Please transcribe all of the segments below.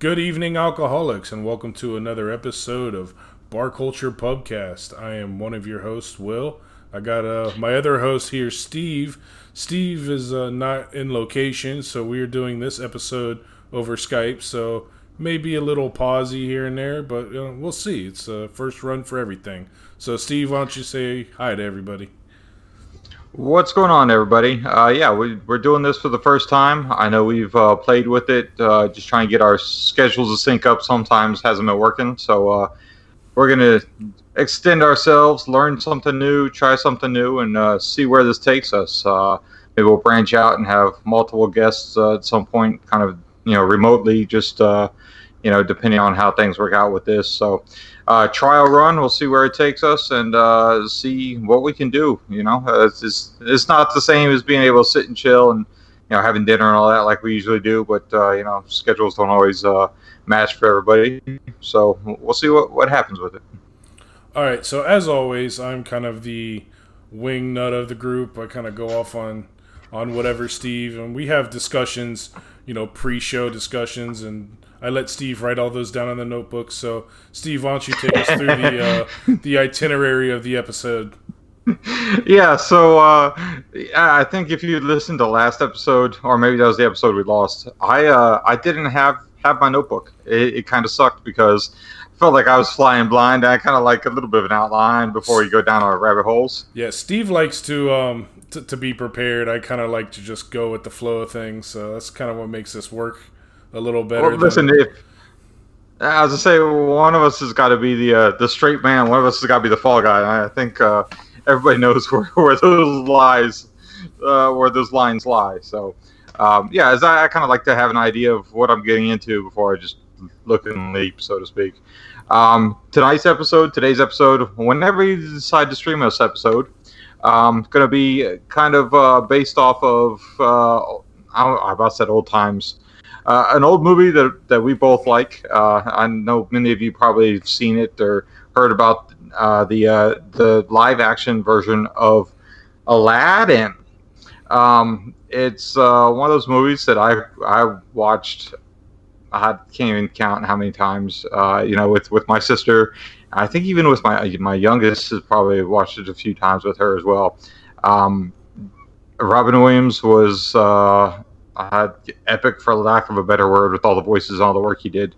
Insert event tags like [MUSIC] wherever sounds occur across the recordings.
Good evening, alcoholics, and welcome to another episode of Bar Culture Pubcast. I am one of your hosts, Will. I got uh, my other host here, Steve. Steve is uh, not in location, so we are doing this episode over Skype. So maybe a little pausey here and there, but uh, we'll see. It's a first run for everything. So, Steve, why don't you say hi to everybody? What's going on, everybody? Uh, yeah, we, are doing this for the first time. I know we've uh, played with it, uh, just trying to get our schedules to sync up. Sometimes hasn't been working, so uh, we're gonna extend ourselves, learn something new, try something new, and uh, see where this takes us. Uh, maybe we'll branch out and have multiple guests at some point, kind of you know remotely, just you know depending on how things work out with this. So uh, trial run. We'll see where it takes us and uh, see what we can do. You know, uh, it's, it's, it's not the same as being able to sit and chill and you know having dinner and all that like we usually do. But uh, you know, schedules don't always uh, match for everybody. So we'll see what what happens with it. All right. So as always, I'm kind of the wing nut of the group. I kind of go off on on whatever Steve and we have discussions. You know, pre-show discussions and I let Steve write all those down on the notebook. So, Steve, why don't you take us through the uh, [LAUGHS] the itinerary of the episode? Yeah, so uh, I think if you listened to last episode, or maybe that was the episode we lost, I uh, I didn't have have my notebook. It, it kind of sucked because I felt like I was flying blind. I kind of like a little bit of an outline before you go down our rabbit holes. Yeah, Steve likes to um to, to be prepared. I kind of like to just go with the flow of things. So that's kind of what makes this work a little better. Well, listen, than... if as I say, one of us has got to be the uh, the straight man. One of us has got to be the fall guy. I think uh, everybody [LAUGHS] knows where, where those lies, uh, where those lines lie. So, um, yeah, as I, I kind of like to have an idea of what I'm getting into before I just look and leap, so to speak. Um, tonight's episode, today's episode, whenever you decide to stream this episode, um, going to be kind of uh, based off of uh, I, about said old times uh, an old movie that, that we both like. Uh, I know many of you probably have seen it or heard about uh, the uh, the live action version of Aladdin. Um, it's uh, one of those movies that I I watched. I can't even count how many times. Uh, you know, with with my sister. I think even with my my youngest has probably watched it a few times with her as well. Um, Robin Williams was uh, epic for lack of a better word with all the voices and all the work he did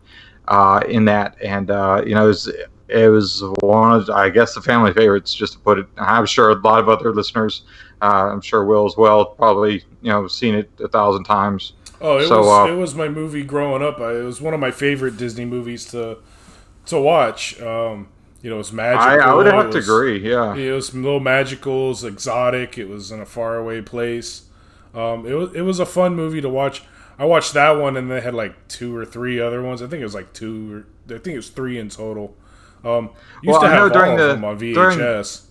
uh, in that and uh, you know it was, it was one of i guess the family favorites just to put it i'm sure a lot of other listeners uh, i'm sure will as well probably you know seen it a thousand times oh it, so, was, uh, it was my movie growing up it was one of my favorite disney movies to to watch um, you know, it was magical. I, I would have was, to agree. Yeah, it was a little magical. It was exotic. It was in a faraway place. Um, it was it was a fun movie to watch. I watched that one, and they had like two or three other ones. I think it was like two. Or, I think it was three in total. Um, used well, to have all of the, them on VHS.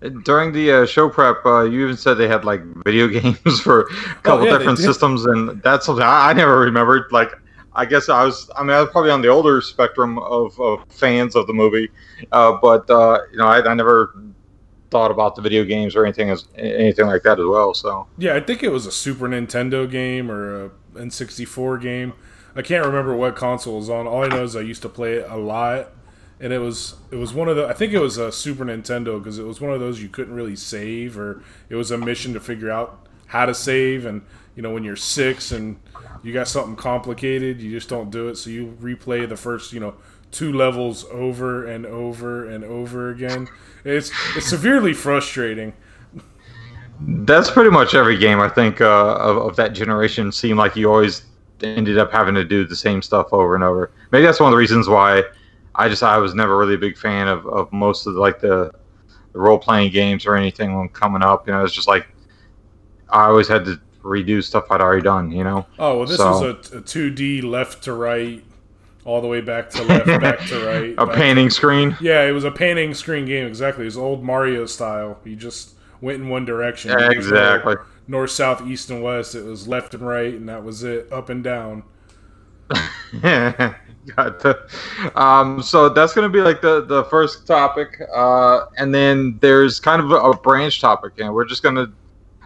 During, during the uh, show prep, uh, you even said they had like video [LAUGHS] games for a oh, couple oh, yeah, different systems, and that's something I, I, never remembered. Like, I guess I was, I mean, I was probably on the older spectrum of, of fans of the movie, uh, but uh, you know, I, I never thought about the video games or anything as anything like that as well. So yeah, I think it was a Super Nintendo game or a N64 game. I can't remember what console was on. All I know is I used to play it a lot, and it was it was one of the I think it was a Super Nintendo because it was one of those you couldn't really save or it was a mission to figure out how to save and you know when you're six and you got something complicated you just don't do it so you replay the first you know two levels over and over and over again it's it's severely frustrating. That's pretty much every game I think uh, of, of that generation seemed like you always ended up having to do the same stuff over and over. Maybe that's one of the reasons why I just I was never really a big fan of, of most of the, like the, the role playing games or anything when coming up. You know, it's just like I always had to redo stuff I'd already done. You know. Oh well, this so, was a two D left to right all the way back to left, [LAUGHS] back to right. a panning to, screen. Yeah, it was a panning screen game. Exactly, it was old Mario style. You just went in one direction. Yeah, exactly. North, south, east, and west. It was left and right, and that was it. Up and down. Yeah. [LAUGHS] Got the, um, so that's going to be like the the first topic, uh, and then there's kind of a, a branch topic, and we're just going to.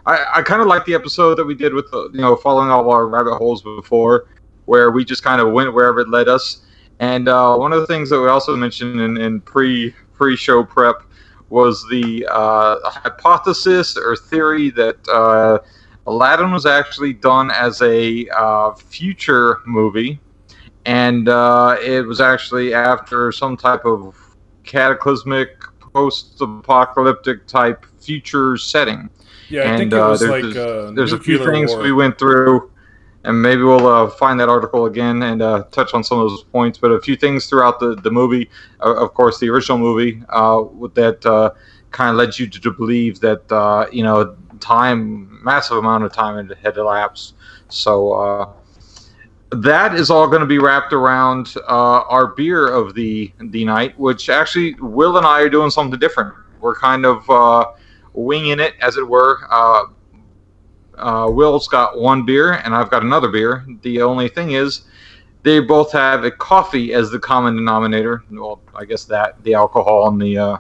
I, I kind of like the episode that we did with the, you know following all our rabbit holes before where we just kind of went wherever it led us. And uh, one of the things that we also mentioned in, in pre pre show prep was the uh, hypothesis or theory that uh, Aladdin was actually done as a uh, future movie, and uh, it was actually after some type of cataclysmic, post-apocalyptic type future setting. Yeah, I and think it uh, was there's, like there's, uh, there's a few things war. we went through, and maybe we'll uh, find that article again and uh, touch on some of those points. But a few things throughout the the movie, uh, of course, the original movie, uh, that uh, kind of led you to, to believe that uh, you know time, massive amount of time had, had elapsed. So. That is all going to be wrapped around our beer of the the night, which actually Will and I are doing something different. We're kind of winging it, as it were. Uh, Will's got one beer, and I've got another beer. The only thing is, they both have a coffee as the common denominator. Well, I guess that the alcohol and the uh,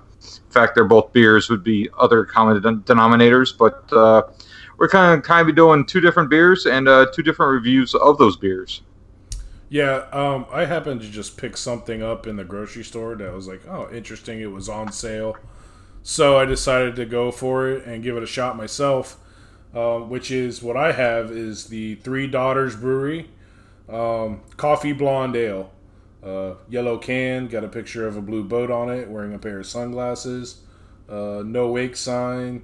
fact they're both beers would be other common den- denominators, but. Uh, we're kind of kind of be doing two different beers and uh, two different reviews of those beers. Yeah, um, I happened to just pick something up in the grocery store that was like, oh, interesting. It was on sale. So I decided to go for it and give it a shot myself, uh, which is what I have is the Three Daughters Brewery um, Coffee Blonde Ale. Uh, yellow can, got a picture of a blue boat on it, wearing a pair of sunglasses, uh, no wake sign.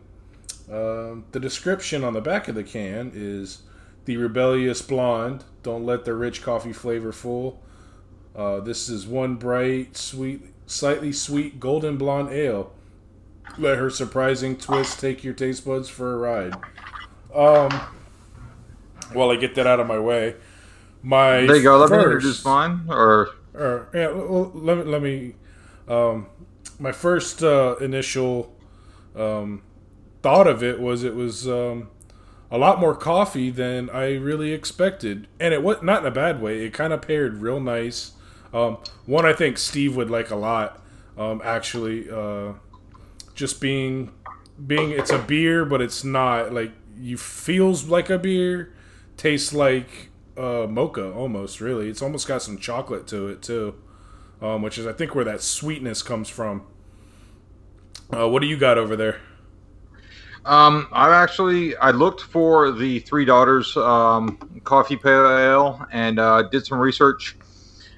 Um, the description on the back of the can is the rebellious blonde. Don't let the rich coffee flavor fool. Uh, this is one bright, sweet, slightly sweet golden blonde ale. Let her surprising twist take your taste buds for a ride. Um, while I get that out of my way, my There you go. Let me first- introduce mine. Or or yeah, well, let me let me. Um, my first uh, initial um, thought of it was it was um, a lot more coffee than I really expected, and it was not in a bad way. It kind of paired real nice. Um, one I think Steve would like a lot. Um, actually, uh, just being being it's a beer, but it's not like you feels like a beer, tastes like uh, mocha almost. Really, it's almost got some chocolate to it too, um, which is I think where that sweetness comes from. Uh, what do you got over there? um, I actually I looked for the Three Daughters um, Coffee Pale Ale and uh, did some research.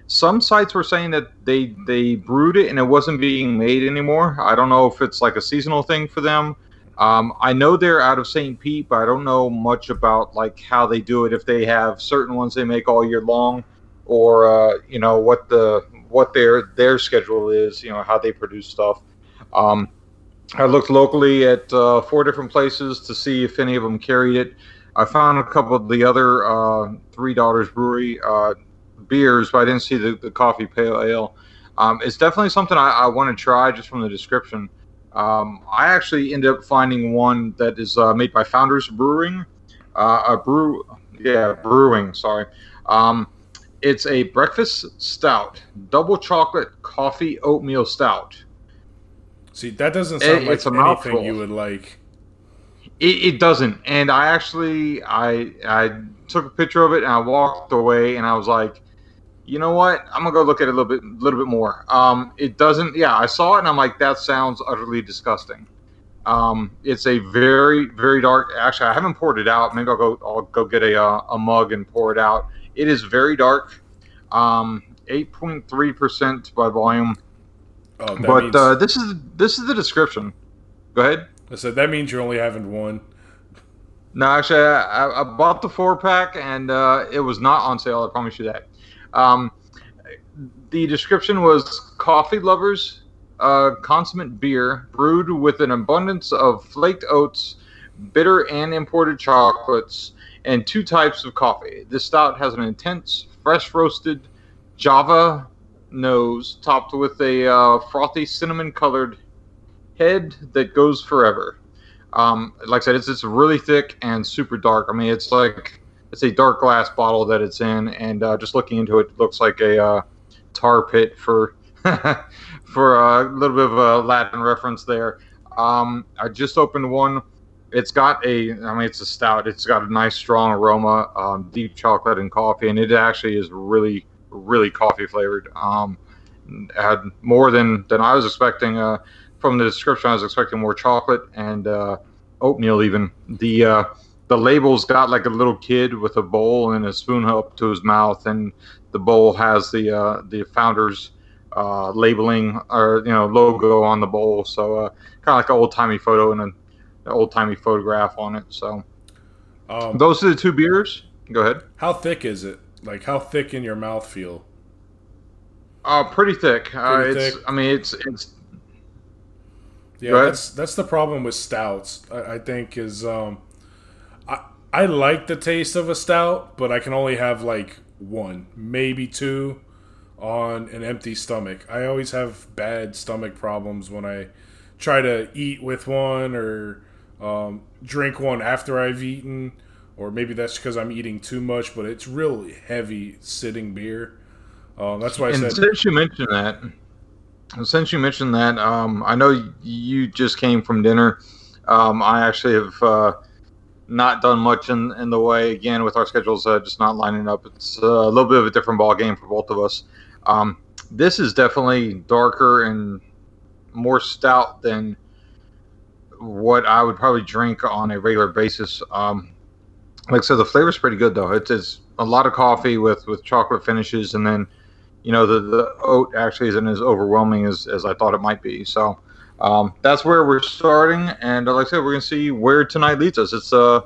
Some sites were saying that they they brewed it and it wasn't being made anymore. I don't know if it's like a seasonal thing for them. Um, I know they're out of St. Pete, but I don't know much about like how they do it. If they have certain ones they make all year long, or uh, you know what the what their their schedule is. You know how they produce stuff. Um, I looked locally at uh, four different places to see if any of them carried it. I found a couple of the other uh, Three Daughters Brewery uh, beers, but I didn't see the, the coffee pale ale. Um, it's definitely something I, I want to try just from the description. Um, I actually ended up finding one that is uh, made by Founders Brewing. Uh, a brew, yeah, brewing. Sorry. Um, it's a breakfast stout, double chocolate coffee oatmeal stout. See, that doesn't sound It- like it's a anything mouthful. you would like. It, it doesn't, and I actually I I took a picture of it and I walked away and I was like, you know what? I'm gonna go look at it a little bit, little bit more. Um, it doesn't. Yeah, I saw it and I'm like, that sounds utterly disgusting. Um, it's a very, very dark. Actually, I haven't poured it out. Maybe I'll go. I'll go get a uh, a mug and pour it out. It is very dark. Um, 8.3 percent by volume. Oh, that but means, uh, this is this is the description. Go ahead. I said that means you're only having one. No, actually, I, I bought the four pack and uh, it was not on sale. I promise you that. Um, the description was coffee lovers, uh, consummate beer brewed with an abundance of flaked oats, bitter and imported chocolates, and two types of coffee. This stout has an intense, fresh roasted Java nose topped with a uh, frothy cinnamon colored head that goes forever. Um, like I said, it's it's really thick and super dark. I mean, it's like it's a dark glass bottle that it's in, and uh, just looking into it, it looks like a uh, tar pit for [LAUGHS] for a little bit of a Latin reference there. Um, I just opened one it's got a, I mean, it's a stout. It's got a nice strong aroma, um, deep chocolate and coffee, and it actually is really, really coffee flavored. Um, had more than than I was expecting. Uh, from the description, I was expecting more chocolate and uh, oatmeal. Even the uh, the label's got like a little kid with a bowl and a spoon up to his mouth, and the bowl has the uh, the founders uh, labeling or you know logo on the bowl. So uh, kind of like an old timey photo and an old timey photograph on it. So Um, those are the two beers. Go ahead. how thick is it? Like how thick in your mouth feel? Uh, pretty thick. uh, it's. thick. I mean, it's it's. Yeah, that's that's the problem with stouts. I, I think is um, I like the taste of a stout, but I can only have like one, maybe two, on an empty stomach. I always have bad stomach problems when I try to eat with one or um, drink one after I've eaten, or maybe that's because I'm eating too much. But it's really heavy sitting beer. Um, that's why I And said since you mentioned that, since you mentioned that, um, I know you just came from dinner. Um, I actually have uh, not done much in, in the way again with our schedules uh, just not lining up. It's uh, a little bit of a different ball game for both of us. Um, this is definitely darker and more stout than what I would probably drink on a regular basis. Um, like I said, the flavor's pretty good though. It's, it's a lot of coffee with, with chocolate finishes, and then you know the, the oat actually isn't as overwhelming as, as I thought it might be. So um, that's where we're starting, and like I said, we're gonna see where tonight leads us. It's uh,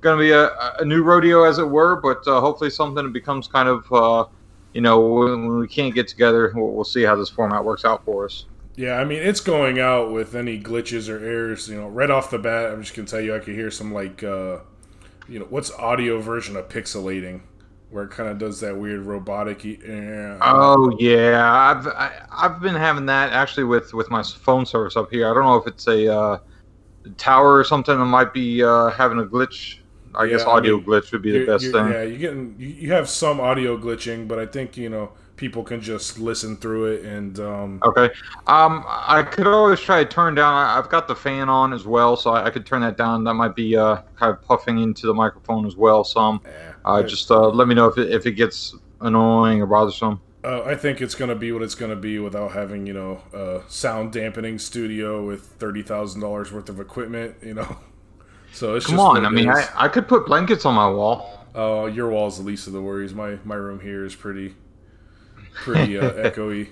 gonna be a, a new rodeo, as it were, but uh, hopefully something that becomes kind of uh, you know when, we can't get together, we'll, we'll see how this format works out for us. Yeah, I mean it's going out with any glitches or errors. You know, right off the bat, I'm just gonna tell you I could hear some like, uh, you know, what's audio version of pixelating, where it kind of does that weird robotic. Uh, Oh yeah, I've I, I've been having that actually with with my phone service up here. I don't know if it's a uh, tower or something that might be uh, having a glitch. I guess Yeah, I audio mean, glitch would be the best thing. Yeah, you're getting you you have some audio glitching, but I think you know people can just listen through it and um, Okay. Um, I could always try to turn down. I- I've got the fan on as well, so I, I could turn that down. That might be uh, kind of puffing into the microphone as well. Some. eh, Uh, just uh, let me know if it, if it gets annoying or bothersome. Uh, I think it's going to be what it's going to be without having, you know, a sound dampening studio with thirty thousand dollars worth of equipment. You know, [LAUGHS] so it's Come just on. I mean. I, I could put blankets on my wall. Uh, your wall's the least of the worries. My my room here is pretty pretty uh, [LAUGHS] echoey.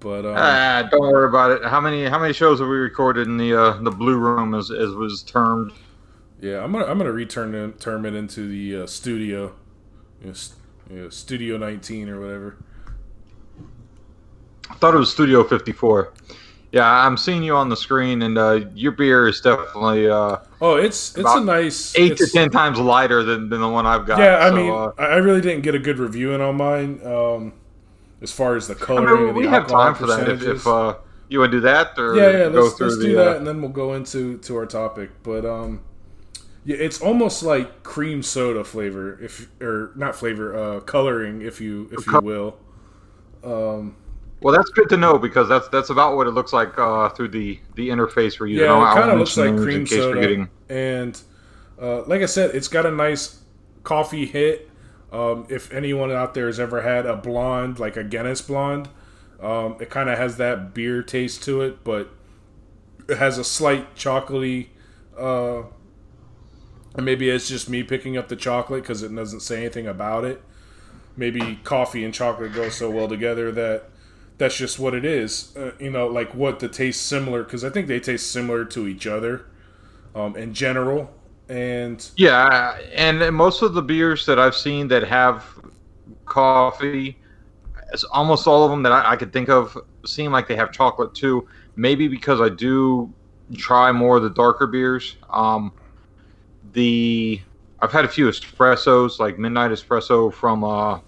But um, Ah, don't worry about it. How many how many shows have we recorded in the uh, the blue room, as, as was termed? Yeah, I'm gonna I'm gonna return it, turn it into the uh, studio, you know, st- you know, Studio 19 or whatever. I thought it was Studio 54. Yeah, I'm seeing you on the screen, and uh, your beer is definitely uh, Oh, it's it's a nice eight to ten times lighter than, than the one I've got. Yeah, I So, mean, uh, I I really didn't get a good review in on mine. Um, as far as the I coloring mean, and we the have alcohol time for that. If, if uh, you want to do that, or yeah, yeah, let's, let's the. do uh, that, and then we'll go into to our topic. But um, yeah, it's almost like cream soda flavor, if or not flavor, uh, coloring, if you if you will. Um, Well, that's good to know because that's that's about what it looks like uh, through the the interface we're using. yeah, I it kind of looks like cream soda, getting. and uh, like I said, it's got a nice coffee hit. Um, if anyone out there has ever had a blonde, like a Guinness blonde, um, it kind of has that beer taste to it, but it has a slight chocolatey. Uh, and maybe it's just me picking up the chocolate because it doesn't say anything about it. Maybe coffee and chocolate go so well together that that's just what it is. Uh, you know, like what the taste similar because I think they taste similar to each other um, in general. And Yeah, and most of the beers that I've seen that have coffee, it's almost all of them that I, I could think of seem like they have chocolate too. Maybe because I do try more of the darker beers. Um, the I've had a few espressos, like Midnight Espresso from uh,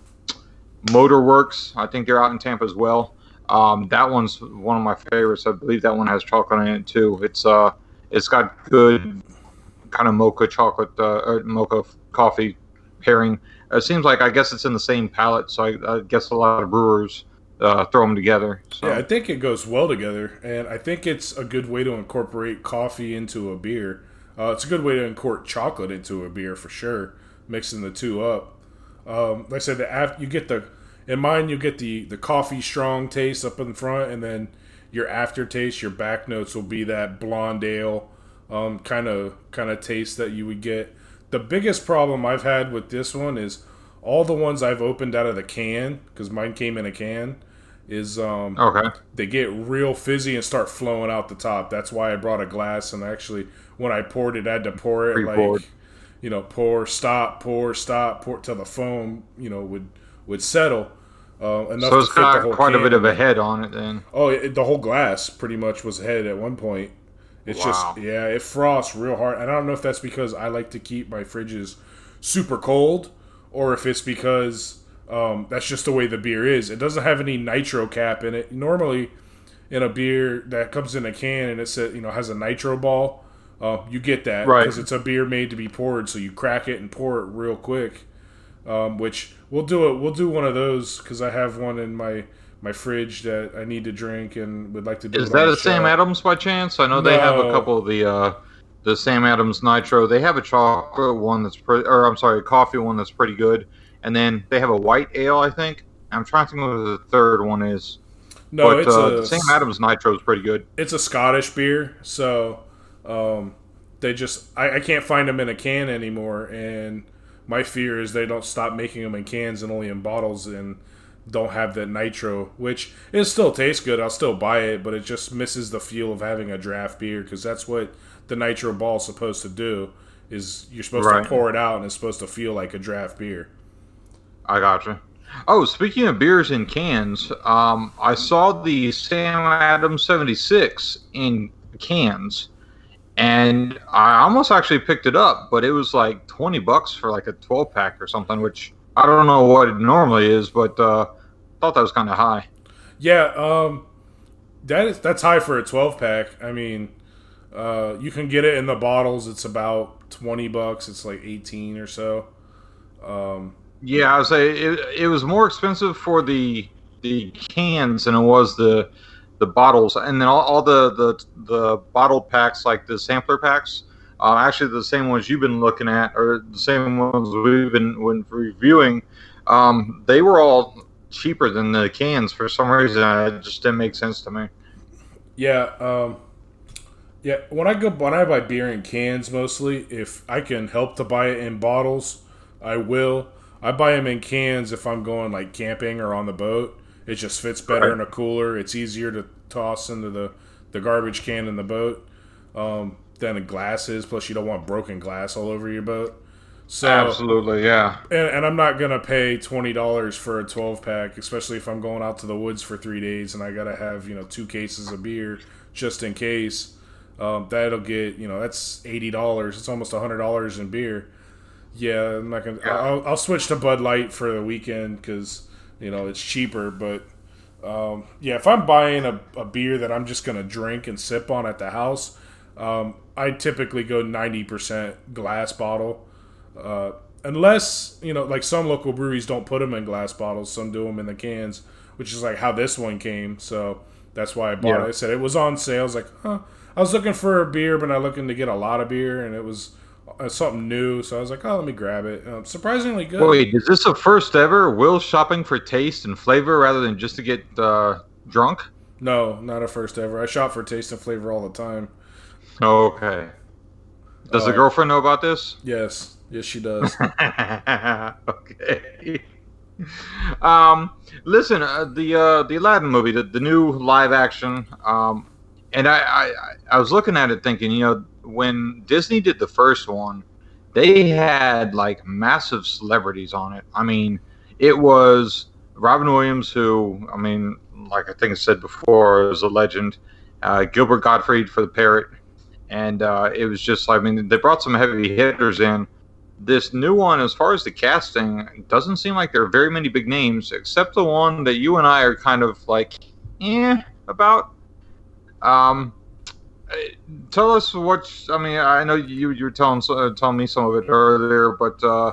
Motorworks. I think they're out in Tampa as well. Um, that one's one of my favorites. I believe that one has chocolate in it too. It's uh, it's got good kind of mocha chocolate uh, or mocha coffee pairing. It seems like I guess it's in the same palette, so I, I guess a lot of brewers uh, throw them together. So. yeah, I think it goes well together, and I think it's a good way to incorporate coffee into a beer. Uh, it's a good way to import chocolate into a beer for sure, mixing the two up. Um, like I said, the af- you get the in mine you get the the coffee strong taste up in front, and then your aftertaste, your back notes will be that blonde ale kind of kind of taste that you would get. The biggest problem I've had with this one is all the ones I've opened out of the can because mine came in a can is um Okay. they get real fizzy and start flowing out the top. That's why I brought a glass and actually when I poured it, I had to pour it Pre-poured. like you know pour, stop, pour, stop, pour till the foam you know would would settle. Uh, enough So it's to fit the got quite a bit of a head on it then. Oh, it, the whole glass pretty much was ahead at one point. It's Wow. just yeah, it frosts real hard. And I don't know if that's because I like to keep my fridges super cold, or if it's because um, that's just the way the beer is. It doesn't have any nitro cap in it. Normally, in a beer that comes in a can and it says you know has a nitro ball, uh, you get that Right. because it's a beer made to be poured. So you crack it and pour it real quick. Um, which we'll do it. We'll do one of those because I have one in my my fridge that I need to drink and would like to do. Is that the a Sam. Adams by chance? I know they have a couple of the uh, the Sam Adams Nitro. They have a chocolate one that's pretty, or I'm sorry, a coffee one that's pretty good, and then they have a white ale. I think I'm trying to think what the third one is. No, but it's uh, a Sam Adams Nitro is pretty good. it's a Scottish beer, so um, they just I, I can't find them in a can anymore, and my fear is they don't stop making them in cans and only in bottles and don't have that nitro, which it still tastes good. I'll still buy it, but it just misses the feel of having a draft beer because that's what the nitro ball is supposed to do. Is you're supposed Right. to pour it out and it's supposed to feel like a draft beer. I gotcha. Oh, speaking of beers in cans, um, I saw the Sam Adams 76 in cans, and I almost actually picked it up, but it was like 20 bucks for like a 12 pack or something, which I don't know what it normally is, but uh, thought that was kind of high. Yeah, um, that is that's high for a twelve pack. I mean, uh, you can get it in the bottles. It's about twenty bucks. It's like eighteen or so. Um, Yeah, I would say it, it was more expensive for the the cans than it was the the bottles, and then all, all the, the the bottled packs, like the sampler packs, uh, actually the same ones you've been looking at, or the same ones we've been when reviewing. Um, they were all cheaper than the cans for some reason. It just didn't make sense to me. yeah, um, yeah. When I go when I buy beer in cans, mostly if I can help to buy it in bottles, I will. I buy them in cans if I'm going like camping or on the boat. It just fits better Right. in a cooler. It's easier to toss into the, the garbage can in the boat um, than a glass is. Plus, you don't want broken glass all over your boat. So, Absolutely, yeah. and, and I'm not gonna pay twenty dollars for a twelve pack, especially if I'm going out to the woods for three days and I gotta have you know two cases of beer just in case. Um, that'll get you know that's eighty dollars. It's almost hundred dollars in beer. Yeah, I'm not gonna. I'll, I'll switch to Bud Light for the weekend because you know it's cheaper. But um, yeah, if I'm buying a, a beer that I'm just gonna drink and sip on at the house, um, I typically go ninety percent glass bottle. Uh, unless you know, like some local breweries don't put them in glass bottles, some do them in the cans, which is like how this one came. So that's why I bought Yeah. it. I said it was on sale. I was like, huh. I was looking for a beer, but not looking to get a lot of beer, and it was uh, something new. So I was like, oh, let me grab it. Um, surprisingly good. Wait, is this a first ever Will shopping for taste and flavor rather than just to get uh, drunk? No, not a first ever. I shop for taste and flavor all the time. Okay. Does the Uh, girlfriend know about this? Yes, yes, she does. [LAUGHS] okay. Um, listen, uh, the uh, the Aladdin movie, the, the new live action, um, and I, I I was looking at it thinking, you know, when Disney did the first one, they had like massive celebrities on it. I mean, it was Robin Williams, who I mean, like I think I said before, is a legend. Uh, Gilbert Gottfried for the parrot, and uh, it was just I mean they brought some heavy hitters in. This new one, as far as the casting, doesn't seem like there are very many big names, except the one that you and I are kind of like, eh, about. Um, tell us what I mean. I know you you were telling uh, telling me some of it earlier, but uh,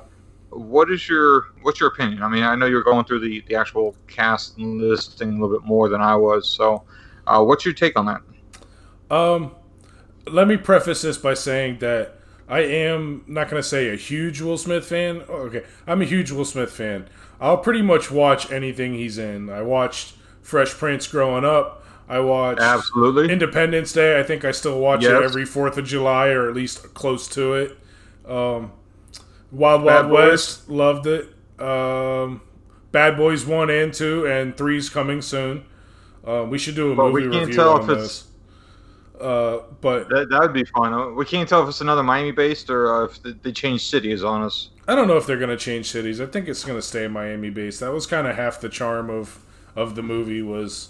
what is your what's your opinion? I mean, I know you're going through the the actual cast listing a little bit more than I was, so uh, what's your take on that? Um, let me preface this by saying that I am not going to say a huge Will Smith fan. Oh, okay, I'm a huge Will Smith fan. I'll pretty much watch anything he's in. I watched Fresh Prince growing up. I watch Absolutely. Independence Day. I think I still watch it every Fourth of July or at least close to it. Um, Wild Bad Wild Boys. West loved it. Um, Bad Boys one and two and three's coming soon. Um, we should do a But we movie can't review tell on if it's- this. Uh, but That that would be fun. Uh, We can't tell if it's another Miami based or uh, if they- they change cities on us. I don't know if they're going to change cities. I think it's going to stay Miami based. That was kind of half the charm of of the movie was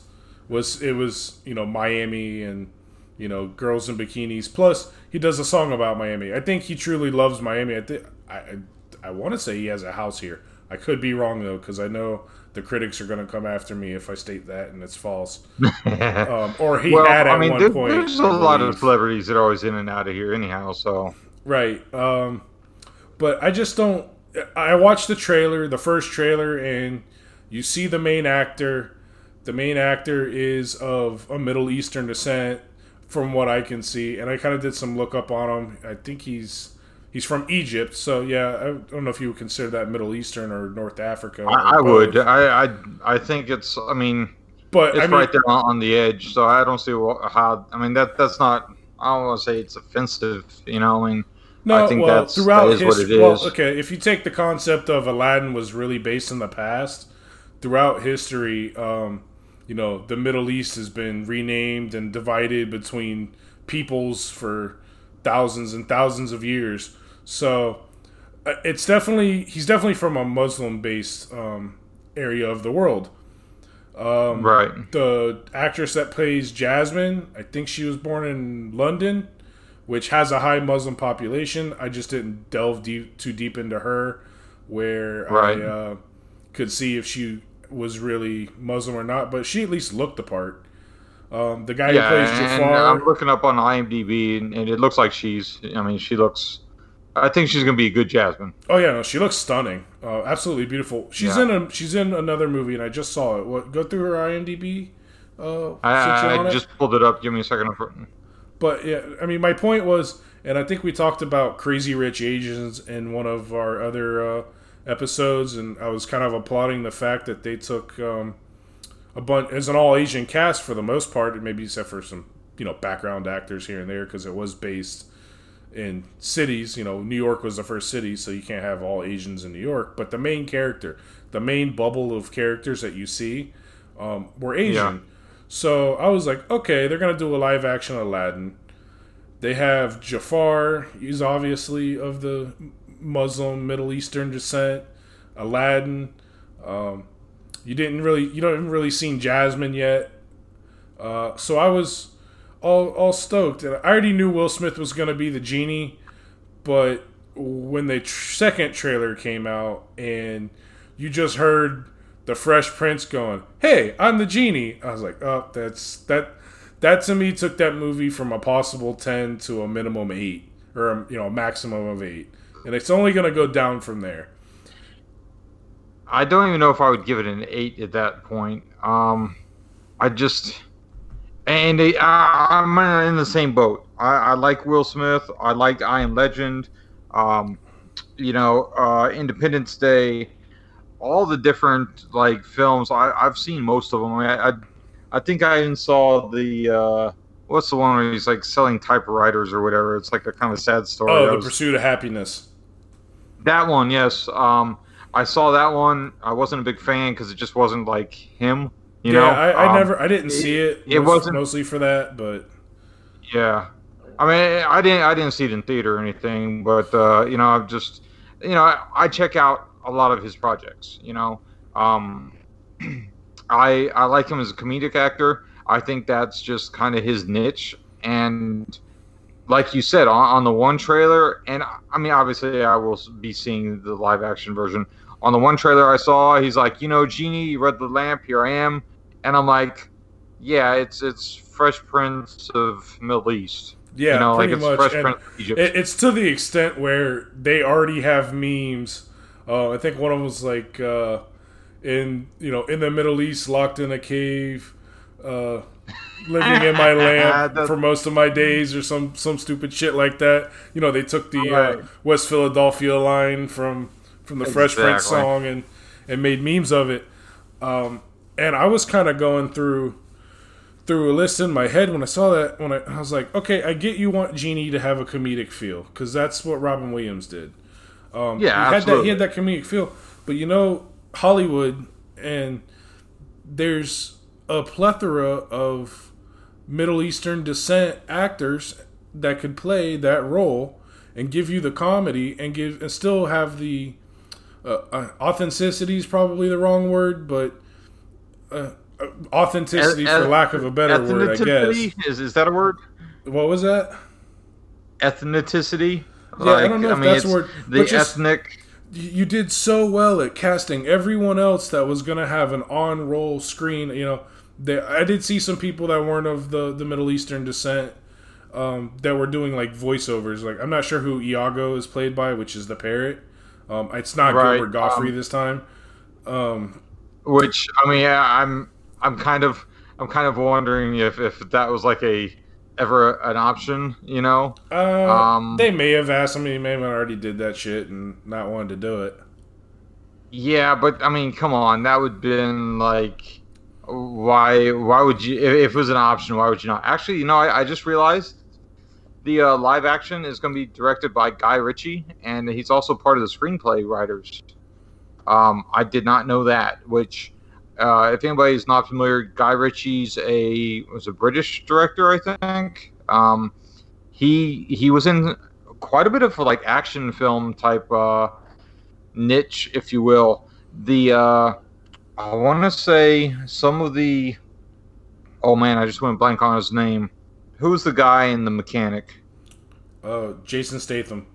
was it was you know Miami and you know girls in bikinis. Plus he does a song about Miami. I think he truly loves Miami. I think I I, want to say he has a house here. I could be wrong though because I know the critics are going to come after me if I state that and it's false. [LAUGHS] Um, or he well, had at I mean, one there- point. there's a lot of celebrities that are always in and out of here, anyhow. So Right. Um, but I just don't. I watched the trailer, the first trailer, and you see the main actor. The main actor is of a Middle Eastern descent, from what I can see, and I kind of did some look up on him. I think he's he's from Egypt, so yeah. I don't know if you would consider that Middle Eastern or North Africa. I, I would. I, I I think it's. I mean, but it's I mean, right there on, the edge. So I don't see how. I mean, that that's not. I don't want to say it's offensive. You know, I mean, No, I think well, that's- throughout that is what history. it Well, okay, if you take the concept of Aladdin was really based in the past, throughout history, um, you know, the Middle East has been renamed and divided between peoples for thousands and thousands of years. So uh, it's definitely he's definitely from a Muslim-based um, area of the world. Um, right. the actress that plays Jasmine, I think she was born in London, which has a high Muslim population. I just didn't delve deep, too deep into her, where Right. I uh, could see if she was really Muslim or not. But she at least looked the part. Um, the guy Yeah, who plays and Jafar, I'm looking up on IMDb, and, and it looks like she's. I mean, she looks. I think she's gonna be a good Jasmine. oh yeah, no, she looks stunning, uh, absolutely beautiful. She's Yeah. in a she's in another movie, and I just saw it. What go through her IMDb? Uh, I, I, on I it? just pulled it up. Give me a second. But yeah, I mean, my point was, and I think we talked about Crazy Rich Asians in one of our other uh, episodes, and I was kind of applauding the fact that they took um, a bunch as an all Asian cast for the most part, maybe except for some you know background actors here and there because it was based in cities. You know, New York was the first city, so you can't have all Asians in New York. But the main character, the main bubble of characters that you see, um, were Asian. Yeah. So I was like, okay, they're gonna do a live action Aladdin. They have Jafar. He's obviously of the Muslim Middle Eastern descent. Aladdin. Um, you didn't really, you don't even really seen Jasmine yet. Uh, so I was all all stoked, and I already knew Will Smith was gonna be the genie, but when the tr- second trailer came out and you just heard the Fresh Prince going, "Hey, I'm the genie," I was like, "Oh, that's that." That to me took that movie from a possible ten to a minimum eight, or a, you know, a maximum of eight, and it's only gonna go down from there. I don't even know if I would give it an eight at that point. Um, I just and they, I, I'm in the same boat. I, I like Will Smith. I like I Am Legend. Um, you know, uh, Independence Day. All the different like films. I, I've seen most of them. I, I, I think I even saw the. Uh, What's the one where he's like selling typewriters or whatever? It's like a kind of sad story. Oh, That the was- pursuit of happiness. That one, yes. Um, I saw that one. I wasn't a big fan because it just wasn't like him. You yeah, know, I, I Um, never, I didn't see it. it wasn't- mostly for that, but Yeah, I mean, I didn't, I didn't see it in theater or anything, but uh, you know, I've just, you know, I, I check out a lot of his projects. You know, um, [CLEARS THROAT] I, I like him as a comedic actor. I think that's just kind of his niche, and like you said on, on the one trailer, and I mean, obviously, I will be seeing the live action version. On the one trailer I saw, he's like, you know, Genie, you read the lamp, here I am, and I'm like, yeah, it's it's Fresh Prince of Middle East. yeah, you know, like it's much. Fresh And Prince of Egypt. it, it's to the extent where they already have memes. Uh, I think one of them was like uh, in you know in the Middle East, locked in a cave. Uh, living in my [LAUGHS] lamp for most of my days, or some some stupid shit like that. You know, they took the right. uh, West Philadelphia line from from the exactly. Fresh Prince song and and made memes of it. Um, and I was kind of going through through a list in my head when I saw that. When I, I was like, okay, I get you want Genie to have a comedic feel because that's what Robin Williams did. Um, yeah, he had that. He had that comedic feel, but you know, Hollywood and there's a plethora of Middle Eastern descent actors that could play that role and give you the comedy and give and still have the uh, uh, authenticity is probably the wrong word, but uh, uh authenticity, for lack of a better word, I guess. Is is that a word? What was that? Ethnicity. Yeah, like, I don't know if I mean, that's a word. The ethnic. You did so well at casting everyone else that was going to have an on-roll screen. You know, they, I did see some people that weren't of the the Middle Eastern descent um, that were doing like voiceovers. Like I'm not sure who Iago is played by, which is the parrot. Um, it's not right. Gilbert Gottfried um, this time. Um, which I mean, yeah, I'm I'm kind of I'm kind of wondering if if that was like a ever an option, you know? Uh, um, they may have asked. I mean, may have already did that shit and not wanted to do it. Yeah, but I mean, come on, that would been like, why? Why would you? If, it was an option, why would you not? Actually, you know, I, I just realized the uh, live action is going to be directed by Guy Ritchie, and he's also part of the screenplay writers. Um, I did not know that. Which, uh, if anybody's not familiar, Guy Ritchie's a was a British director, I think. Um, he he was in quite a bit of like action film type uh, niche, if you will. The uh, I want to say some of the. Oh man, I just went blank on his name. Who's the guy in the mechanic? Uh, Jason Statham.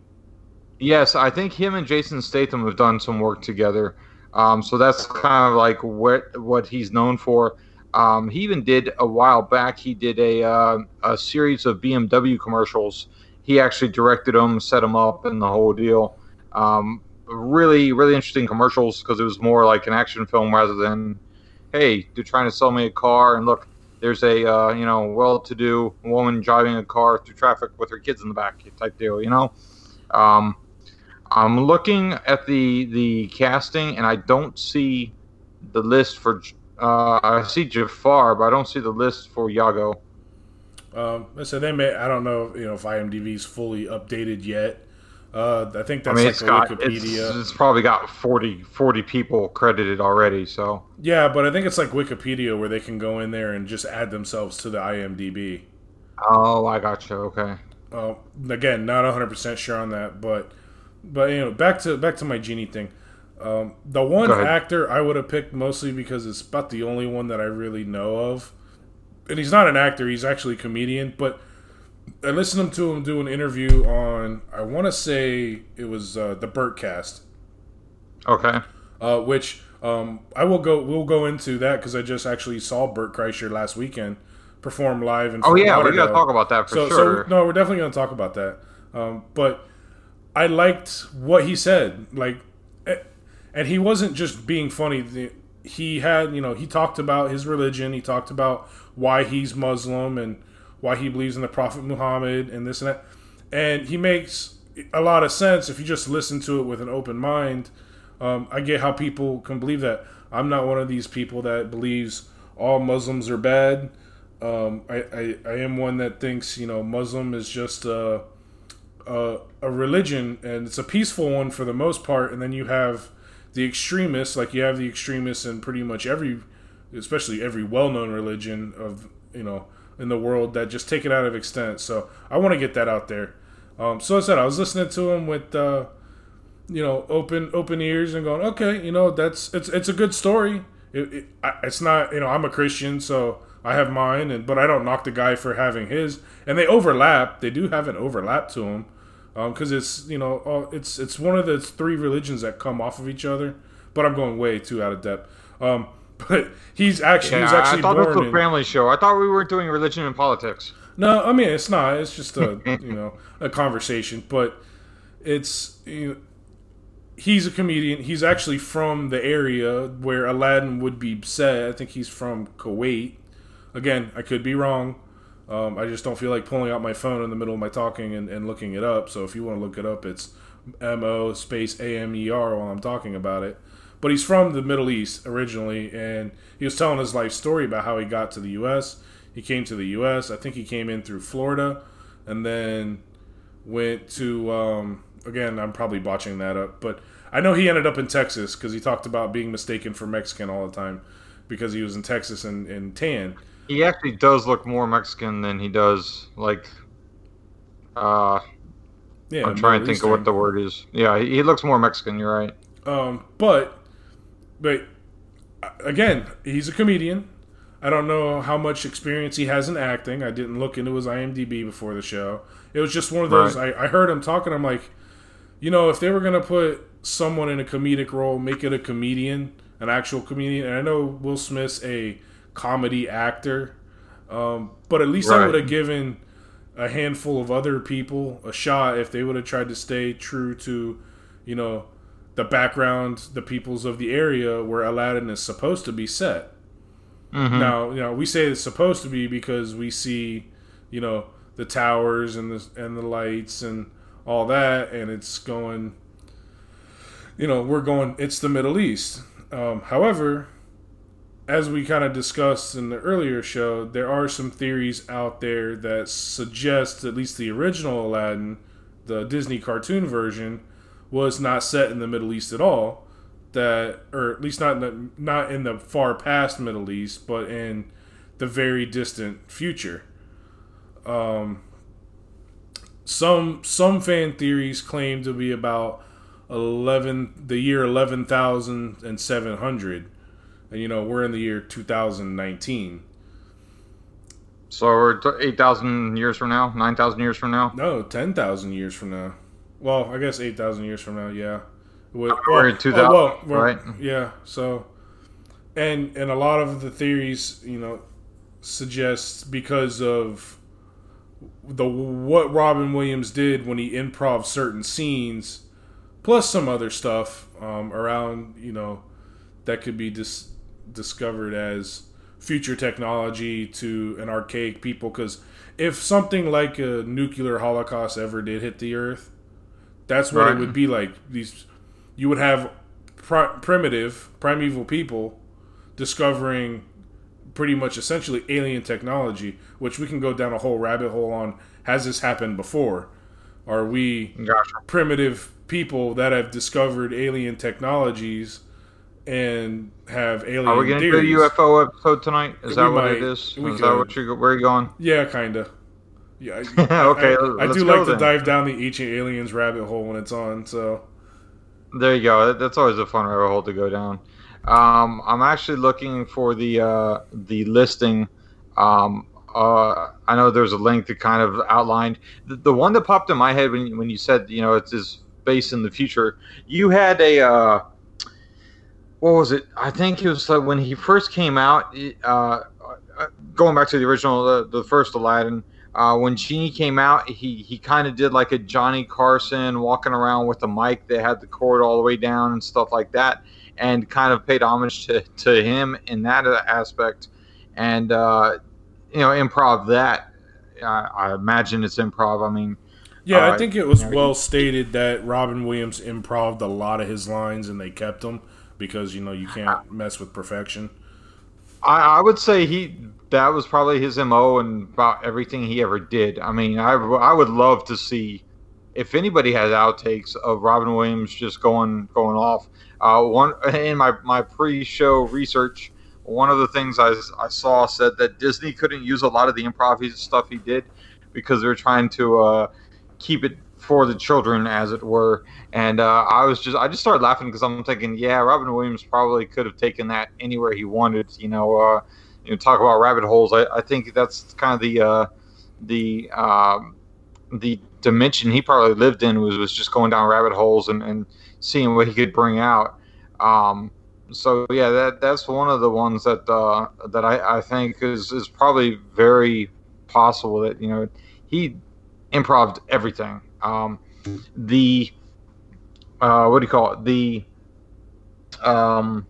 Yes, I think him and Jason Statham have done some work together. Um, so that's kind of like what what he's known for. Um, he even did a while back. He did a uh, a series of BMW commercials. He actually directed them, set them up, and the whole deal. Um, really, really interesting commercials because it was more like an action film rather than, hey, they're trying to sell me a car and look, there's a uh, you know well-to-do woman driving a car through traffic with her kids in the back type deal. You know, um, I'm looking at the the casting and I don't see the list for. Uh, I see Jafar, but I don't see the list for Iago Um, so they may. I don't know. You know if IMDb is fully updated yet. Uh, I think that's I mean, like got, Wikipedia. It's, it's, probably got 40, 40 people credited already. So yeah, but I think it's like Wikipedia where they can go in there and just add themselves to the IMDb. Oh, I got you. Okay. Uh, again, not one hundred percent sure on that, but but you know, back to back to my genie thing. Um, the one actor I would have picked mostly because it's about the only one that I really know of, and he's not an actor; he's actually a comedian, but I listened to him do an interview on I want to say it was uh, the Bertcast. Okay. Uh, which um, I will go. We'll go into that because I just actually saw Bert Kreischer last weekend perform live in. Oh yeah, we got to talk about that for so, sure. So, no, we're definitely going to talk about that. Um, but I liked what he said, like, and he wasn't just being funny. He had, you know, he talked about his religion. He talked about why he's Muslim and why he believes in the Prophet Muhammad and this and that. And he makes a lot of sense if you just listen to it with an open mind. Um, I get how people can believe that. I'm not one of these people that believes all Muslims are bad. Um, I, I, I, am one that thinks, you know, Muslim is just a, a, a religion and it's a peaceful one for the most part. And then you have the extremists, like you have the extremists in pretty much every, especially every well known religion of, you know, in the world that just take it out of extent. So I want to get that out there. Um, so I said I was listening to him with uh, you know open open ears and going, okay, you know that's it's it's a good story. It, it, it's not you know I'm a Christian, so I have mine, and but I don't knock the guy for having his. And they overlap. They do have an overlap to them because um, it's you know it's it's one of the three religions that come off of each other. But I'm going way too out of depth. Um, [LAUGHS] but he's actually yeah, he's actually I thought born it was a family show. I thought we weren't doing religion and politics. No, I mean it's not. It's just a [LAUGHS] you know a conversation, but it's you know, he's a comedian. He's actually from the area where Aladdin would be set. I think he's from Kuwait. Again, I could be wrong. Um, I just don't feel like pulling out my phone in the middle of my talking and, and looking it up. So if you want to look it up, it's M O space A M E R while I'm talking about it. But he's from the Middle East originally, and he was telling his life story about how he got to the U.S. He came to the U.S. I think he came in through Florida, and then went to. Um, again, I'm probably botching that up, but I know he ended up in Texas because he talked about being mistaken for Mexican all the time because he was in Texas and, and tan. He actually does look more Mexican than he does like. Uh, yeah, I'm trying to think of what the word is. Yeah, he, he looks more Mexican. You're right. Um, but, but again, he's a comedian. I don't know how much experience he has in acting. I didn't look into his IMDb before the show. It was just one of those. Right. I, I heard him talking. I'm like, you know, if they were gonna put someone in a comedic role, make it a comedian, an actual comedian. And I know Will Smith's a comedy actor, um, but at least right. I would have given a handful of other people a shot if they would have tried to stay true to, you know, the background, the peoples of the area where Aladdin is supposed to be set. Mm-hmm. Now, you know, we say it's supposed to be because we see, you know, the towers and the and the lights and all that, and it's going you know, we're going, it's the Middle East. Um, however, as we kind of discussed in the earlier show, there are some theories out there that suggest at least the original Aladdin, the Disney cartoon version, was not set in the Middle East at all. That, or at least not in the, not in the far past Middle East, but in the very distant future. Um, some some fan theories claim to be about eleven the year eleven thousand and seven hundred, and you know we're in the year two thousand nineteen. So we're eight thousand years from now, nine thousand years from now. No, ten thousand years from now. Well, I guess eight thousand years from now. Yeah, well, we're in two thousand, oh, well, right? Yeah. So, and and a lot of the theories, you know, suggest because of the what Robin Williams did when he improv certain scenes plus some other stuff um, around you know that could be dis- discovered as future technology to an archaic people because if something like a nuclear holocaust ever did hit the earth that's what right. it would be like these you would have primitive primeval people discovering pretty much essentially alien technology which we can go down a whole rabbit hole on has this happened before are we gotcha. primitive people that have discovered alien technologies and have alien. Are we going to do a UFO episode tonight? Is we that what it is? We is that what you where are you going? Yeah, kind Yeah. okay. [LAUGHS] I, I, I do like then. to dive down the ancient aliens rabbit hole when it's on. So there you go. That's always a fun rabbit hole to go down. Um, I'm actually looking for the uh, the listing. Um, uh, I know there's a link that kind of outlined the, the one that popped in my head when when you said you know it's this space in the future. You had a uh, what was it? I think it was like when he first came out. Uh, uh, going back to the original, the, the first Aladdin. Uh, when Genie came out, he he kind of did like a Johnny Carson walking around with a mic that had the cord all the way down and stuff like that, and kind of paid homage to, to him in that aspect, and uh, you know improv that. I, I imagine it's improv. I mean, yeah, I think it was well stated that Robin Williams improved a lot of his lines and they kept them because you know you can't mess with perfection. I, I would say he that was probably his mo and about everything he ever did. I mean, I I would love to see if anybody has outtakes of Robin Williams just going going off. Uh, one in my my pre-show research, one of the things I, I saw said that Disney couldn't use a lot of the improv stuff he did because they're trying to uh, keep it for the children, as it were. And uh, I was just, I just started laughing because I'm thinking, yeah, Robin Williams probably could have taken that anywhere he wanted. You know, uh, you know, talk about rabbit holes. I, I think that's kind of the uh, the um, the dimension he probably lived in was, was just going down rabbit holes and, and seeing what he could bring out. Um, so yeah, that that's one of the ones that uh, that I, I think is is probably very possible that you know he improv everything. Um, the uh, what do you call it? The um,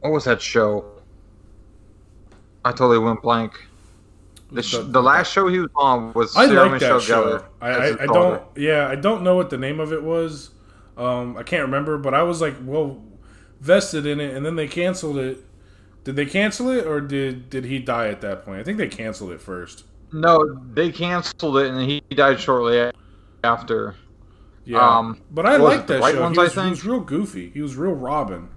what was that show? I totally went blank. The, sh- The- last show he was on was I Sarah like Michelle that show. Gellar I, I, I don't. Yeah, I don't know what the name of it was. Um, I can't remember, but I was like, well, vested in it, and then they canceled it. Did they cancel it, or did did he die at that point? I think they canceled it first. No, they canceled it, and he died shortly after. Yeah, Um, but I like was liked it, the that show. Ones, he, I was, he think? was real goofy. He was real Robin.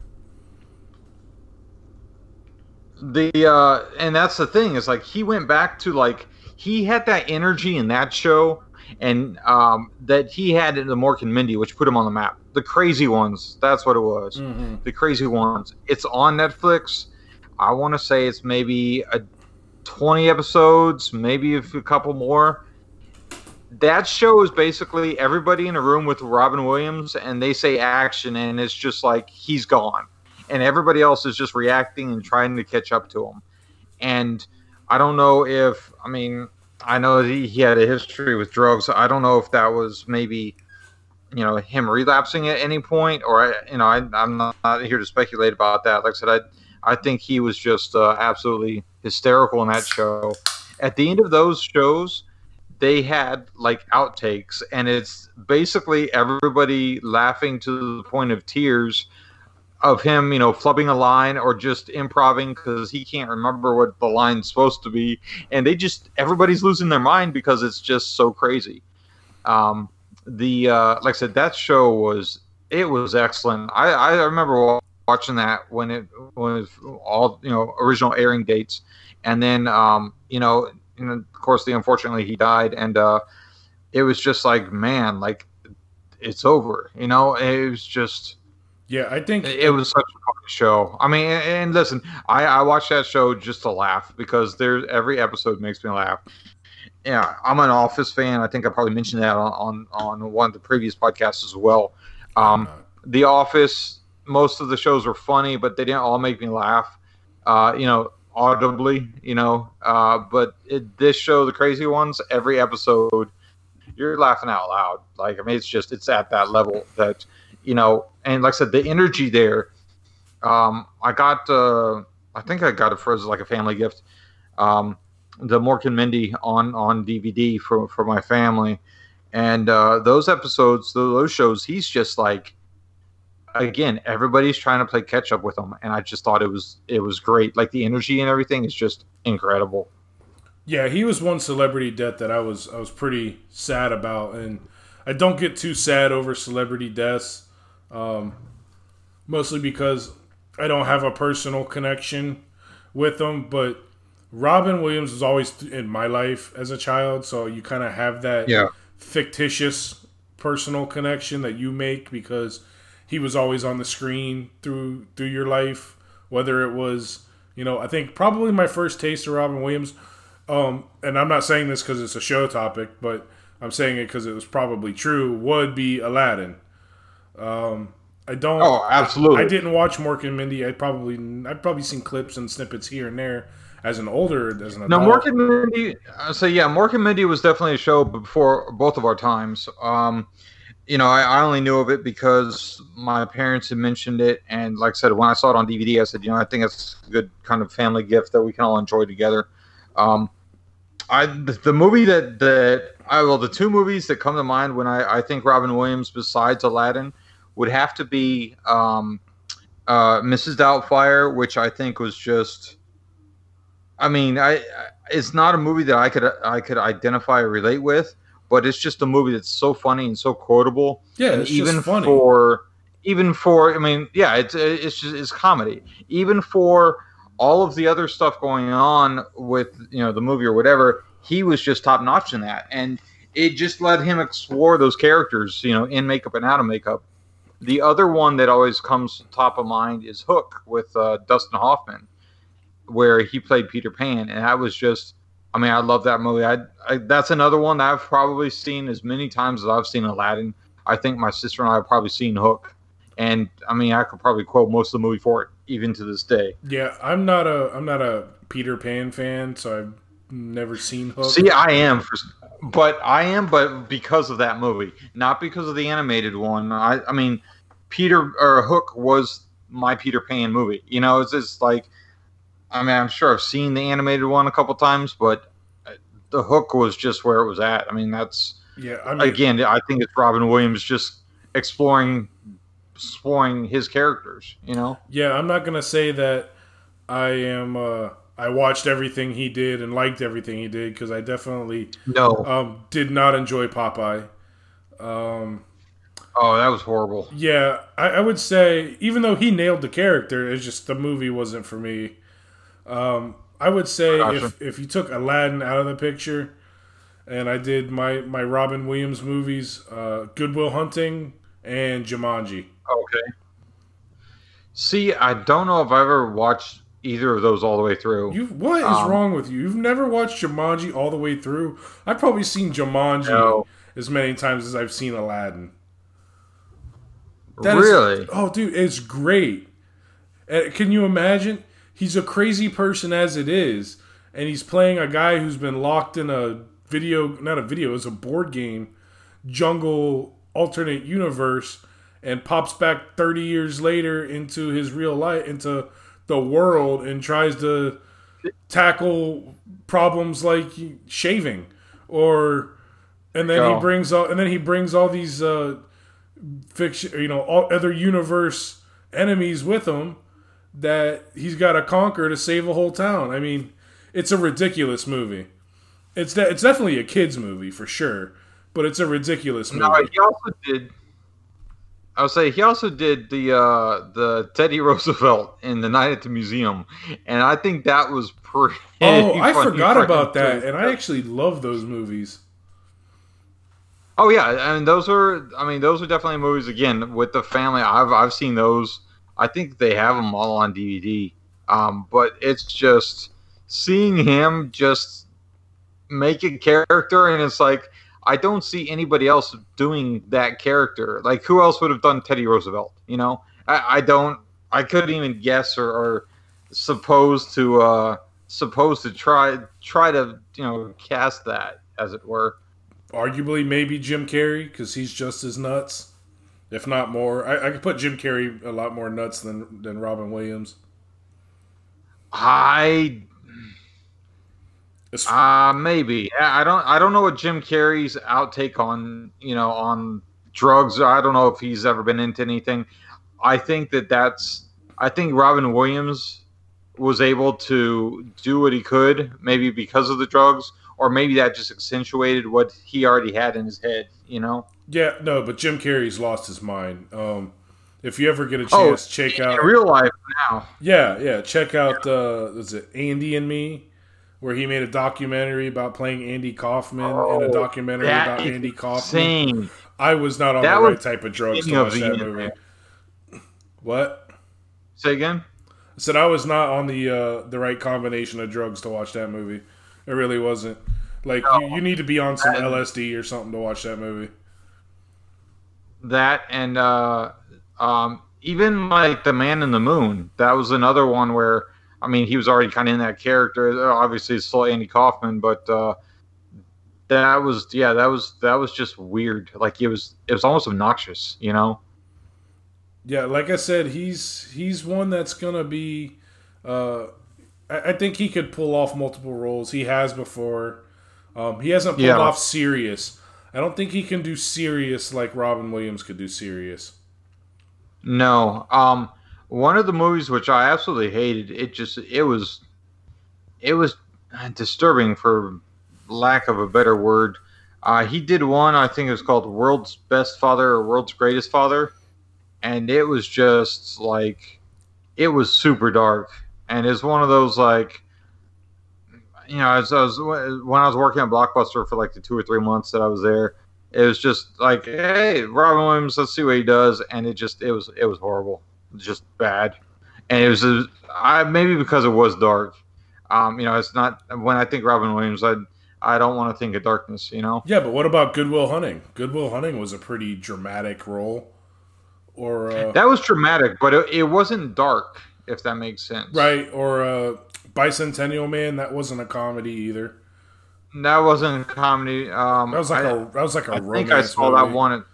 The uh and that's the thing is like he went back to like he had that energy in that show and um that he had in the Mork and Mindy which put him on the map. The crazy ones that's what it was. Mm-hmm. the crazy ones. It's on Netflix. I want to say it's maybe a 20 episodes maybe a couple more. That show is basically everybody in a room with Robin Williams and they say action and it's just like he's gone and everybody else is just reacting and trying to catch up to him. And I don't know if I mean I know he, he had a history with drugs. I don't know if that was maybe you know him relapsing at any point, or I, you know I, I'm not, not here to speculate about that. Like I said, I I think he was just uh, absolutely hysterical in that show. At the end of those shows, they had like outtakes, and it's basically everybody laughing to the point of tears of him, you know, flubbing a line or just improvising because he can't remember what the line's supposed to be, and they just everybody's losing their mind because it's just so crazy. Um, the uh, like I said, that show was it was excellent. I, I remember watching that when it was all you know original airing dates, and then um, you know, and of course, the unfortunately he died, and uh, it was just like man, like it's over. You know, it was just. Yeah, I think It was such a funny show. I mean, and, and listen, I, I watch that show just to laugh because there every episode makes me laugh. Yeah, I'm an Office fan. I think I probably mentioned that on on, on one of the previous podcasts as well. Um, the Office, most of the shows were funny, but they didn't all make me laugh. Uh, you know, audibly. You know, uh, but it, this show, the crazy ones, every episode, you're laughing out loud. Like I mean, it's just it's at that level that you know, and like I said, the energy there. Um, I got, uh, I think I got it for as like a family gift. Um, the Mork and Mindy on on DVD for for my family, and uh, those episodes, those shows, he's just like, again, everybody's trying to play catch up with him, and I just thought it was it was great. Like the energy and everything is just incredible. Yeah, he was one celebrity death that I was I was pretty sad about, and I don't get too sad over celebrity deaths, um, mostly because I don't have a personal connection with them. But Robin Williams was always in my life as a child, so you kind of have that Yeah. fictitious personal connection that you make because he was always on the screen through through your life. Whether it was, you know, I think probably my first taste of Robin Williams um, and I'm not saying this because it's a show topic, but I'm saying it because it was probably true. Would be Aladdin. Um, I don't. Oh, absolutely. I didn't watch Mork and Mindy. I probably I've probably seen clips and snippets here and there as an older as an No, adult. Mork and Mindy. Uh, so yeah, Mork and Mindy was definitely a show before both of our times. Um, you know, I, I only knew of it because my parents had mentioned it, and like I said, when I saw it on DVD, I said, you know, I think it's a good kind of family gift that we can all enjoy together. Um, I the, the movie that that I well, the two movies that come to mind when I, I think Robin Williams besides Aladdin would have to be um, uh, Mrs. Doubtfire, which I think was just. I mean, I I- it's not a movie that I could I could identify or relate with, but it's just a movie that's so funny and so quotable. yeah, And even just funny. for even for I mean, yeah, it's it's just it's comedy. Even for all of the other stuff going on with you know the movie or whatever, he was just top notch in that, and it just let him explore those characters, you know, in makeup and out of makeup. The other one that always comes top of mind is Hook with uh, Dustin Hoffman, where he played Peter Pan, and that was just. I mean, I love that movie. I, I that's another one that I've probably seen as many times as I've seen Aladdin. I think my sister and I have probably seen Hook, and I mean, I could probably quote most of the movie for it, even to this day. yeah, I'm not a I'm not a Peter Pan fan, so I've never seen Hook. See, I am for, but I am, but because of that movie, not because of the animated one. I, I mean, Peter or Hook was my Peter Pan movie. You know, it's just like I mean, I'm sure I've seen the animated one a couple times, but uh, the hook was just where it was at. I mean, that's Yeah, I mean, again, I think it's Robin Williams just exploring exploring his characters. You know, yeah, I'm not gonna say that I am. Uh, I watched everything he did and liked everything he did because I definitely no, um, did not enjoy Popeye. Um, oh, that was horrible. yeah, I, I would say even though he nailed the character, it's just the movie wasn't for me. Um, I would say Gotcha. if if you took Aladdin out of the picture, and I did my my Robin Williams movies, uh, Good Will Hunting and Jumanji. Okay. See, I don't know if I ever watched either of those all the way through. You what is Um, wrong with you? You've never watched Jumanji all the way through. I've probably seen Jumanji No. as many times as I've seen Aladdin. That is- really? oh, dude, it's great. Uh, Can you imagine? He's a crazy person as it is, and he's playing a guy who's been locked in a video, not a video, it's a board game, jungle alternate universe, and pops back 30 years later into his real life, into the world, and tries to tackle problems like shaving or and then Go. he brings all and then he brings all these uh fiction you know all other universe enemies with him that he's got to conquer to save a whole town i mean it's a ridiculous movie it's de- it's definitely a kids movie for sure but it's a ridiculous movie No, he also did. I would say he also did the uh, the Teddy [LAUGHS] Roosevelt in the night at the museum, and I think that was pretty. oh i forgot about that too. and i actually love those movies Oh yeah, and those are. I mean, those are definitely movies. Again, with the family, I've I've seen those. I think they have them all on DVD. Um, but it's just seeing him just make a character, and it's like I don't see anybody else doing that character. Like, who else would have done Teddy Roosevelt? You know, I, I don't. I couldn't even guess or, or suppose to uh, suppose to try try to you know cast that as it were. arguably maybe jim carrey because he's just as nuts if not more I, I could put jim carrey a lot more nuts than than robin williams I As- uh maybe I don't I don't know what Jim Carrey's outtake on you know on drugs. I don't know if he's ever been into anything. I think that that's I think Robin Williams was able to do what he could maybe because of the drugs or maybe that just accentuated what he already had in his head. You know. Yeah, no, but Jim Carrey's lost his mind. Um, if you ever get a Oh, chance, check In out. real life now. Yeah, yeah, check out. Uh, is it Andy and Me, where he made a documentary about playing Andy Kaufman and a Oh, documentary about Andy Kaufman. Insane. I was not on That the right type of drugs to watch that movie. What? Say again. I said I was not on the uh, the right combination of drugs to watch that movie. It really wasn't. Like you, you need to be on some LSD or something to watch that movie. that and uh um even like the man in the moon that was another one where i mean he was already kind of in that character obviously it's still andy kaufman but uh that was yeah that was that was just weird like it was it was almost obnoxious you know Yeah, like I said, he's he's one that's gonna be. Uh, I, I think he could pull off multiple roles. He has before. Um, he hasn't pulled Yeah. off serious. I don't think he can do serious like Robin Williams could do serious. no um one of the movies which i absolutely hated it just it was it was disturbing for lack of a better word. Uh, he did one i think it was called world's best father or world's greatest father and it was just like it was super dark. And it's one of those like you know as I was when I was working at Blockbuster for like the two or three months that I was there, it was just like, hey, Robin Williams, let's see what he does, and it just it was it was horrible, just bad, and it was I maybe because it was dark, um, you know, it's not when I think Robin Williams, I I don't want to think of darkness, you know. Yeah, but what about Good Will Hunting? Good Will Hunting was a pretty dramatic role. Or uh, That was dramatic, but it, it wasn't dark, if that makes sense. right, or uh, Bicentennial Man. That wasn't a comedy either. That wasn't a comedy. Um, That was like I, a that was like a I romance. think I saw movie. that one.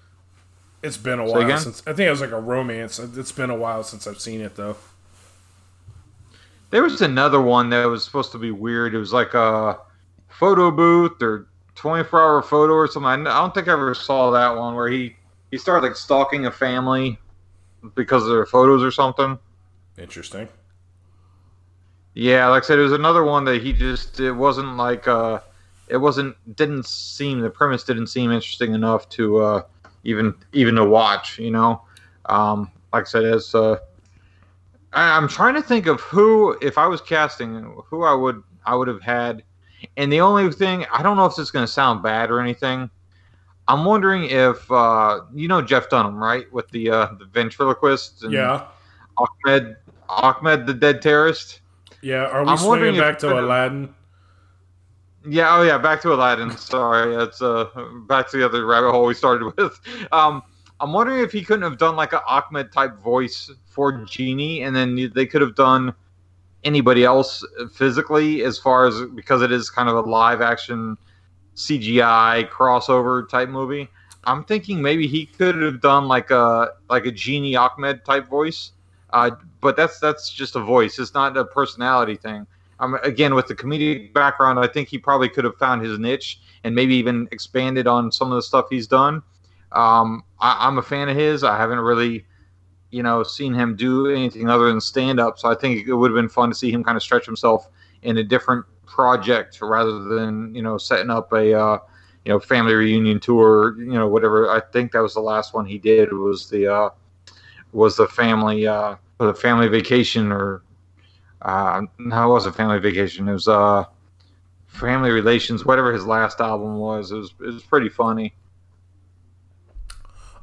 It's been a Say while again? since I think it was like a romance. It's been a while since I've seen it though. There was another one that was supposed to be weird. It was like a photo booth or 24 hour photo or something. I don't think I ever saw that one where he he started like stalking a family because of their photos or something. Interesting. Yeah, like I said, it was another one that he just it wasn't like uh it wasn't didn't seem the premise didn't seem interesting enough to uh even even to watch, you know. Um like I said, as uh I, I'm trying to think of who if I was casting who I would I would have had and the only thing I don't know if this is gonna sound bad or anything. I'm wondering if uh, you know Jeff Dunham, right? With the uh, the ventriloquist and Yeah. Achmed Achmed the dead terrorist. Yeah. Are we I'm swinging back to Aladdin? Yeah, oh yeah, back to Aladdin. Sorry, that's uh back to the other rabbit hole we started [LAUGHS] with. Um, I'm wondering if he couldn't have done like an Achmed type voice for Genie, and then they could have done anybody else physically, as far as because it is kind of a live action CGI crossover type movie. I'm thinking maybe he could have done like a like a Genie Achmed type voice, uh, but that's that's just a voice. It's not a personality thing. Um, again, with the comedic background, I think he probably could have found his niche and maybe even expanded on some of the stuff he's done. Um, I, I'm a fan of his. I haven't really, you know, seen him do anything other than stand up. So I think it would have been fun to see him kind of stretch himself in a different project rather than you know setting up a uh, you know family reunion tour. You know, whatever. I think that was the last one he did was the uh, was the family uh, the family vacation or uh, no, it wasn't family vacation. It was uh, family relations. Whatever his last album was, it was it was pretty funny.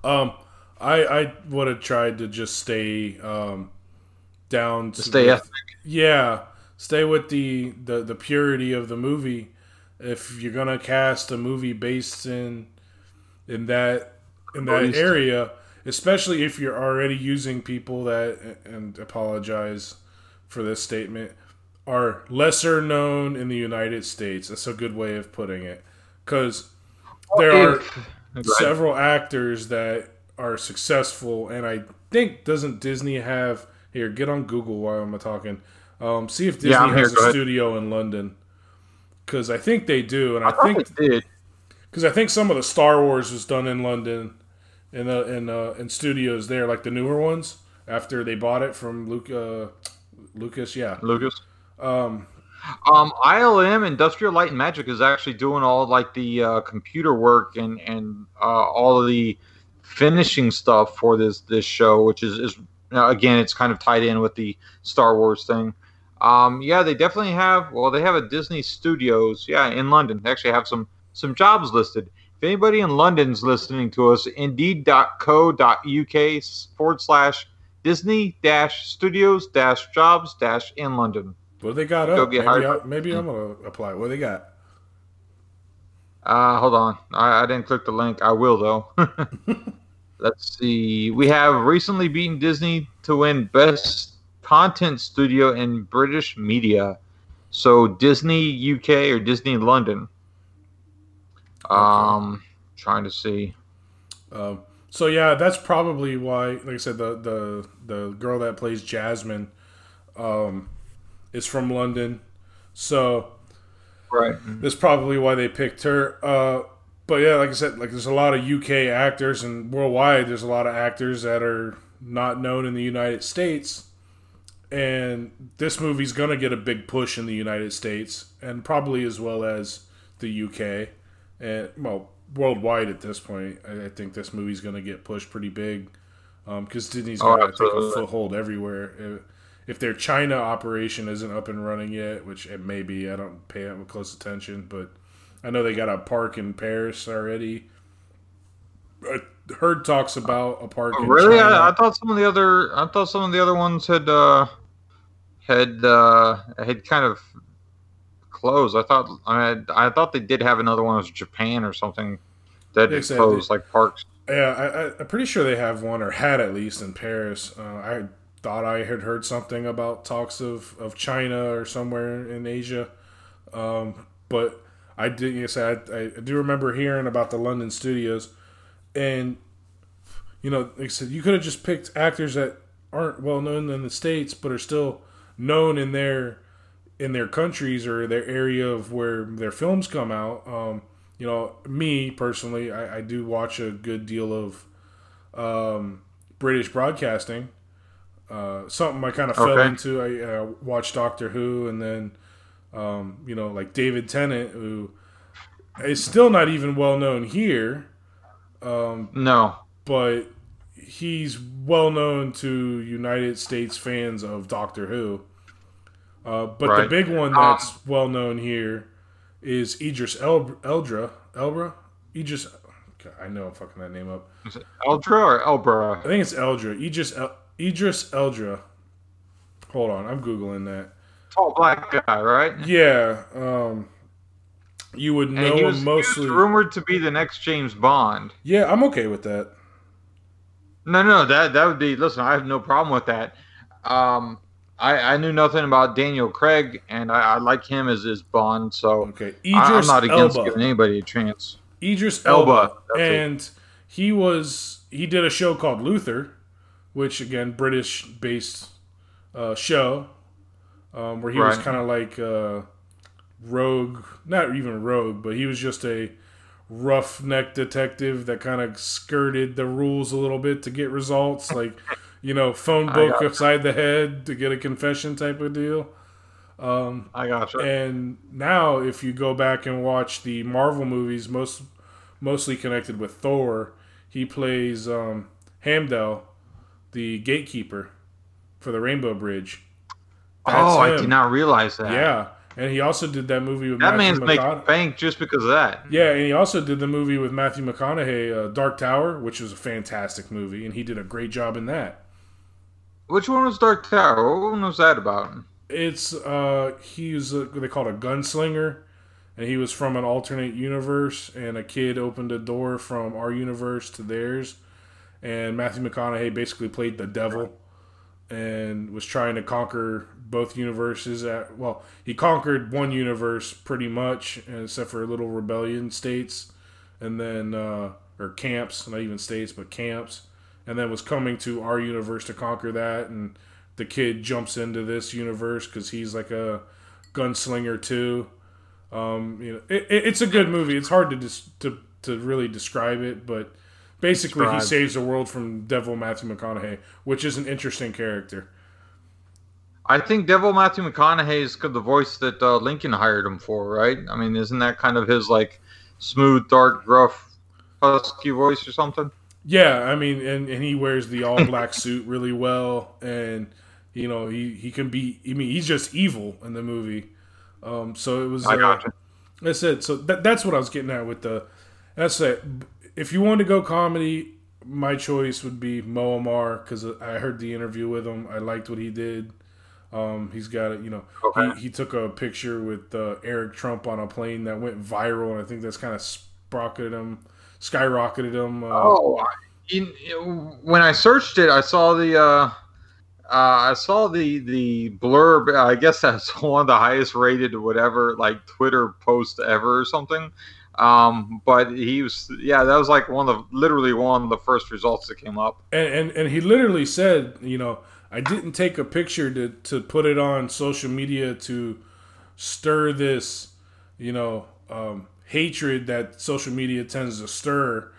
Um, I I would have tried to just stay um down to Stay with- ethnic. Yeah, stay with the, the the purity of the movie. If you're gonna cast a movie based in in that in that area, especially if you're already using people that and apologize for this statement are lesser known in the United States. That's a good way of putting it, because there are If- several actors that are successful, and I think doesn't Disney have here? Get on Google while I'm talking. Um, see if Disney Yeah, I'm here, has go a ahead. studio in London, because I think they do, and I, I think they did. because I think some of the Star Wars was done in London, in uh, in uh, in studios there, like the newer ones after they bought it from Luke uh, Lucas. Yeah, Lucas. um, Um, ILM Industrial Light and Magic is actually doing all like the uh, computer work and and uh, all of the finishing stuff for this this show, which is is again it's kind of tied in with the Star Wars thing. Um, yeah, they definitely have. Well, they have a Disney Studios. Yeah, in London, they actually have some some jobs listed. If anybody in London's listening to us, indeed.co.uk forward slash Disney dash Studios dash jobs dash in London. what they got Go up? get Maybe. I, maybe I'm gonna apply. What do they got? Uh, hold on. I, I didn't click the link. I will though. [LAUGHS] Let's see. We have recently beaten Disney to win Best Content Studio in British Media. So Disney UK or Disney London. Um, trying to see. Um, so yeah, that's probably why. Like I said, the the the girl that plays Jasmine um, is from London, so Right. that's probably why they picked her. Uh, but yeah, like I said, like there's a lot of UK actors, and worldwide there's a lot of actors that are not known in the United States. And this movie's gonna get a big push in the United States, and probably as well as the UK, and well, worldwide at this point. I, I think this movie's gonna get pushed pretty big, because Disney's Oh, gonna take a foothold everywhere. If, if their China operation isn't up and running yet, which it may be, I don't pay that close attention, but I know they got a park in Paris already. I heard talks about a park in Really? I, I thought some of the other. I thought some of the other ones had uh, had uh, had kind of closed. I thought. I I thought they did have another one. It was Japan or something that had said closed, like parks. Yeah, I, I, I'm pretty sure they have one or had at least in Paris. Uh, I thought I had heard something about talks of, of China or somewhere in Asia, um, but I did. Yes, I, I do remember hearing about the London studios, and you know, like I said, you could have just picked actors that aren't well known in the states, but are still known in their in their countries or their area of where their films come out. Um, you know, me personally, I, I, do watch a good deal of um, British broadcasting. Uh, something I kind of okay. fell into. I uh, watched Doctor Who, and then um, you know, like David Tennant, who is still not even well known here. Um, no, but he's well known to United States fans of Doctor Who. Uh, but right. the big one um, that's um, well known here is Idris El- Eldra. Elbra? Idris. I know I'm fucking that name up. Is it Eldra or Elbra? I think it's Eldra. Idris, El- Idris Eldra. Hold on, I'm googling that. Tall black guy, right? Yeah. Um, you would know he was, him mostly. rumored to be the next James Bond. Yeah, I'm okay with that. No, no, that that would be. Listen, I have no problem with that. Um, I, I knew nothing about Daniel Craig, and I, I like him as his Bond. So okay, I, am not against Elba. giving anybody a chance. Idris Elba, Elba and it. he was he did a show called Luther, which again British based uh, show, um, where he right. was kind of like uh, rogue, not even rogue, but he was just a roughneck detective that kind of skirted the rules a little bit to get results, like you know, phone book upside the head to get a confession type of deal. Um, I gotcha. And now, if you go back and watch the Marvel movies, most mostly connected with Thor, he plays um, Heimdall, the gatekeeper for the Rainbow Bridge. That's oh, him. I did not realize that. Yeah, and he also did that movie with that Matthew man's making bank just because of that. Yeah, and he also did the movie with Matthew McConaughey, uh, Dark Tower, which was a fantastic movie, and he did a great job in that. Which one was Dark Tower? What one was that about? It's uh, he's a, they call it a gunslinger, and he was from an alternate universe, and a kid opened a door from our universe to theirs, and Matthew McConaughey basically played the devil, and was trying to conquer both universes at well he conquered one universe pretty much except for little rebellion states and then uh, or camps not even states but camps and then was coming to our universe to conquer that and the kid jumps into this universe because he's like a gunslinger too um, you know it, it, it's a good movie it's hard to just to, to really describe it but basically he saves the world from devil matthew mcconaughey which is an interesting character I think Devil Matthew McConaughey is the voice that uh, Lincoln hired him for, right? I mean, isn't that kind of his like smooth, dark, gruff, husky voice or something? Yeah, I mean, and, and he wears the all black [LAUGHS] suit really well, and you know he he can be. I mean, he's just evil in the movie. Um, so it was. I uh, That's it. So that, that's what I was getting at with the. That's it. If you want to go comedy, my choice would be Mo Amer because I heard the interview with him. I liked what he did. Um, he's got it. You know, okay. he, he took a picture with uh, Eric Trump on a plane that went viral, and I think that's kind of sprocketed him, skyrocketed him. Uh, oh, in, when I searched it, I saw the. Uh, uh, I saw the the blurb. I guess that's [LAUGHS] one of the highest rated whatever like Twitter post ever or something. Um, but he was yeah, that was like one of the literally one of the first results that came up. And and, and he literally said, you know, I didn't take a picture to, to put it on social media to stir this, you know, um, hatred that social media tends to stir,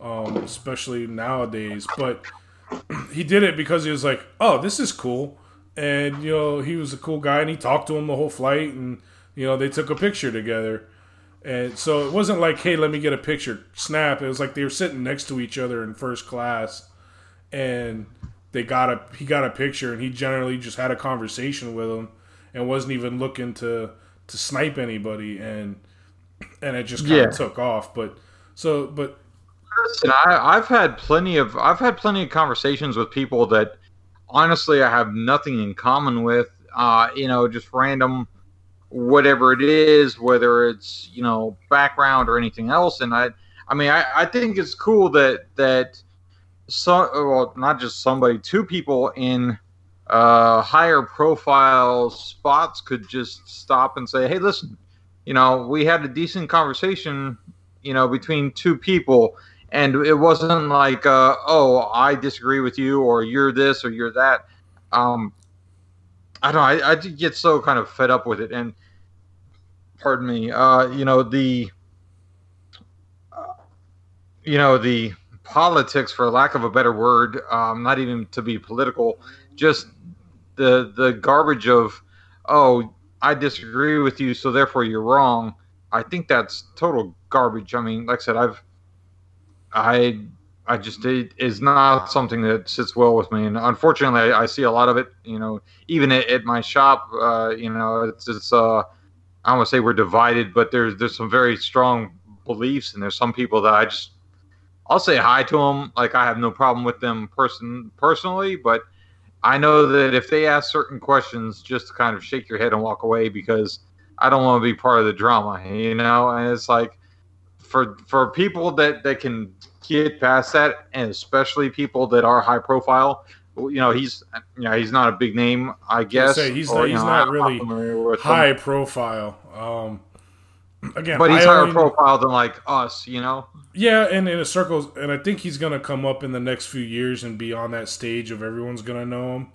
um, especially nowadays. But [CLEARS THROAT] he did it because he was like, oh, this is cool. And, you know, he was a cool guy and he talked to him the whole flight and, you know, they took a picture together. And so it wasn't like, hey, let me get a picture, snap. It was like they were sitting next to each other in first class. And they got a he got a picture and he generally just had a conversation with him and wasn't even looking to to snipe anybody and and it just kind yeah. of took off but so but listen I, i've had plenty of i've had plenty of conversations with people that honestly i have nothing in common with uh you know just random whatever it is whether it's you know background or anything else and i i mean i i think it's cool that that so well not just somebody two people in uh, higher profile spots could just stop and say hey listen you know we had a decent conversation you know between two people and it wasn't like uh, oh i disagree with you or you're this or you're that um, I don't know. I, I get so kind of fed up with it, and pardon me. Uh, you know the, you know the politics, for lack of a better word, um, not even to be political, just the the garbage of, oh, I disagree with you, so therefore you're wrong. I think that's total garbage. I mean, like I said, I've, I I just it is not something that sits well with me, and unfortunately, I, I see a lot of it. You know, even at, at my shop, uh, you know, it's, it's uh, I don't want to say we're divided, but there's there's some very strong beliefs, and there's some people that I just I'll say hi to them. Like I have no problem with them person personally, but I know that if they ask certain questions, just to kind of shake your head and walk away because I don't want to be part of the drama, you know. And it's like for for people that that can get past that, and especially people that are high profile. You know, he's you know he's not a big name, I guess. Say, he's or, not, he's know, not really high him. profile. Um, again, but he's I higher only, profile than like us, you know. Yeah, and in a circle, and I think he's gonna come up in the next few years and be on that stage of everyone's gonna know him.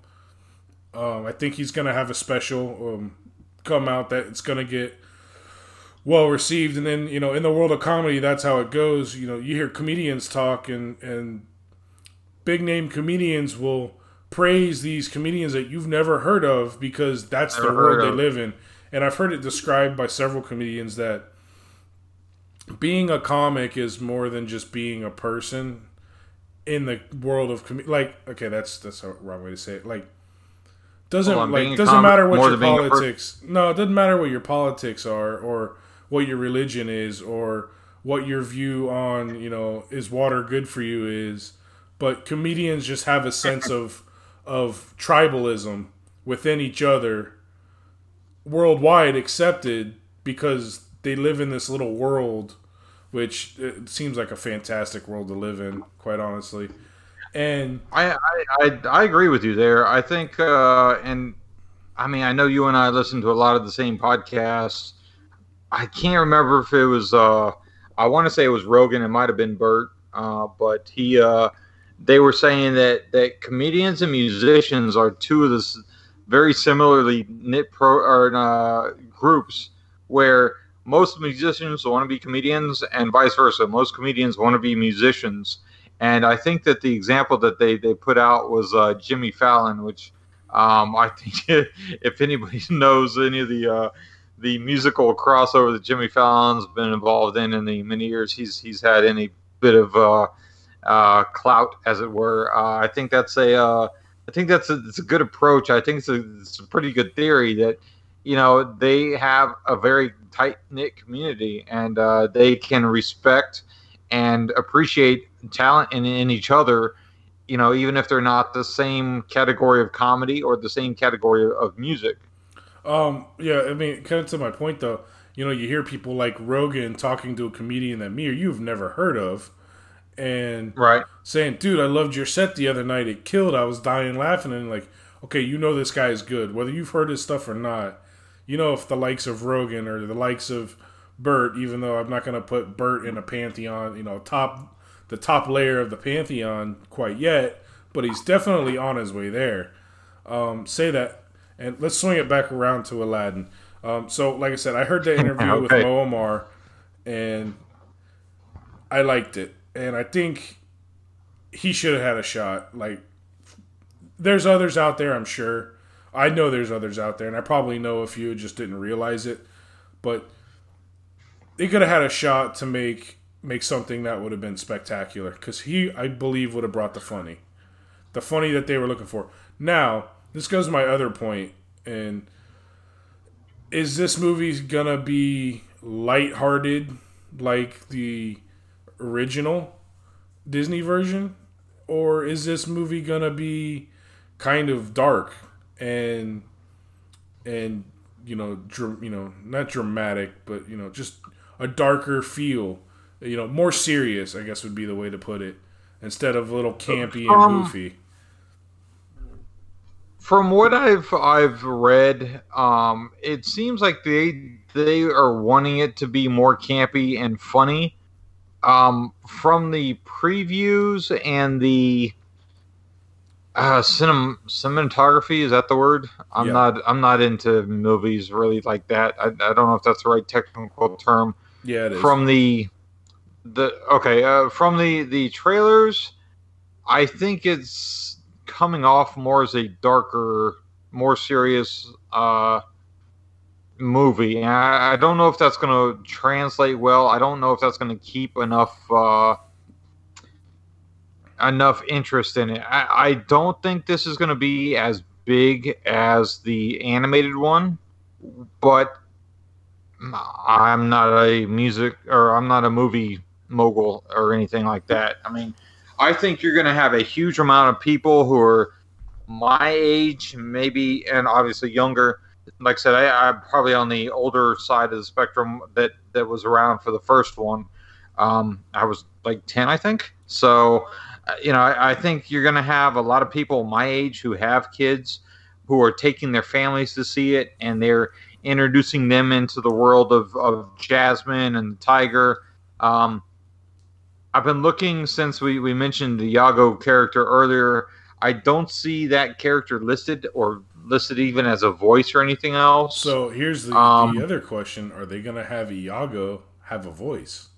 Um, I think he's gonna have a special um, come out that it's gonna get well received. And then you know in the world of comedy that's how it goes. You know you hear comedians talk and and big name comedians will praise these comedians that you've never heard of because that's never the world they live in. And i've heard it described by several comedians that being a comic is more than just being a person in the world of com- like okay that's that's a wrong way to say it. Like doesn't like doesn't matter what your politics no it doesn't matter what your politics are or what your religion is or what your view on you know is water good for you is but comedians just have a sense of of tribalism within each other worldwide accepted because they live in this little world which seems like a fantastic world to live in quite honestly and i i i, I agree with you there i think uh and i mean i know you and i listen to a lot of the same podcasts I can't remember if it was. Uh, I want to say it was Rogan. It might have been Bert, uh, but he. Uh, they were saying that that comedians and musicians are two of the very similarly knit pro or uh, groups where most musicians want to be comedians and vice versa. Most comedians want to be musicians. And I think that the example that they, they put out was uh, Jimmy Fallon, which um, I think [LAUGHS] if anybody [LAUGHS] knows any of the uh, the musical crossover that Jimmy Fallon's been involved in in the many years he's he's had any bit of uh, uh, clout, as it were. Uh, I think that's a uh, I think that's a, it's a good approach. I think it's a, it's a pretty good theory that you know they have a very tight knit community and uh, they can respect and appreciate talent in, in each other. You know, even if they're not the same category of comedy or the same category of music. Um, yeah, I mean, kind of to my point though, you know, you hear people like Rogan talking to a comedian that me or you've never heard of, and right saying, "Dude, I loved your set the other night. It killed. I was dying laughing." And like, okay, you know this guy is good, whether you've heard his stuff or not. You know, if the likes of Rogan or the likes of Bert, even though I'm not going to put Bert in a pantheon, you know, top the top layer of the pantheon quite yet, but he's definitely on his way there. Um, say that and let's swing it back around to Aladdin. Um, so, like I said, I heard the [LAUGHS] interview okay. with Mo Amer, and I liked it. And I think he should have had a shot. Like, there's others out there, I'm sure. I know there's others out there, and I probably know a few just didn't realize it. But they could have had a shot to make make something that would have been spectacular because he, I believe, would have brought the funny, the funny that they were looking for. Now, this goes to my other point, and is this movie gonna be lighthearted like the original Disney version, or is this movie gonna be kind of dark and and you know dr- you know not dramatic, but you know just a darker feel, you know more serious, I guess would be the way to put it, instead of a little campy and um, goofy from what I've I've read, um, it seems like they they are wanting it to be more campy and funny. Um, from the previews and the uh, cinem- cinematography is that the word? I'm Yeah. not. I'm not into movies really like that. I, I don't know if that's the right technical term. Yeah, it is. From the the okay uh, from the the trailers, I think it's coming off more as a darker, more serious uh, movie. And I, I don't know if that's going to translate well. I don't know if that's going to keep enough. Uh, enough interest in it. I, I don't think this is going to be as big as the animated one, but I'm not a music or I'm not a movie mogul or anything like that. I mean, I think you're going to have a huge amount of people who are my age, maybe, and obviously younger. Like I said, I, I'm probably on the older side of the spectrum that that was around for the first one. Um, I was like 10, I think. So, you know, I, I think you're going to have a lot of people my age who have kids who are taking their families to see it and they're introducing them into the world of, of Jasmine and the Tiger. Um, I've been looking since we, we mentioned the Iago character earlier. I don't see that character listed or listed even as a voice or anything else. So here's the, Um, the other question: Are they going to have Iago have a voice?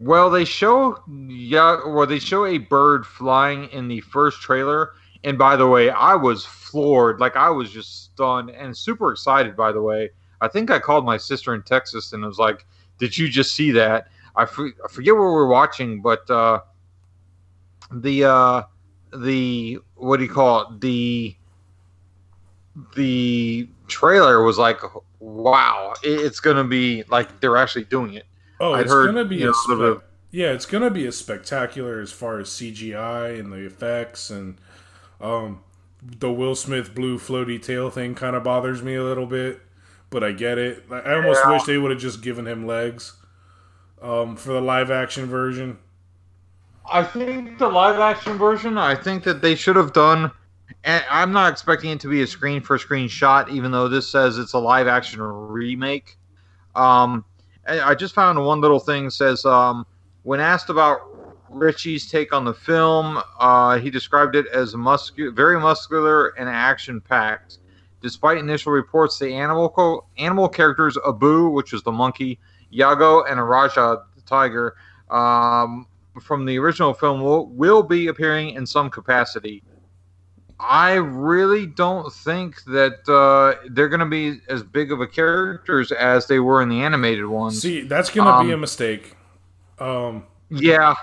Well, they show yeah, well they show a bird flying in the first trailer, and by the way, I was floored, like I was just stunned and super excited. By the way, I think I called my sister in Texas and was like, "Did you just see that?" I, forget what we're watching, but uh, the uh, the what do you call it? The the trailer was like, "Wow, it- it's gonna be like they're actually doing it." Oh, I'd it's heard, to be you a know, spe- of- yeah, it's going to be a spectacular as far as CGI and the effects and um, the Will Smith blue floaty tail thing kind of bothers me a little bit, but I get it. I I almost Yeah. wish they would have just given him legs um, for the live action version. I think the live action version, I think that they should have done. And I'm not expecting it to be a screen for screen shot, even though this says it's a live action remake. Um, I just found one little thing says um, when asked about Ritchie's take on the film, uh, he described it as muscu- very muscular and action packed. Despite initial reports, the animal co- animal characters Abu, which is the monkey, Iago, and Araja, the tiger, um, from the original film will, will be appearing in some capacity. I really don't think that uh, they're going to be as big of a characters as they were in the animated ones. See, that's going to be Um, a mistake. Um, Yeah,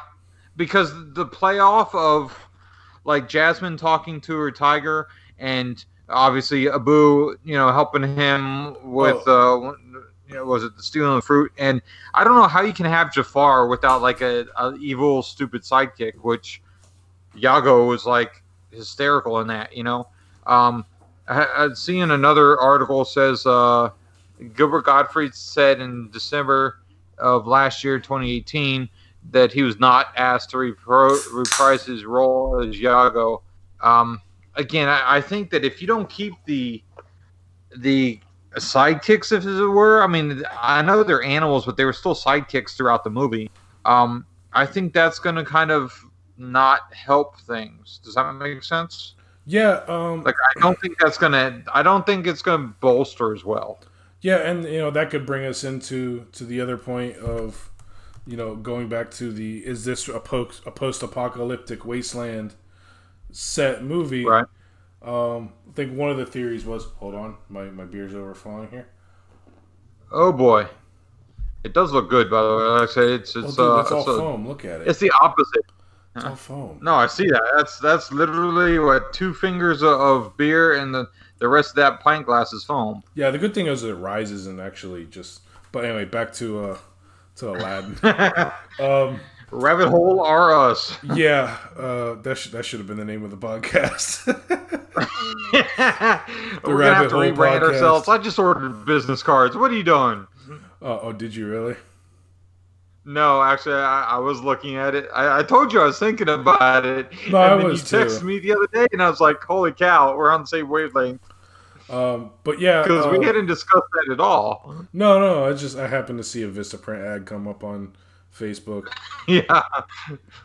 because the playoff of like Jasmine talking to her tiger and obviously Abu, you know, helping him with uh, you know, was it the stealing the fruit? And I don't know how you can have Jafar without like a, a evil, stupid sidekick, which Iago was like hysterical in that. You know, um, I, I'd seen another article says uh, Gilbert Gottfried said in December of last year, 2018, that he was not asked to repro- reprise his role as Iago. Um, again, I, I think that if you don't keep the the sidekicks, if it were, I mean, I know they're animals, but they were still sidekicks throughout the movie. Um, I think that's going to kind of not help things. Does that make sense? yeah, um, Like, I don't think that's going to. I don't think it's going to bolster as well. Yeah, and you know that could bring us into to the other point of, you know, going back to the is this a post a post apocalyptic wasteland set movie? Right. Um, I think one of the theories was hold on, my my beer's overflowing here. Oh boy, it does look good. By the way, like I said, it's Oh, it's dude, uh, it's, a- foam. Look at it. it's the opposite. It's all foam. No, I see that. That's that's literally what two fingers of, beer and the the rest of that pint glass is foam. Yeah, the good thing is it rises and actually just. But anyway, back to uh to Aladdin. [LAUGHS] um, Rabbit hole are us. [LAUGHS] yeah, uh, that should that should have been the name of the podcast. [LAUGHS] We're gonna have to rebrand Podcast. ourselves. I just ordered business cards. What are you doing? oh, oh, did you really? No, actually, I, I was looking at it. I, I told you I was thinking about it. No, and I then was you too. texted me the other day, and I was like, "Holy cow, we're on the same wavelength." Um, but yeah, Because uh, we hadn't discussed that at all. No, no. I just I happened to see a Vistaprint ad come up on Facebook. [LAUGHS] Yeah.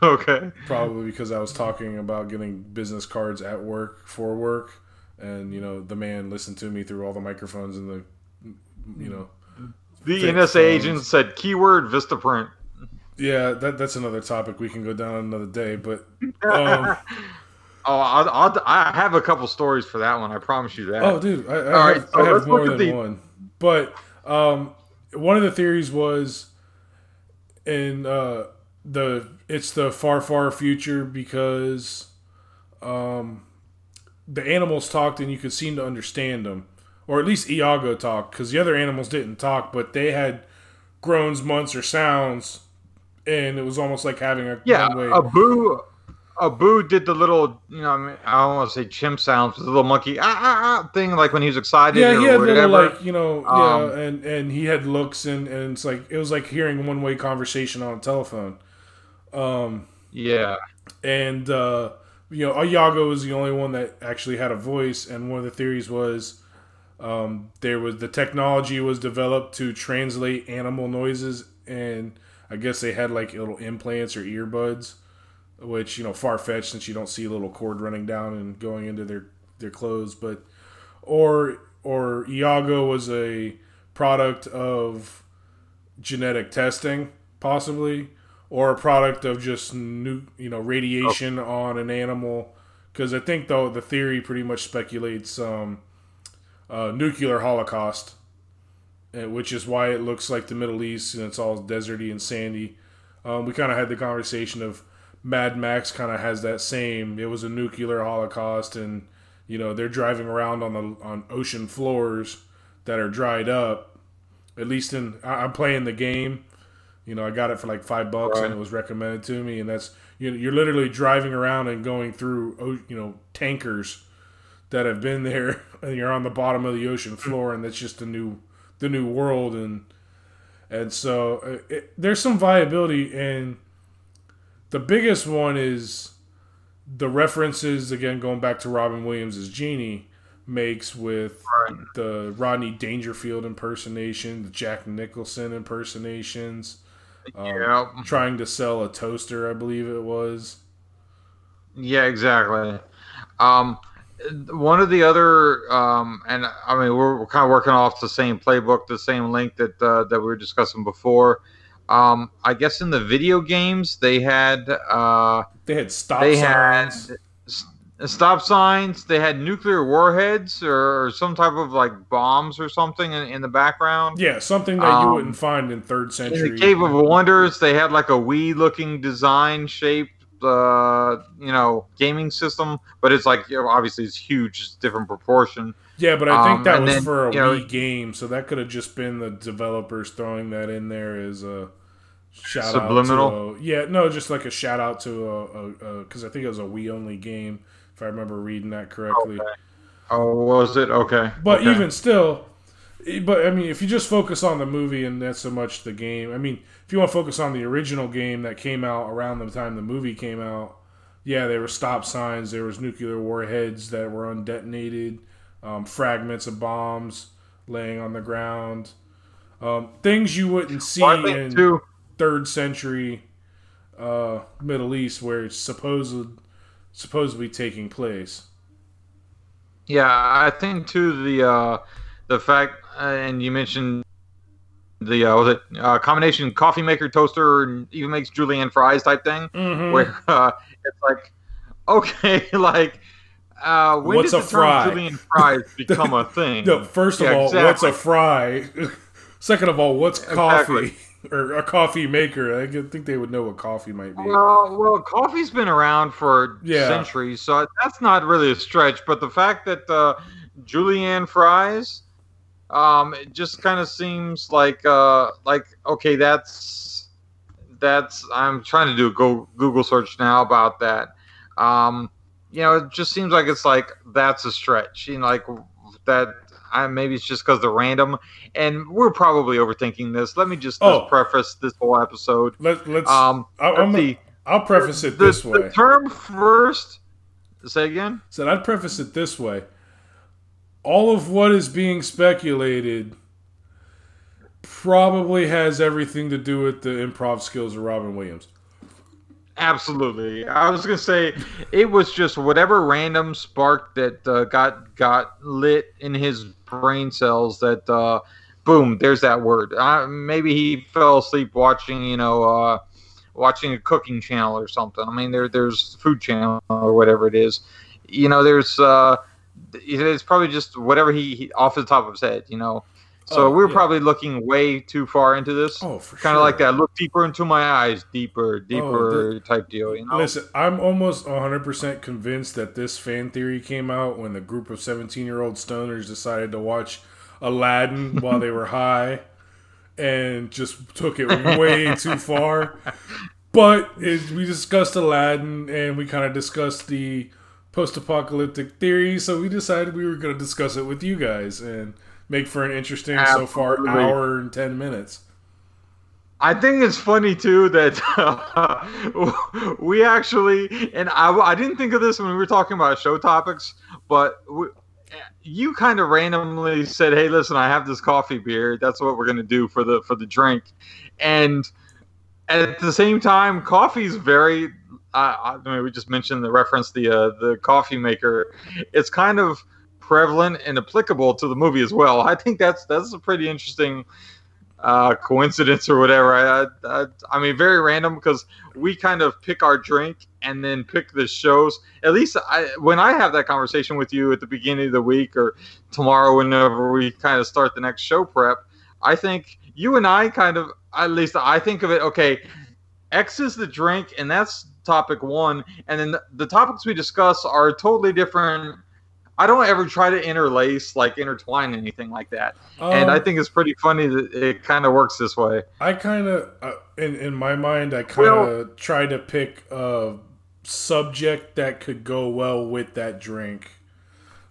Okay. Probably because I was talking about getting business cards at work for work, and you know the man listened to me through all the microphones and the, you know. The NSA phones. agent said keyword Vistaprint. Yeah, that that's another topic we can go down another day, but um, [LAUGHS] Oh, I'll, I'll, I have a couple stories for that one. I promise you that. Oh, dude, I, I All have, right, so I have more than the- one. But um, one of the theories was in uh, the it's the far far future because um, the animals talked and you could seem to understand them, or at least Iago talked because the other animals didn't talk, but they had groans, months, or sounds, and it was almost like having a yeah, one-way. Abu, Abu did the little, you know, I, mean, I don't want to say chimp sounds, but the little monkey ah, ah, ah, thing, like when he was excited yeah, he had whatever. little like you know, Um, yeah, and and he had looks and and it's like it was like hearing one way conversation on a telephone. Um, yeah, and uh, you know, Iago was the only one that actually had a voice, and one of the theories was um, there was the technology was developed to translate animal noises, and I guess they had like little implants or earbuds, which you know far fetched since you don't see a little cord running down and going into their their clothes, but or or Iago was a product of genetic testing, possibly, or a product of just new, you know, radiation on an animal. Because I think though the theory pretty much speculates um, uh, nuclear holocaust, uh, which is why it looks like the Middle East and it's all deserty and sandy. Um, we kind of had the conversation of Mad Max kind of has that same. It was a nuclear holocaust, and you know they're driving around on the on ocean floors that are dried up. At least in I, I'm playing the game. You know, I got it for like five bucks, and it was recommended to me. And that's you know, you're literally driving around and going through you know tankers that have been there, [LAUGHS] and you're on the bottom of the ocean floor, and that's just the new the new world, and and so uh, it, there's some viability, and the biggest one is the references again going back to Robin Williams as Genie makes with Right. the Rodney Dangerfield impersonation, the Jack Nicholson impersonations, um, trying to sell a toaster, I believe it was. yeah, exactly. Um, one of the other, um, and I mean, we're, we're kind of working off the same playbook, the same link that uh, that we were discussing before. Um, I guess in the video games they had uh, They had stop they had signs. s- stop signs. They had nuclear warheads or, or some type of like bombs or something in, in the background. yeah, something that you um, wouldn't find in third In century. the Cave of Wonders, they had like a Wii-looking design shaped, uh, you know, gaming system, but it's like you know, obviously it's huge, it's different proportion. Yeah, but I think Um, that was then, for a you know- Wii game, so that could have just been the developers throwing that in there as a shout Subliminal? out to a, yeah, no, just like a shout out to a because I think it was a Wii only game if I remember reading that correctly. Okay. Oh, was it okay? But okay. even still, but I mean, if you just focus on the movie and not so much the game, I mean, if you want to focus on the original game that came out around the time the movie came out, yeah, there were stop signs, there was nuclear warheads that were undetonated, um, fragments of bombs laying on the ground, um, things you wouldn't see Well, in too. third century uh, Middle East where it's supposed supposedly taking place. Yeah, I think too the uh, the fact, uh, and you mentioned the uh, was it uh, combination coffee maker toaster and even makes julienne fries type thing, Mm-hmm. where uh, it's like, okay, [LAUGHS] like. Uh, when What's did a the fry? term julienne fries [LAUGHS] become a thing? No, first of Yeah, all, exactly. what's a fry? [LAUGHS] Second of all, what's coffee Exactly. or a coffee maker? I think they would know what coffee might be. Well, well, coffee's been around for Yeah. centuries, so that's not really a stretch. But the fact that uh, julienne fries, um, it just kind of seems like uh, like okay, that's that's. I'm trying to do a go Google search now about that. Um, you know, it just seems like it's like that's a stretch. You know, like that. I, maybe it's just because they're random, and we're probably overthinking this. Let me just, Oh. just preface this whole episode. Let, let's. Um, I, let's I'm, see. I'll preface it the, this the way. term first. Say again. Said I'd preface it this way. All of what is being speculated probably has everything to do with the improv skills of Robin Williams. Absolutely. I was gonna say it was just whatever random spark that uh, got got lit in his brain cells. That uh, boom, there's that word. Uh, maybe he fell asleep watching, you know, uh, watching a cooking channel or something. I mean, there there's food channel or whatever it is. You know, there's uh, it's probably just whatever he, he off the top of his head. You know, so Oh, we're yeah. probably looking way too far into this. Oh, for kind sure. of like that. Look deeper into my eyes, deeper, oh, deeper Oh, type deal. You know. Listen, I'm almost 100% convinced that this fan theory came out when the group of 17 year old stoners decided to watch Aladdin [LAUGHS] while they were high and just took it way too far. [LAUGHS] But it, we discussed Aladdin and we kind of discussed the post apocalyptic theory, so we decided we were going to discuss it with you guys and make for an interesting so far hour and 10 minutes. I think it's funny too that [LAUGHS] we actually, and I, I didn't think of this when we were talking about show topics, but we, you kind of randomly said, "Hey, listen, I have this coffee beer. That's what we're gonna do for the for the drink," and at the same time, coffee is very. Uh, I mean, we just mentioned the reference the uh, the coffee maker. It's kind of prevalent and applicable to the movie as well. I think that's that's a pretty interesting uh, coincidence or whatever. I, I, I mean, very random because we kind of pick our drink and then pick the shows. At least I, when I have that conversation with you at the beginning of the week or tomorrow, whenever we kind of start the next show prep, I think you and I kind of, at least I think of it. Okay, X is the drink, and that's topic one, and then the, topics we discuss are totally different. I don't ever try to interlace, like intertwine anything like that and I Um, think it's pretty funny that it kind of works this way. I kind of, uh, in in my mind, I kind of try to pick a subject that could go well with that drink.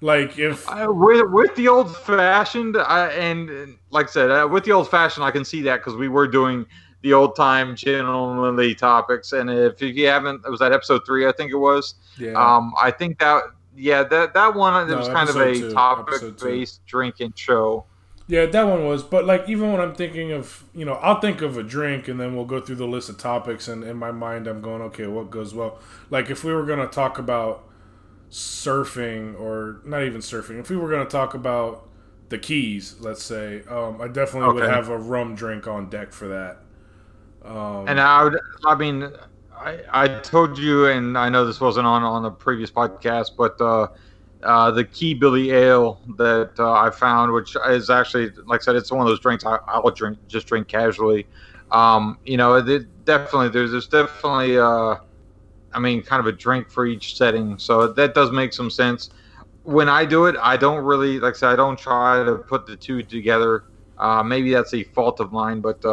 Like if I, with, with the old fashioned, I, and and like I said, uh, with the old fashioned, I can see that because we were doing the old time gentlemanly topics, and if you haven't, it was that episode three, I think it was. yeah, Um, I think that yeah, that that one it No, was kind of a two, topic based drinking show. yeah, that one was. But like even when I'm thinking of, you know, I'll think of a drink and then we'll go through the list of topics, and in my mind, I'm going, okay, what goes well? Like if we were gonna talk about surfing or not even surfing, if we were gonna talk about the Keys, let's say, um, I definitely would have a rum drink on deck for that. Um, And I would, I mean, I, I told you, and I know this wasn't on on the previous podcast, but uh, uh, the Key Billy Ale that uh, I found, which is actually, like I said, it's one of those drinks I, I'll drink, just drink casually. Um, you know, it definitely there's there's definitely, uh, I mean, kind of a drink for each setting, so that does make some sense. When I do it, I don't really, like I said, I don't try to put the two together. Uh, maybe that's a fault of mine, but.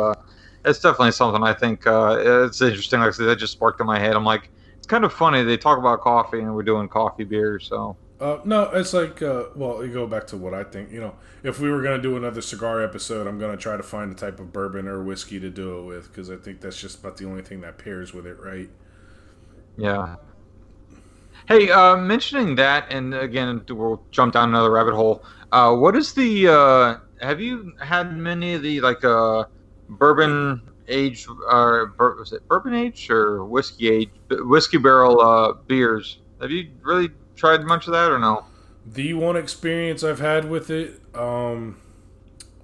It's definitely something I think uh, it's interesting. Like I said, that just sparked in my head. I'm like, it's kind of funny. They talk about coffee and we're doing coffee beer. So Uh, no, it's like, uh, well, you go back to what I think. You know, if we were gonna do another cigar episode, I'm gonna try to find a type of bourbon or whiskey to do it with because I think that's just about the only thing that pairs with it, right? yeah. Hey, uh, mentioning that, and again, we'll jump down another rabbit hole. Uh, what is the? Uh, have you had many of the like uh, bourbon age, or bur- was it bourbon age or whiskey age, whiskey barrel uh, beers? Have you really tried much of that or no? The one experience I've had with it um,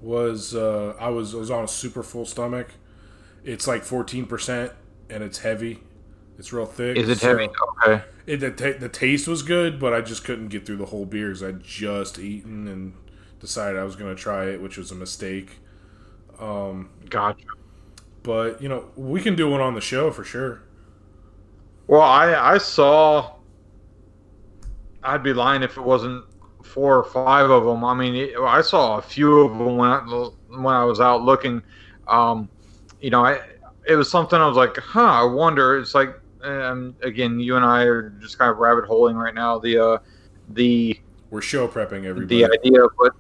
was uh, I was I was on a super full stomach. It's like 14 percent, and it's heavy. It's real thick. Is it so- heavy? Okay. It, the, ta the taste was good, but I just couldn't get through the whole beer because I'd just eaten and decided I was going to try it, which was a mistake. Um, Gotcha. but you know, we can do one on the show for sure. Well, I I saw. I'd be lying if it wasn't four or five of them. I mean, I saw a few of them when I, when I was out looking. Um, you know, I it was something I was like, huh. I wonder. It's like, um, again, you and I are just kind of rabbit holing right now. The uh, the We're show prepping everybody. the idea of what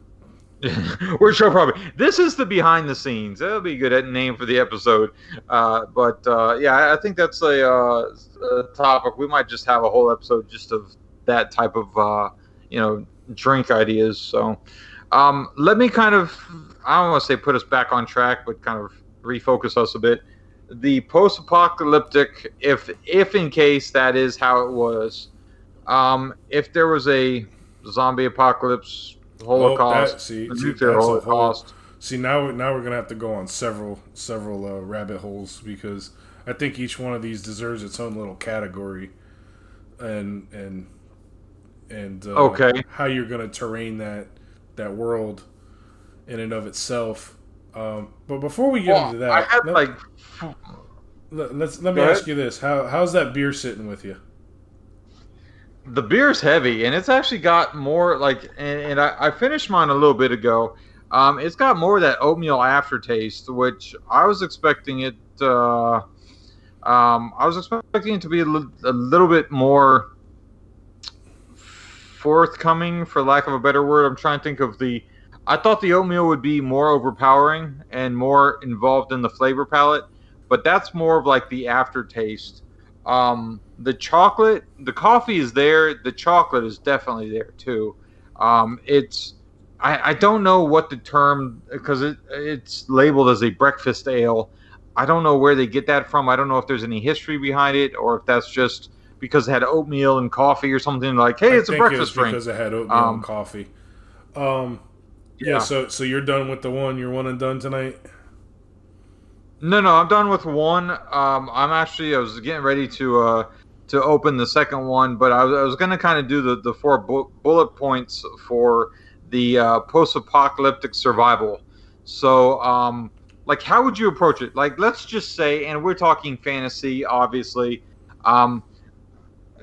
[LAUGHS] we're show probably this is the behind the scenes. That'll be a good name for the episode. Uh, but uh, yeah I- think that's a, uh, a topic. We might just have a whole episode just of that type of uh, you know drink ideas. So um, let me kind of I don't want to say put us back on track, but kind of refocus us a bit. The post-apocalyptic, if if in case that is how it was, um, if there was a zombie apocalypse, Holocaust, that- see- the see, nuclear that's whole- Holocaust. See now, now we're gonna have to go on several several uh, rabbit holes because I think each one of these deserves its own little category, and and and uh, Okay. how you're gonna terrain that that world in and of itself. Um, but before we get Well, into that, I had let, like let, us let me ask you this: how how's that beer sitting with you? The beer's heavy, and it's actually got more like, and, and I, I finished mine a little bit ago. Um, it's got more of that oatmeal aftertaste, which I was expecting it. Uh, um, I was expecting it to be a, a little bit more forthcoming, for lack of a better word. I'm trying to think of the. I thought the oatmeal would be more overpowering and more involved in the flavor palette, but that's more of like the aftertaste. Um, the chocolate, the coffee is there. The chocolate is definitely there too. Um, it's I, I don't know what the term because it it's labeled as a breakfast ale. I don't know where they get that from. I don't know if there's any history behind it or if that's just because it had oatmeal and coffee or something like, hey, I it's a think it breakfast drink. because it had oatmeal Um, and coffee. Um, yeah. Yeah. So so you're done with the one. You're one and done tonight. No, no, I'm done with one. Um, I'm actually I was getting ready to uh, to open the second one, but I was, I was going to kind of do the the four bu- bullet points for the uh, post-apocalyptic survival. So, um, like, how would you approach it? Like, let's just say, and we're talking fantasy, obviously. Um,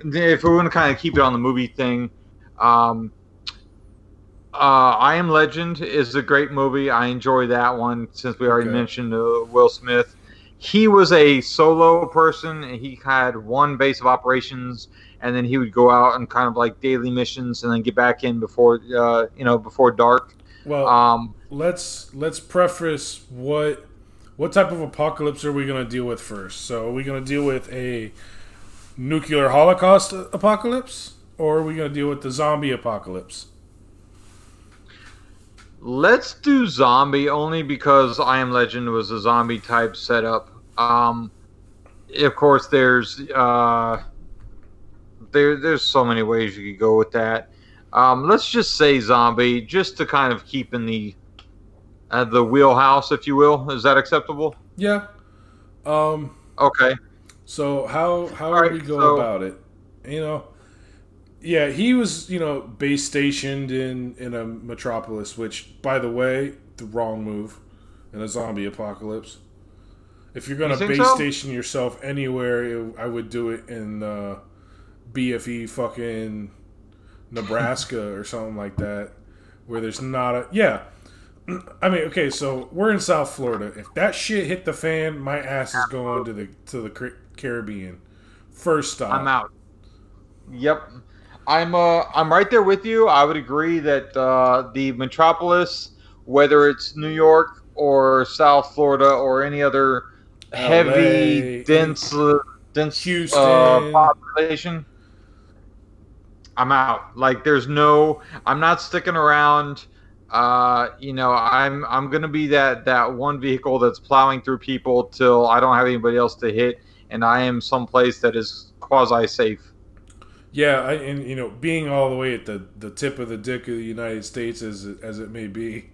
if we want to kind of keep it on the movie thing, um, uh, I Am Legend is a great movie. I enjoy that one since we already Okay. mentioned uh, Will Smith. He was a solo person, and he had one base of operations, and then he would go out and kind of like daily missions, and then get back in before uh, you know before dark. Well, Um, let's let's preface what what type of apocalypse are we going to deal with first? So, are we going to deal with a nuclear holocaust apocalypse, or are we going to deal with the zombie apocalypse? Let's do zombie only because I Am Legend was a zombie type setup. Um, of course, there's uh, there there's so many ways you could go with that. Um, let's just say zombie, just to kind of keep in the uh, the wheelhouse, if you will. Is that acceptable? Yeah. Um. Okay. So how how All would right, we go so- about it? You know. Yeah, he was you know base stationed in in a metropolis, which by the way, the wrong move in a zombie apocalypse. If you're gonna You base so? station yourself anywhere, it, I would do it in uh, BFE fucking Nebraska [LAUGHS] or something like that, where there's not a yeah. [CLEARS THROAT] I mean, okay, so we're in South Florida. If that shit hit the fan, my ass is going to the to the Caribbean. First stop. I'm out. Yep. I'm uh I'm right there with you. I would agree that uh, the metropolis, whether it's New York or South Florida or any other heavy, dense, uh, dense Houston. uh, population, I'm out. Like there's no I'm not sticking around. Uh, you know, I'm I'm gonna be that that one vehicle that's plowing through people till I don't have anybody else to hit, and I am someplace that is quasi safe. Yeah, I, and you know, being all the way at the, the tip of the dick of the United States, as it- as it may be,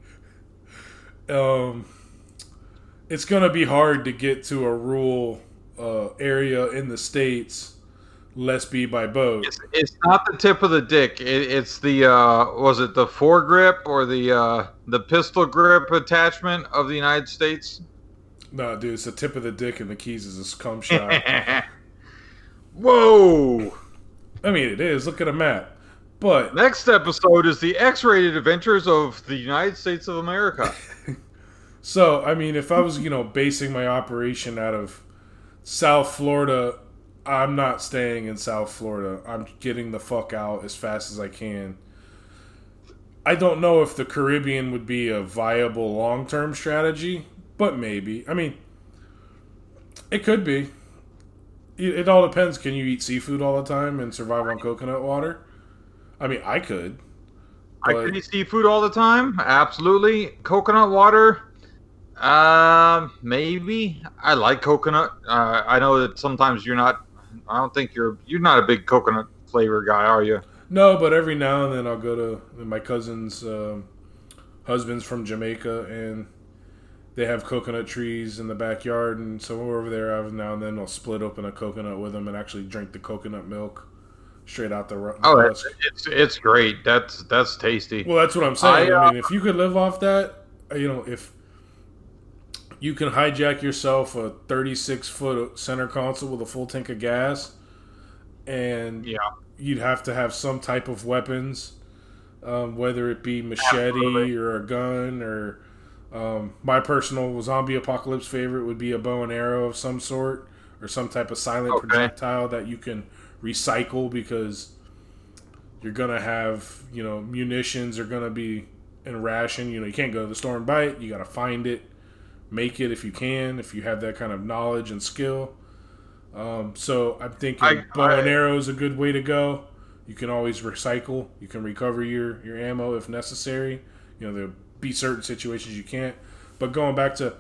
[LAUGHS] um, it's gonna be hard to get to a rural uh, area in the states. Let's be by boat. It's, it's not the tip of the dick. It, it's the uh, was it the foregrip or the uh, the pistol grip attachment of the United States? No, dude, it's the tip of the dick, and the keys is a scum [LAUGHS] shot. Whoa! I mean, it is. Look at a map. But Next episode is the X-rated adventures of the United States of America. [LAUGHS] So, I mean, if I was, you know, basing my operation out of South Florida, I'm not staying in South Florida. I'm getting the fuck out as fast as I can. I don't know if the Caribbean would be a viable long term strategy, but maybe. I mean, it could be. It, all depends. Can you eat seafood all the time and survive on coconut water? I mean, I could. I could eat seafood all the time. Absolutely. Coconut water. Um, maybe. I like coconut. Uh, I know that sometimes you're not. I don't think you're. You're not a big coconut flavor guy, are you? no, but every now and then I'll go to my cousin's um, husband's from Jamaica, and they have coconut trees in the backyard, and so we're over there every now and then. I'll split open a coconut with them and actually drink the coconut milk straight out the, the Oh, it's it's it's great. That's that's tasty. Well, that's what I'm saying. I, I, uh, mean, if you could live off that, uh, you know, if you can hijack yourself a 36 foot center console with a full tank of gas, and Yeah. you'd have to have some type of weapons, um, whether it be machete Absolutely. or a gun or. Um, my personal zombie apocalypse favorite would be a bow and arrow of some sort or some type of silent Okay. projectile that you can recycle because you're gonna have you know munitions are gonna be in ration. You know you can't go to the store and buy it. You gotta find it make it if you can if you have that kind of knowledge and skill. Um, so i'm thinking I- bow and arrow is a good way to go. You can always recycle. You can recover your your ammo if necessary. You know there'll be certain situations you can't. But going back to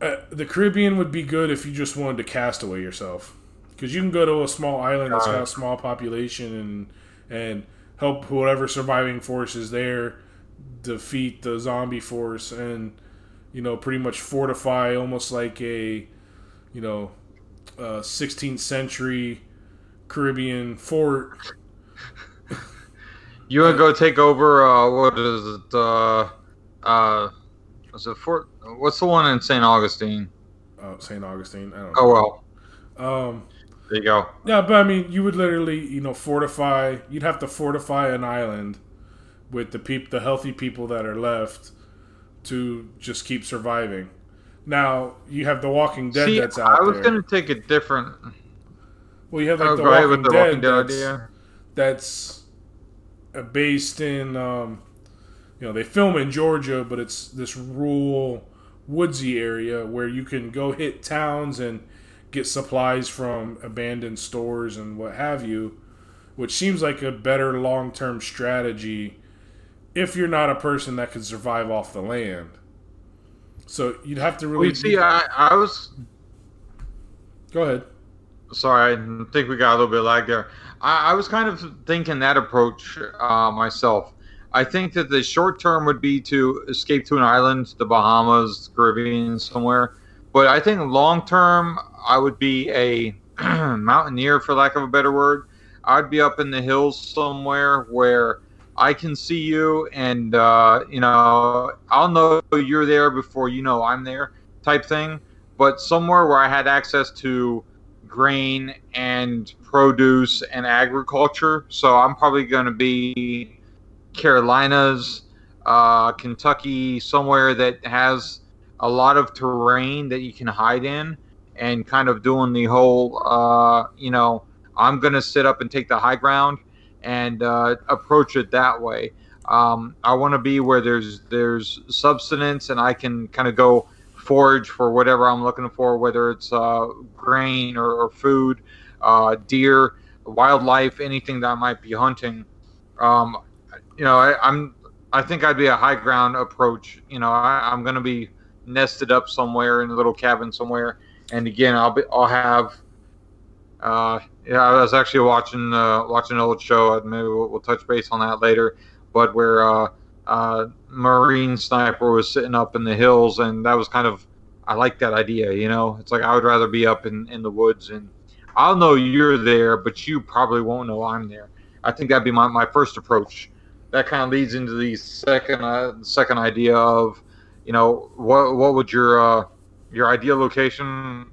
uh, the caribbean would be good if you just wanted to cast away yourself. Because you can go to a small island that's got a small population and and help whatever surviving force is there defeat the zombie force and you know pretty much fortify almost like a you know uh, 16th century Caribbean fort. You want to go take over? Uh, what is it? Uh, uh, was it Fort? What's the one in St. Augustine? Uh, St. Augustine. I don't know. Oh well, Um, there you go. Yeah, but I mean, you would literally, you know, fortify. You'd have to fortify an island with the peop, the healthy people that are left, to just keep surviving. Now you have The Walking Dead See, that's out I was there. gonna take a different. well, you have like oh, The Walking with the Dead, Walking Dead that's, idea. that's based in, um, you know, they film in Georgia, but it's this rural, woodsy area where you can go hit towns and get supplies from abandoned stores and what have you, which seems like a better long term strategy if you're not a person that can survive off the land. So you'd have to Well, really you see, I, I was go ahead. sorry. I think we got a little bit lag there. I, I was kind of thinking that approach uh, myself. I think that the short term would be to escape to an island, the Bahamas, Caribbean, somewhere. But I think long term, I would be a [CLEARS THROAT] mountaineer, for lack of a better word. I'd be up in the hills somewhere where I can see you, and uh, you know, I'll know you're there before you know I'm there, type thing. But somewhere where I had access to grain and produce and agriculture. So I'm probably going to be Carolinas, uh, Kentucky, somewhere that has a lot of terrain that you can hide in, and kind of doing the whole, uh, you know, I'm going to sit up and take the high ground and uh, approach it that way. Um, I want to be where there's there's substance and I can kind of go forage for whatever I'm looking for, whether it's uh, grain or, or food, uh, deer, wildlife, anything that I might be hunting. Um, you know, I, I'm I think I'd be a high ground approach. You know, I, I'm going to be nested up somewhere in a little cabin somewhere, and again, I'll be I'll have. Uh, yeah, I was actually watching uh, watching an old show. Maybe we'll, we'll touch base on that later. But where uh, Marine sniper was sitting up in the hills, and that was kind of I like that idea. You know, it's like I would rather be up in, in the woods, and I'll know you're there, but you probably won't know I'm there. I think that'd be my, my first approach. That kind of leads into the second uh, second idea of, you know, what what would your uh, your ideal location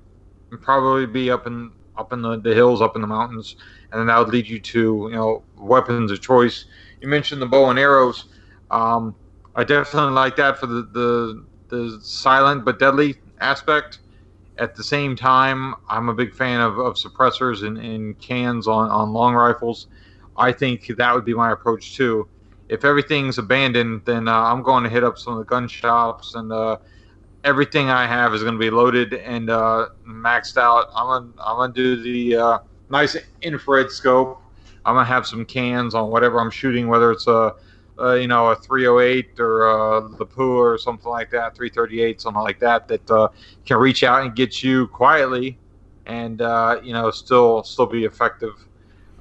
probably be up in up in the, the hills, up in the mountains, and then that would lead you to you know weapons of choice. You mentioned the bow and arrows. Um, I definitely like that for the, the the silent but deadly aspect. At the same time, I'm a big fan of, of suppressors and, and cans on, on long rifles. I think that would be my approach too. If everything's abandoned, then uh, I'm going to hit up some of the gun shops and uh, everything I have is going to be loaded and uh, maxed out. I'm gonna I'm gonna do the uh, nice infrared scope. I'm gonna have some cans on whatever I'm shooting, whether it's a uh, you know, a 308 or uh, the or something like that, 338, something like that, that uh, can reach out and get you quietly, and uh, you know, still still be effective.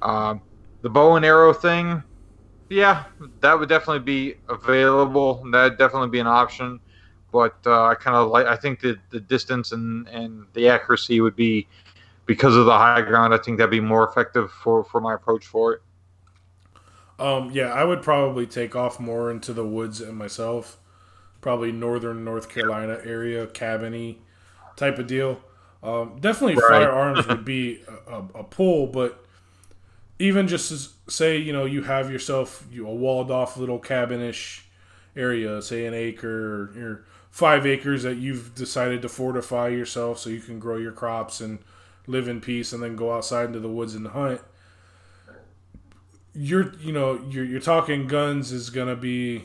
Um, the bow and arrow thing, yeah, that would definitely be available. That'd definitely be an option. But uh, I kind of like. I think that the distance and, and the accuracy would be because of the high ground. I think that'd be more effective for, for my approach for it. Um, yeah, I would probably take off more into the woods and myself. Probably northern North Carolina area, cabiny type of deal. Um, definitely right. firearms would be [LAUGHS] a, a, a, pull, but even just as, say you know you have yourself you, a walled off little cabinish area, say an acre or five acres that you've decided to fortify yourself so you can grow your crops and live in peace, and then go outside into the woods and hunt you're you know you're you're talking guns is going to be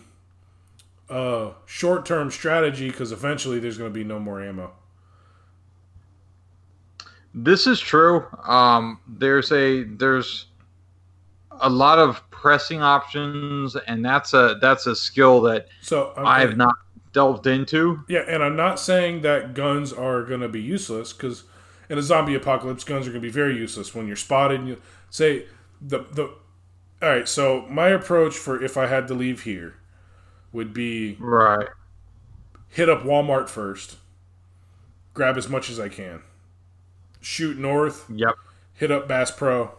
a short term strategy because eventually there's going to be no more ammo. This is true. Um, there's a there's a lot of pressing options, and that's a that's a skill that so. I have not delved into. Yeah, and I'm not saying that guns are going to be useless because in a zombie apocalypse, guns are going to be very useless when you're spotted. You say the the all right, so my approach for if I had to leave here would be right. Hit up Walmart first. Grab as much as I can. Shoot north. Yep. Hit up Bass Pro.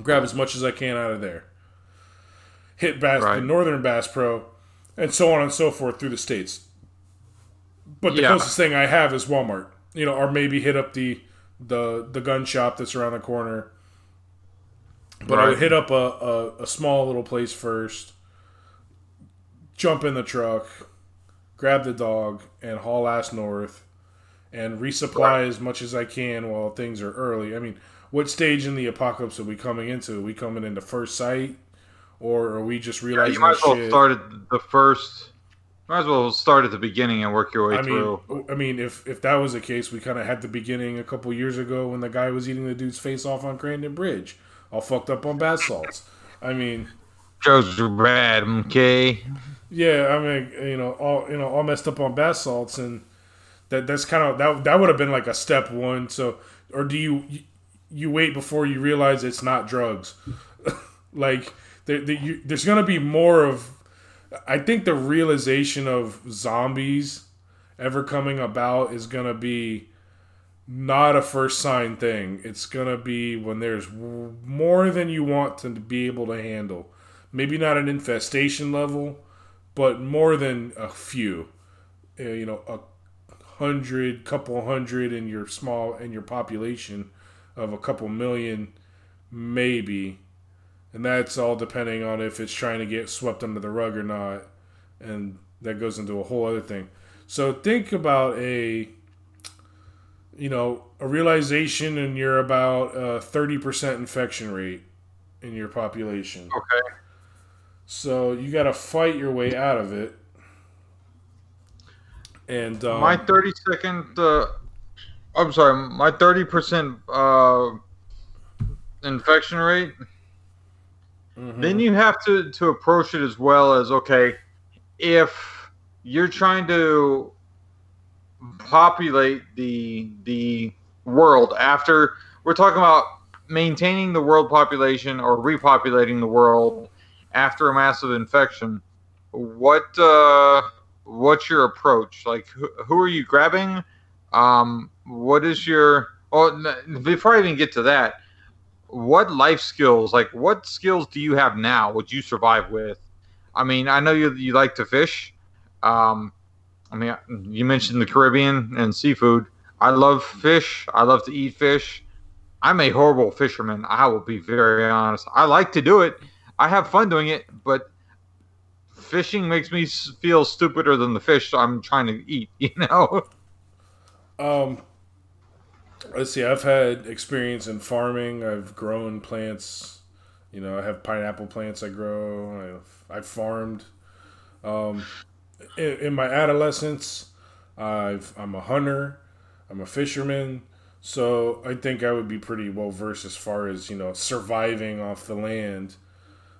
Grab as much as I can out of there. Hit Bass right. the Northern Bass Pro, and so on and so forth through the states. But the yeah. closest thing I have is Walmart. You know, or maybe hit up the the the gun shop that's around the corner but right. I would hit up a, a, a, small little place first, jump in the truck, grab the dog, and haul ass north, and resupply right. as much as I can while things are early. I mean, what stage in the apocalypse are we coming into? Are we coming into first sight, or are we just realizing? Yeah, you might as well shit? start at the first. Might as well start at the beginning and work your way I through. Mean, I mean, if if that was the case, we kind of had the beginning a couple years ago when the guy was eating the dude's face off on Crandon Bridge all fucked up on bath salts. I mean, drugs are bad. Okay. Yeah, I mean, you know, all you know, all messed up on bath salts, and that that's kind of that that would have been like a step one. So, or do you you wait before you realize it's not drugs? [LAUGHS] like, there, there, you, there's gonna be more of. I think the realization of zombies ever coming about is gonna be not a first sign thing. It's going to be when there's more than you want to be able to handle. Maybe not an infestation level, but more than a few. Uh, you know, a hundred, couple hundred in your small in your population of a couple million, maybe. And that's all depending on if it's trying to get swept under the rug or not. And that goes into a whole other thing. So think about a you know, a realization and you're about a 30% infection rate in your population. Okay. So you got to fight your way out of it. And um, my 30 second, uh, I'm sorry, my 30% uh, infection rate. Mm-hmm. Then you have to, to approach it as well as okay, if you're trying to populate the the world. After we're talking about maintaining the world population or repopulating the world after a massive infection what uh what's your approach? Like who, who are you grabbing? Um what is your oh before i even get to that what life skills like what skills do you have now would you survive with? I mean i know you you like to fish. Um I mean, you mentioned the Caribbean and seafood. I love fish. I love to eat fish. I'm a horrible fisherman. I will be very honest. I like to do it. I have fun doing it, but fishing makes me feel stupider than the fish I'm trying to eat. [LAUGHS] You know. Um. Let's see. I've had experience in farming. I've grown plants. You know, I have pineapple plants I grow. I've, I've farmed. Um, in, in my adolescence, I've, I'm a hunter, I'm a fisherman, so I think I would be pretty well versed as far as you know surviving off the land.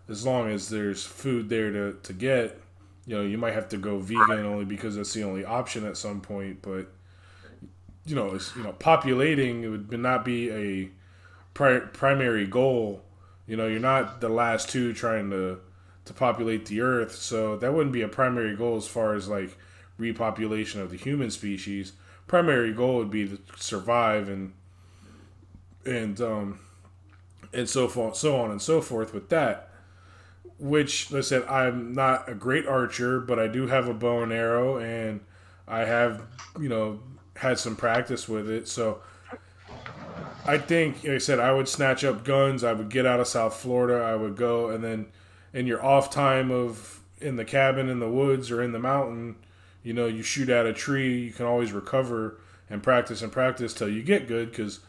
as long as there's food there to, to get, you know, you might have to go vegan only because that's the only option at some point. But you know, it's, you know, populating it would not be a pri- primary goal. You know, you're not the last two trying to to populate the earth, so that wouldn't be a primary goal as far as like repopulation of the human species. Primary goal would be to survive and and um and so forth, so on and so forth with that. Which, like I said, I'm not a great archer, but I do have a bow and arrow, and I have, you know, had some practice with it. So I think, like I said, I would snatch up guns. I would get out of South Florida. I would go, and then in your off time of in the cabin in the woods or in the mountain, you know, you shoot at a tree. You can always recover and practice and practice till you get good. Because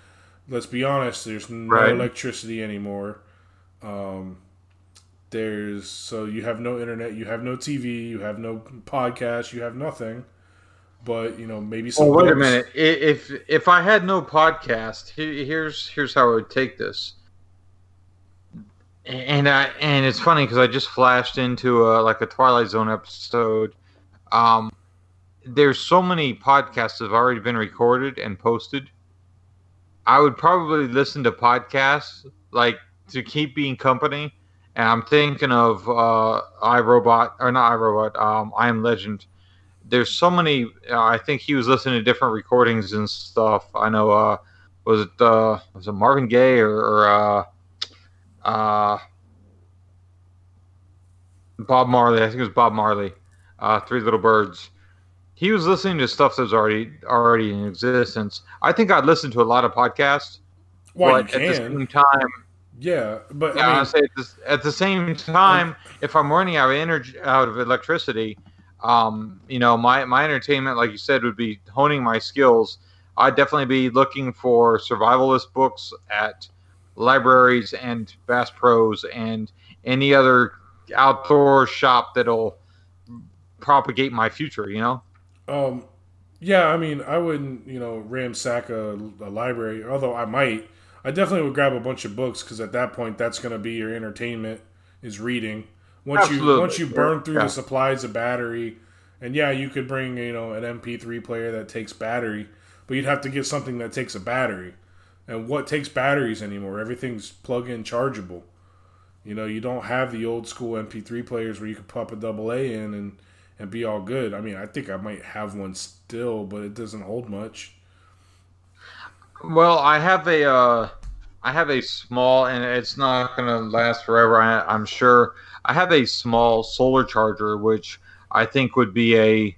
let's be honest, there's no right. electricity anymore. Um, there's so you have no internet, you have no TV, you have no podcast, you have nothing but you know maybe some. Well, wait books. a minute. If if I had no podcast, here's here's how I would take this. And I and it's funny because I just flashed into a, like a Twilight Zone episode. Um, there's so many podcasts that have already been recorded and posted. I would probably listen to podcasts like to keep being company. And I'm thinking of uh, iRobot or not iRobot. Um, I Am Legend there's so many. Uh, I think he was listening to different recordings and stuff. I know. Uh, was it uh, was it Marvin Gaye or, or uh, Bob Marley? I think it was Bob Marley. Uh, Three Little Birds. He was listening to stuff that was already already in existence. I think I'd listen to a lot of podcasts. Well, but at the same time, yeah, but yeah, I mean, say at, this, at the same time, if I'm running out of energy, out of electricity, um, you know, my my entertainment, like you said, would be honing my skills. I'd definitely be looking for survivalist books at libraries and Bass Pros and any other outdoor shop that'll propagate my future. You know. Um. Yeah, I mean, I wouldn't, you know, ramsack a, a library. Although I might, I definitely would grab a bunch of books because at that point, that's going to be your entertainment is reading. Once Absolutely. you once you burn through yeah. the supplies of battery, and yeah, you could bring you know an MP3 player that takes battery, but you'd have to get something that takes a battery. And what takes batteries anymore? Everything's plug-in chargeable. You know, you don't have the old school MP3 players where you could pop a double A in and and be all good. I mean, I think I might have one still, but it doesn't hold much. Well, I have a uh, I have a small, and it's not going to last forever. I, I'm sure. I have a small solar charger, which I think would be a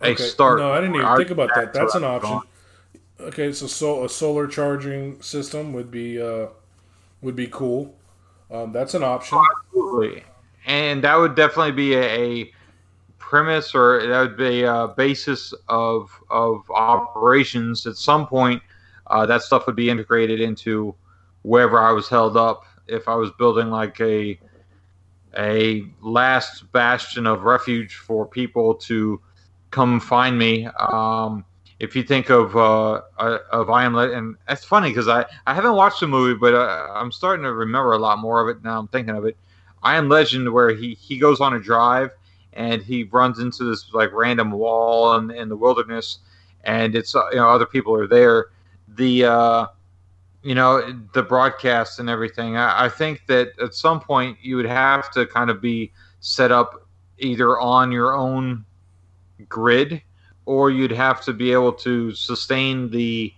a okay. start. No, I didn't even think about that. That's an option. Okay, so, so a solar charging system would be uh, would be cool. Um, that's an option. Absolutely, and that would definitely be a, a premise or that would be a basis of of operations. At some point, uh, that stuff would be integrated into wherever I was held up. If I was building like a a last bastion of refuge for people to come find me. Um, if you think of uh, uh of I Am Legend, and it's funny because I, I haven't watched the movie, but uh, I'm starting to remember a lot more of it now. I'm thinking of it. I Am Legend, where he he goes on a drive and he runs into this like random wall in, in the wilderness, and it's uh, you know other people are there. The uh, you know the broadcast and everything I, I, think that at some point you would have to kind of be set up either on your own grid or you'd have to be able to sustain the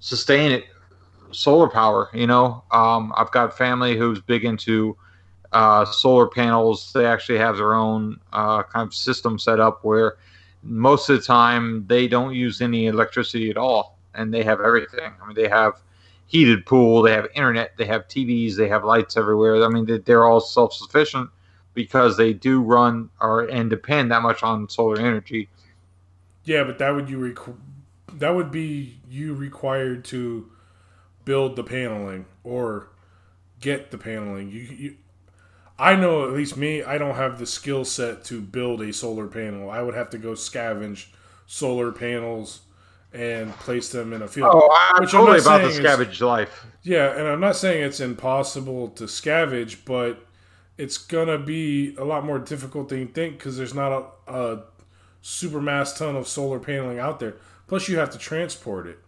sustain it solar power you know um, i've got family who's big into uh, solar panels they actually have their own uh, kind of system set up where most of the time they don't use any electricity at all and they have everything i mean they have heated pool, they have internet, they have TVs, they have lights everywhere. I mean, they're all self sufficient because they do run or and depend that much on solar energy. Yeah, but that would you requ- that would be you required to build the paneling or get the paneling. You, you I know at least me, I don't have the skill set to build a solar panel. I would have to go scavenge solar panels and place them in a field. Oh, I'm totally I'm about the scavenge life. Yeah, and I'm not saying it's impossible to scavenge, but it's gonna be a lot more difficult than you think because there's not a, a super mass ton of solar paneling out there. Plus, you have to transport it,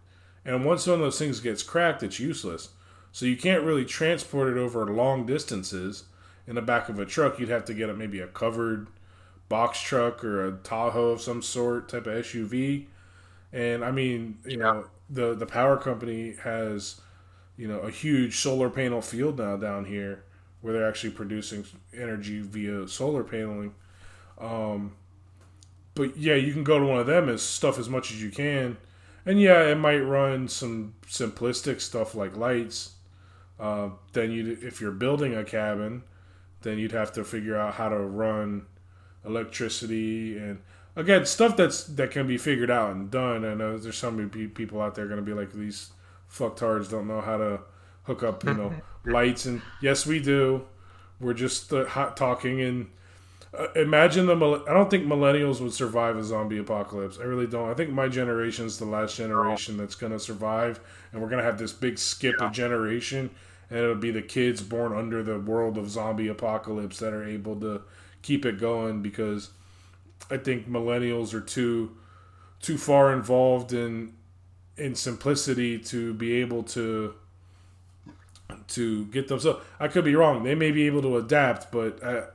and once one of those things gets cracked, it's useless. So you can't really transport it over long distances in the back of a truck. You'd have to get a, maybe a covered box truck or a Tahoe of some sort type of SUV. And I mean, you yeah. know, the the power company has you know a huge solar panel field now down here where they're actually producing energy via solar paneling. Um, but yeah, you can go to one of them and stuff as much as you can, and yeah, it might run some simplistic stuff like lights. Uh, then you, if you're building a cabin, then you'd have to figure out how to run electricity and again stuff that's that can be figured out and done. I know there's so many people out there going to be like these fucktards don't know how to hook up, you know, [LAUGHS] lights. And yes, we do. We're just uh, hot talking and uh, imagine the. I don't think millennials would survive a zombie apocalypse. I really don't. I think my generation is the last generation that's going to survive, and we're going to have this big skip yeah. of generation, and it'll be the kids born under the world of zombie apocalypse that are able to keep it going because I think millennials are too too far involved in in simplicity to be able to to get them. So I could be wrong. They may be able to adapt, but uh,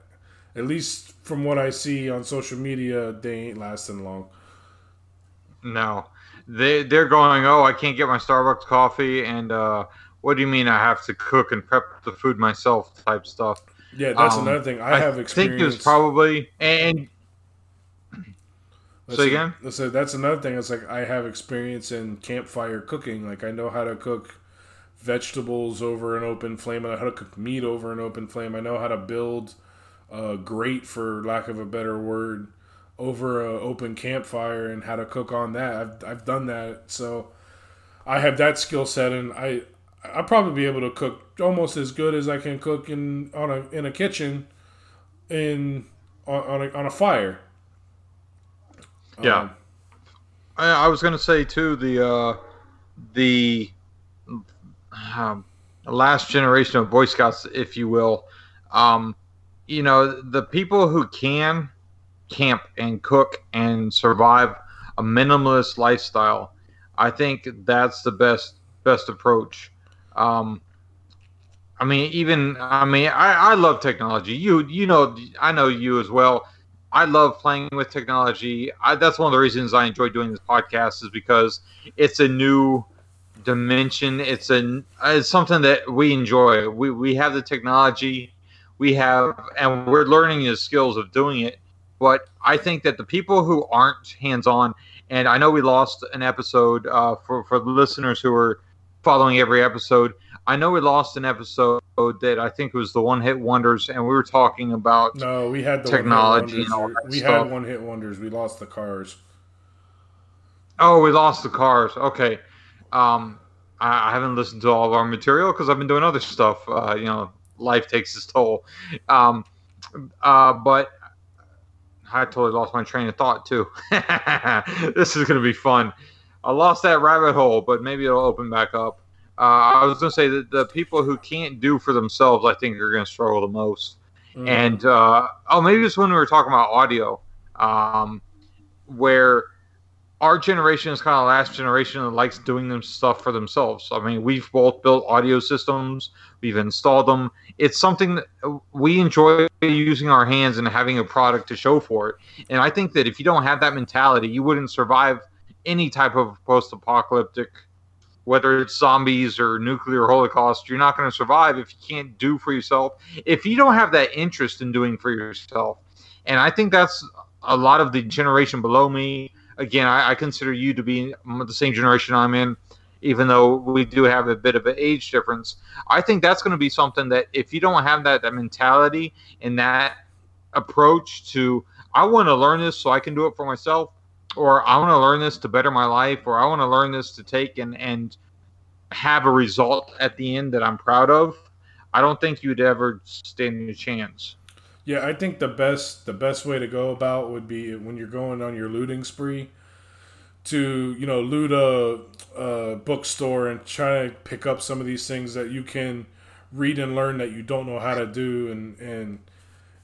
at least from what I see on social media, they ain't lasting long. No, they they're going. Oh, I can't get my Starbucks coffee, and uh, what do you mean I have to cook and prep the food myself? Type stuff. Yeah, that's um, another thing. I, I have experience. think it was probably and. Say again. So that's another thing. It's like I have experience in campfire cooking. Like I know how to cook vegetables over an open flame. I know how to cook meat over an open flame. I know how to build a grate, for lack of a better word, over an open campfire and how to cook on that. I've, I've done that. So I have that skill set and I I'll probably be able to cook almost as good as I can cook in on a in a kitchen in on, on, a, on a fire. Yeah. Um, I, I was gonna say too the uh, the um, last generation of Boy Scouts, if you will. Um, you know, the people who can camp and cook and survive a minimalist lifestyle, I think that's the best best approach. Um, I mean, even I mean, I, I love technology. You you know, I know you as well. I love playing with technology. I, that's one of the reasons I enjoy doing this podcast is because it's a new dimension. It's a it's something that we enjoy. We we have the technology, we have, and we're learning the skills of doing it. But I think that the people who aren't hands on, and I know we lost an episode uh, for for the listeners who are following every episode. I know we lost an episode that I think was the one hit wonders, and we were talking about no, we had the technology. we stuff. had one hit wonders. We lost the cars. Oh, we lost the cars. Okay. Um, I, I, haven't listened to all of our material because I've been doing other stuff. Uh, you know, life takes its toll. Um, uh, but I totally lost my train of thought too. [LAUGHS] this is going to be fun. I lost that rabbit hole, but maybe it'll open back up. Uh, I was going to say that the people who can't do for themselves, I think, are going to struggle the most. Mm. And uh, oh, maybe it's when we were talking about audio, um, where our generation is kind of last generation that likes doing them stuff for themselves. I mean, we've both built audio systems, we've installed them. It's something that uh, we enjoy using our hands and having a product to show for it. And I think that if you don't have that mentality, you wouldn't survive any type of post-apocalyptic, whether it's zombies or nuclear holocaust. You're not going to survive if you can't do for yourself. If you don't have that interest in doing for yourself, and I think that's a lot of the generation below me again, I, I, consider you to be the same generation I'm in, even though we do have a bit of an age difference. I think that's going to be something that if you don't have that, that mentality and that approach to, I want to learn this so I can do it for myself, or I want to learn this to better my life, or I want to learn this to take and, and have a result at the end that I'm proud of. I don't think you'd ever stand a chance. Yeah, I think the best the best way to go about would be when you're going on your looting spree to you know loot a, a bookstore and try to pick up some of these things that you can read and learn that you don't know how to do and and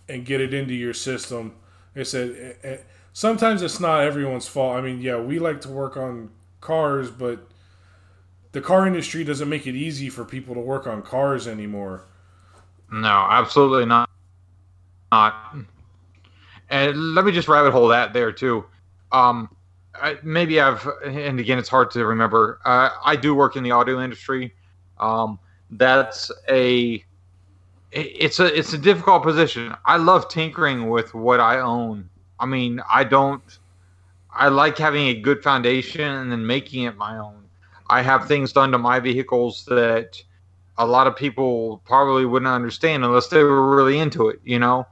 and get it into your system. They said sometimes it's not everyone's fault. I mean, yeah, we like to work on cars, but the car industry doesn't make it easy for people to work on cars anymore. No, absolutely not. Not. And let me just rabbit hole that there too. Um, I, maybe I've, and again, it's hard to remember. Uh, I do work in the audio industry. Um, that's a, it's a, it's a difficult position. I love tinkering with what I own. I mean, I don't, I like having a good foundation and then making it my own. I have things done to my vehicles that a lot of people probably wouldn't understand unless they were really into it, you know?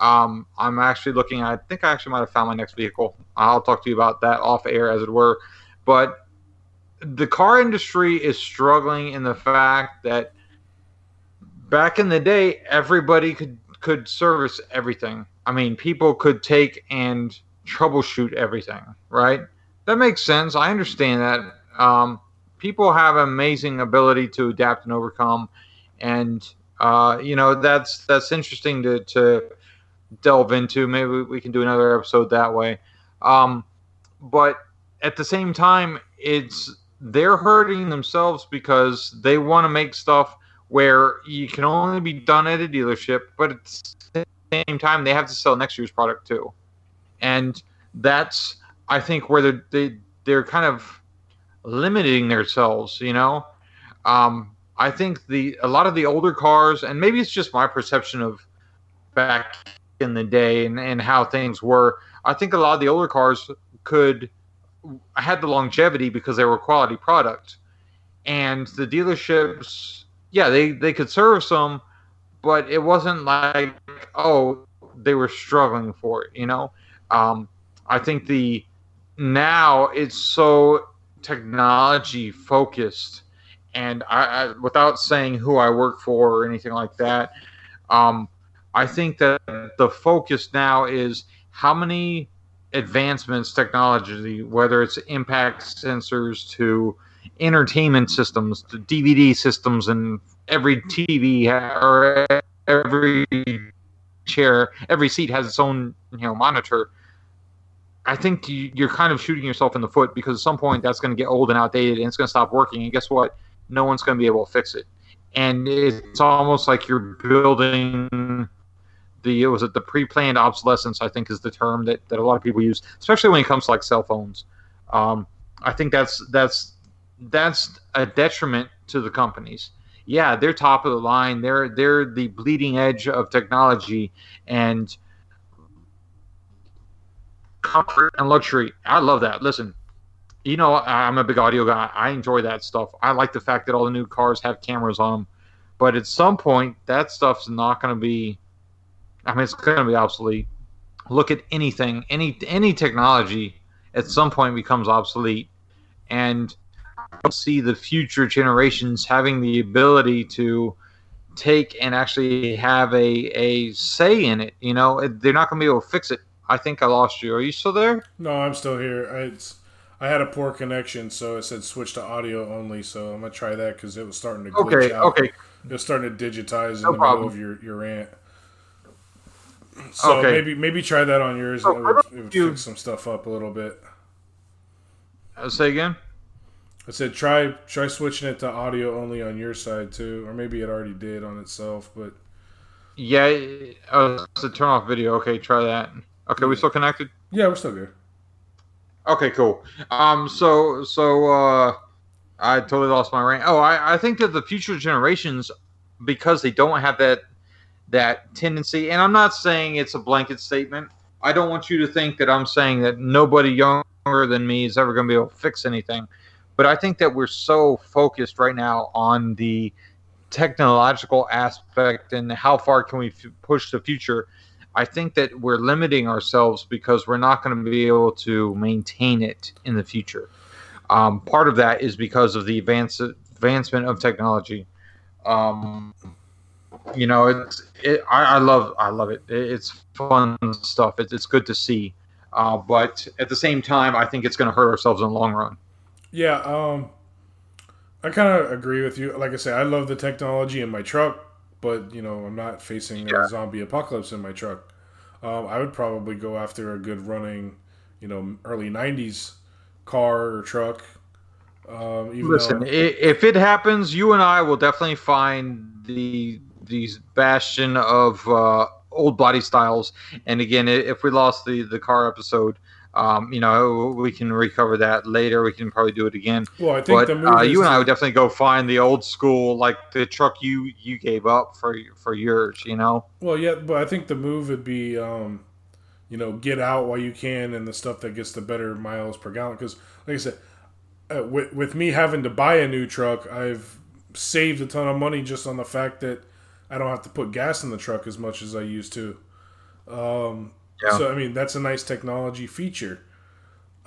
Um, I'm actually looking. I think I actually might have found my next vehicle. I'll talk to you about that off air, as it were. But the car industry is struggling in the fact that back in the day, everybody could could service everything. I mean, people could take and troubleshoot everything, right? That makes sense. I understand that. Um, people have amazing ability to adapt and overcome, and uh, you know that's that's interesting to to delve into. Maybe we can do another episode that way. Um, but at the same time, it's they're hurting themselves because they want to make stuff where you can only be done at a dealership, but at the same time, they have to sell next year's product too, and that's I think where they're they, they're kind of limiting themselves. You know, um, I think the a lot of the older cars, and maybe it's just my perception of back in the day and, and how things were. I think a lot of the older cars could had the longevity because they were quality product, and the dealerships, yeah, they they could service them, but it wasn't like oh they were struggling for it. You know, um, I think the now it's so technology focused, and I, I without saying who I work for or anything like that. Um, I think that the focus now is how many advancements technology, whether it's impact sensors to entertainment systems to DVD systems, and every TV or every chair, every seat has its own you know monitor. I think you're kind of shooting yourself in the foot because at some point that's going to get old and outdated and it's going to stop working. And guess what? No one's going to be able to fix it. And it's almost like you're building the was it the pre-planned obsolescence? I think is the term that, that a lot of people use, especially when it comes to like cell phones. Um, I think that's that's that's a detriment to the companies. Yeah, they're top of the line. They're they're the bleeding edge of technology and comfort and luxury. I love that. Listen, you know I'm a big audio guy. I enjoy that stuff. I like the fact that all the new cars have cameras on them. But at some point, that stuff's not going to be I mean, it's going to be obsolete. Look at anything, any any technology at some point becomes obsolete, and I see the future generations having the ability to take and actually have a a say in it. You know, they're not going to be able to fix it. I think I lost you. Are you still there? No, I'm still here. I, I had a poor connection, so it said switch to audio only. So I'm gonna try that because it was starting to glitch okay, out. Okay. It was starting to digitize in the problem. middle of your, your rant. So Okay. maybe maybe try that on yours. So it would, don't it would you- fix some stuff up a little bit. Uh, say again. I said try try switching it to audio only on your side too, or maybe it already did on itself. But Yeah, uh, it's a turn off video. Okay, try that. Okay, we still connected. yeah, we're still good. Okay, cool. Um, so so uh, I totally lost my rant. Oh, I, I think that the future generations, because they don't have that that tendency, and I'm not saying it's a blanket statement. I don't want you to think that I'm saying that nobody younger than me is ever going to be able to fix anything. But I think that we're so focused right now on the technological aspect and how far can we f- push the future. I think that we're limiting ourselves because we're not going to be able to maintain it in the future. Um, part of that is because of the advance, advancement of technology. Um, you know, it's it, I, I love I love it. it. It's fun stuff. It's, it's good to see, uh, but at the same time, I think it's going to hurt ourselves in the long run. Yeah, um, I kind of agree with you. Like I say, I love the technology in my truck. but you know I'm not facing Yeah. a zombie apocalypse in my truck. Um, I would probably go after a good running, you know, early '90s car or truck. Um, even Listen, though, if it happens, you and I will definitely find the these bastion of uh, old body styles. And again, if we lost the the car episode, um, you know, we can recover that later. We can probably do it again. well, I think But the move uh, you and I would definitely go find the old school, like the truck you you gave up for for yours. You know, Well, yeah, but I think the move would be, um, you know, get out while you can, and the stuff that gets the better miles per gallon. Because, like I said, uh, with with me having to buy a new truck, I've saved a ton of money just on the fact that I don't have to put gas in the truck as much as I used to. Um, Yeah. So I mean, that's a nice technology feature.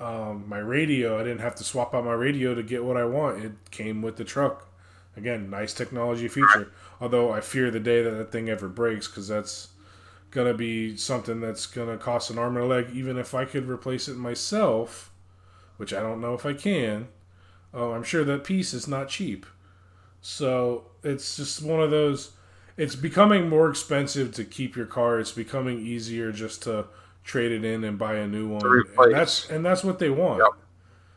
Um, my radio, I didn't have to swap out my radio to get what I want. It came with the truck. Again, nice technology feature. Although I fear the day that that thing ever breaks because that's gonna be something that's gonna cost an arm and a leg. Even if I could replace it myself, which I don't know if I can. Oh, I'm sure that piece is not cheap. So it's just one of those. It's becoming more expensive to keep your car. It's becoming easier just to trade it in and buy a new one. And that's and that's what they want. Yep.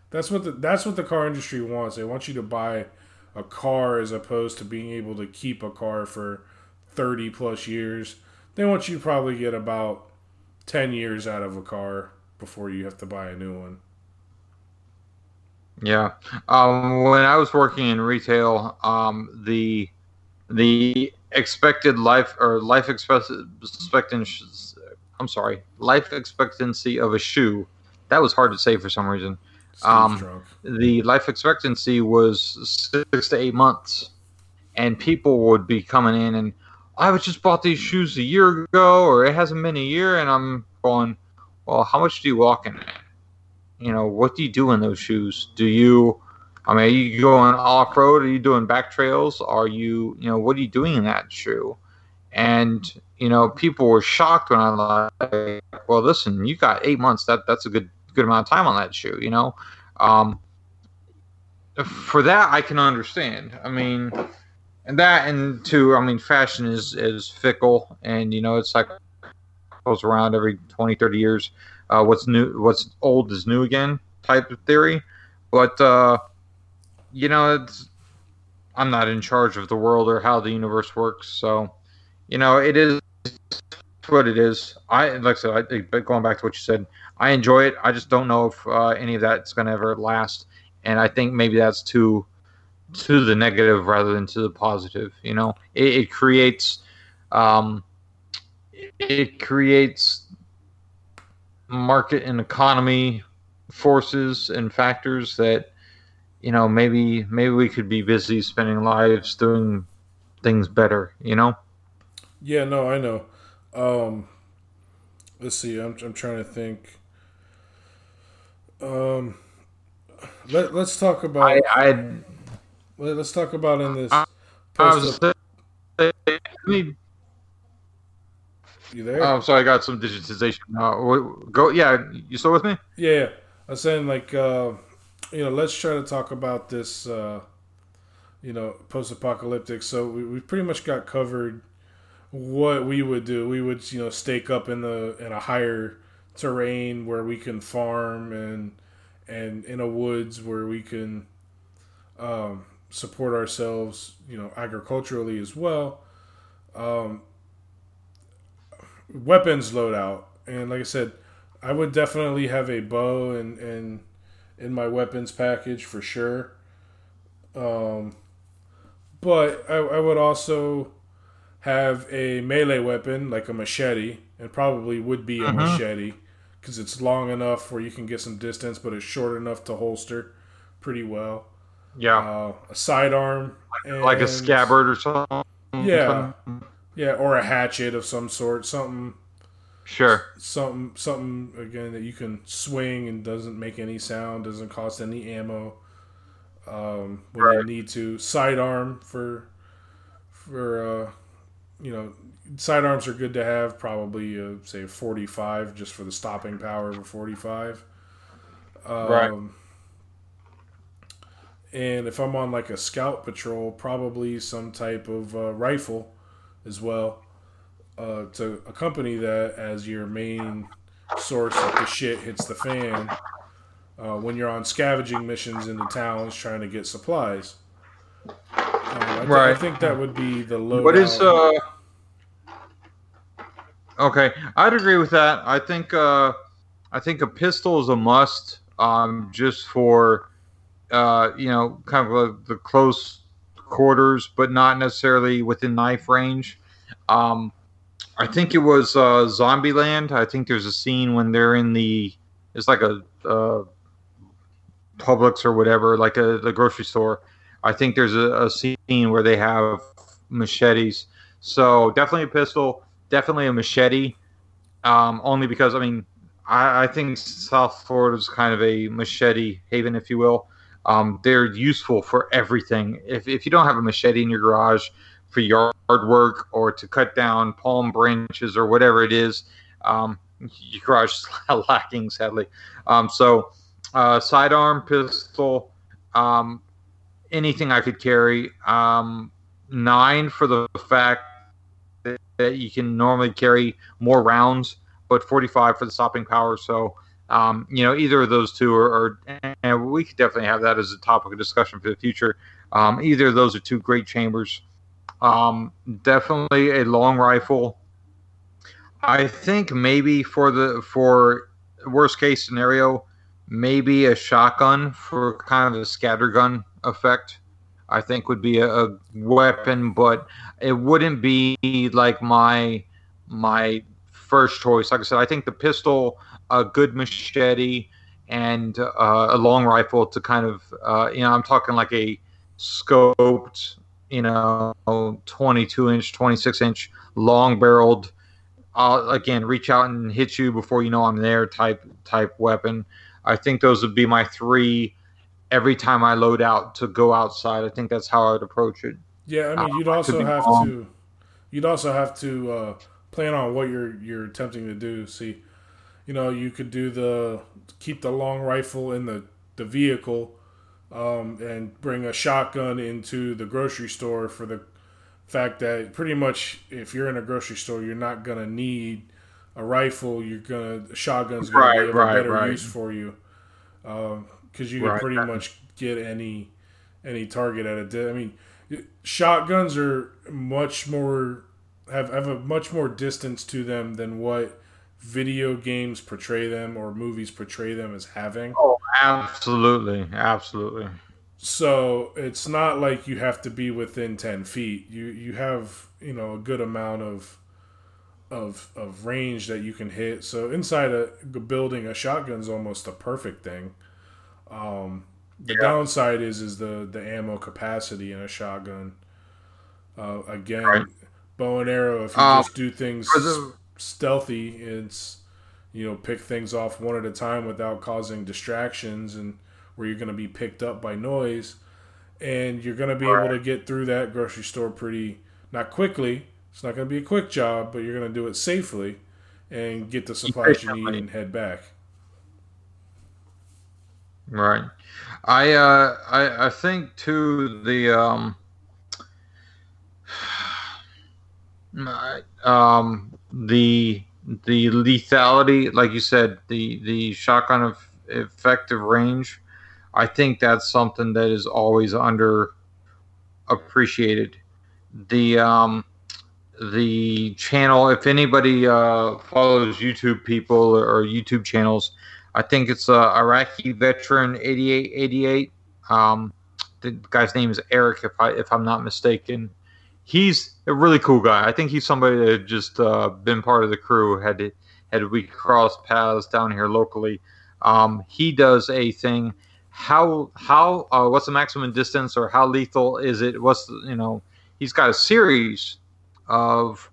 That's what the that's what the car industry wants. They want you to buy a car as opposed to being able to keep a car for 30 plus years. They want you to probably get about 10 years out of a car before you have to buy a new one. Yeah. Um, when I was working in retail, um, the the expected life or life expectancy I'm sorry, life expectancy of a shoe that was hard to say for some reason. Um. The life expectancy was six to eight months, and people would be coming in and I was just bought these shoes a year ago, or it hasn't been a year, and I'm going, well, how much do you walk in you know, what do you do in those shoes? Do you, I mean, are you going off road? Are you doing back trails? Are you, you know, what are you doing in that shoe? And you know, people were shocked when I like, well, listen, you got eight months. That that's a good good amount of time on that shoe. You know, um, for that I can understand. I mean, and that and two, I mean, fashion is is fickle, and you know, it's like goes around every 20, 30 years uh, what's new what's old is new again type of theory but uh, you know it's i'm not in charge of the world or how the universe works so you know it is what it is. I like i said I, going back to what you said i enjoy it. I just don't know if uh, any of that's going to ever last and i think maybe that's too to the negative rather than to the positive you know? It, it creates um, it creates market and economy forces and factors that you know maybe maybe we could be busy spending lives doing things better you know Yeah, no, I know. Um, let's see. I'm, I'm trying to think. Um, let, let's talk about. i i, let, us talk about in this. I post- was I mean, you there? oh sorry i got some digitization uh, go yeah you still with me Yeah, yeah. I was saying like uh, you know, let's try to talk about this uh, you know, post apocalyptic. So we, we pretty much got covered what we would do. We would, you know, stake up in the in a higher terrain where we can farm and and in a woods where we can um, support ourselves, you know, agriculturally as well. Um, weapons loadout, and like I said, I would definitely have a bow and and in my weapons package for sure. Um, but I, I would also have a melee weapon like a machete, and probably would be a Mhm. machete because it's long enough where you can get some distance, but it's short enough to holster pretty well. yeah Uh, a sidearm, like a scabbard or something Yeah. yeah, or a hatchet of some sort, something sure something something again that you can swing and doesn't make any sound, doesn't cost any ammo. Um, when you need to sidearm for for uh, you know sidearms are good to have. Probably uh, say forty five just for the stopping power of a forty five. Um, Right. And if I'm on like a scout patrol, probably some type of uh, rifle as well uh, to accompany that as your main source if the shit hits the fan uh, when you're on scavenging missions in the towns trying to get supplies. Um, I, th- Right. I think that would be the low. What is uh? Okay, I'd agree with that. I think uh, I think a pistol is a must. Um, just for uh, you know, kind of a, the close quarters, but not necessarily within knife range. Um, I think it was uh, Zombieland. I think there's a scene when they're in the it's like a uh, Publix or whatever, like a the grocery store. I think there's a, a scene where they have machetes. So definitely a pistol, definitely a machete. Um, only because I mean, I, I think South Florida is kind of a machete haven, if you will. Um, they're useful for everything. If, if you don't have a machete in your garage for yard work or to cut down palm branches or whatever it is, um, your garage is [LAUGHS] lacking, sadly. Um, so, uh, sidearm pistol, um, anything I could carry. Um, nine for the fact that, that you can normally carry more rounds, but 45 for the stopping power. So, um, you know, either of those two are, are, and we could definitely have that as a topic of discussion for the future. Um, either of those are two great chambers. Um, definitely a long rifle. I think maybe for the for worst case scenario, maybe a shotgun for kind of a scattergun effect. I think would be a, a weapon, but it wouldn't be like my my first choice. Like I said, I think the pistol, a good machete, and uh, a long rifle to kind of uh, you know I'm talking like a scoped you know 22 inch 26 inch long barreled I'll again reach out and hit you before you know I'm there type type weapon. I think those would be my three every time I load out to go outside. I think that's how I'd approach it. Yeah, I mean, you'd Uh, also could be have wrong. to, you'd also have to uh, plan on what you're you're attempting to do. See, you know, you could do the keep the long rifle in the the vehicle, um, and bring a shotgun into the grocery store for the fact that pretty much if you're in a grocery store, you're not gonna need a rifle. You're gonna a shotgun's gonna Right, be of right, a better right. use for you, because you can pretty much get any any target at a. Di- I mean, shotguns are much more have have a much more distance to them than what video games portray them or movies portray them as having. Oh, absolutely, absolutely. So it's not like you have to be within ten feet. You you have you know a good amount of of of range that you can hit. So inside a building, a shotgun's almost a perfect thing. Um, the Yeah. downside is is the the ammo capacity in a shotgun. Uh, again, Right. bow and arrow. If you Um, just do things stealthy, it's you know pick things off one at a time without causing distractions and where you're going to be picked up by noise. And you're going to be able to get through that grocery store pretty not quickly it's not going to be a quick job but you're going to do it safely and get the supplies you need and head back. Right. I uh I I think too the um [SIGHS] my- um the the lethality like you said the the shotgun of effective range I think that's something that is always under appreciated the um the channel if anybody uh follows YouTube people or YouTube channels I think it's uh, Iraqi veteran 8888. Um, the guy's name is Eric, if I if I'm not mistaken. He's a really cool guy. I think he's somebody that had just uh, been part of the crew. Had had we crossed paths down here locally. Um, he does a thing. How how uh, what's the maximum distance or how lethal is it? What's you know? He's got a series of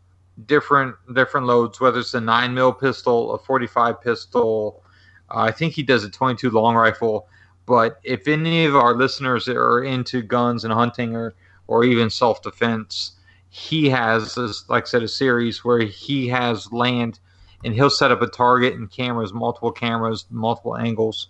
different different loads, whether it's a nine mil pistol, a 45 pistol. Uh, I think he does a 22 long rifle. But if any of our listeners are into guns and hunting or, or even self defense, he has, this, like I said, a series where he has land and he'll set up a target and cameras, multiple cameras, multiple angles,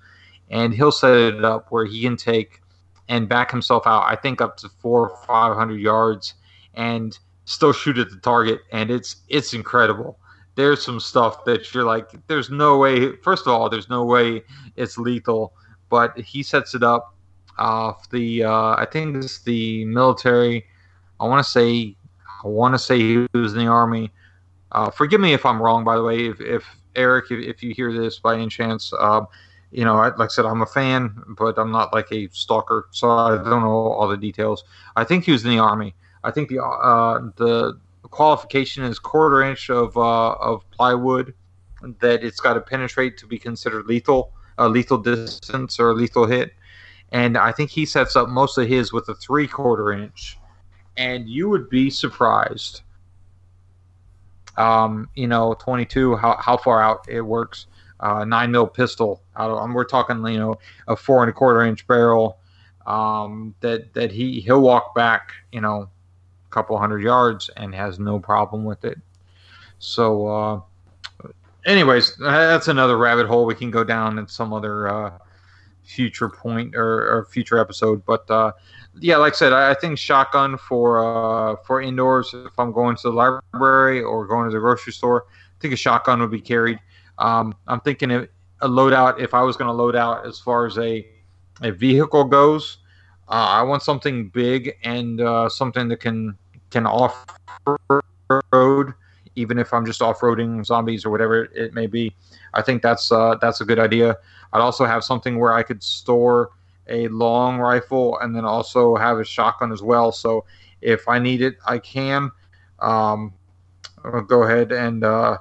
and he'll set it up where he can take and back himself out, I think up to four or 500 yards and still shoot at the target, and it's it's incredible. There's some stuff that you're like, there's no way. First of all, there's no way it's lethal, but he sets it up. Uh, the uh, I think it's the military. I want to say I want to say he was in the army. Uh, forgive me if I'm wrong, by the way. If, if Eric, if, if, you hear this by any chance, um, you know, I, like I said, I'm a fan, but I'm not like a stalker, so I don't know all the details. I think he was in the army. I think the uh, the qualification is quarter inch of uh, of plywood that it's got to penetrate to be considered lethal, a lethal distance or lethal hit. And I think he sets up most of his with a three quarter inch, and you would be surprised. Um, you know, 22, how, how far out it works uh, nine mil pistol. Out of, we're talking, you know, a four and a quarter inch barrel. Um, that that he he'll walk back, you know, a couple hundred yards and has no problem with it. So, uh, anyways, that's another rabbit hole we can go down in some other uh, future point or, or, future episode. But uh, yeah, like I said, I, I think shotgun for uh, for indoors. If I'm going to the library or going to the grocery store, I think a shotgun would be carried. Um, I'm thinking a loadout. If I was going to load out as far as a a vehicle goes, uh, I want something big and uh, something that can can off road, even if I'm just off roading zombies or whatever it may be. I think that's uh, that's a good idea. I'd also have something where I could store a long rifle and then also have a shotgun as well. So if I need it, I can. Um, I'll go ahead and uh,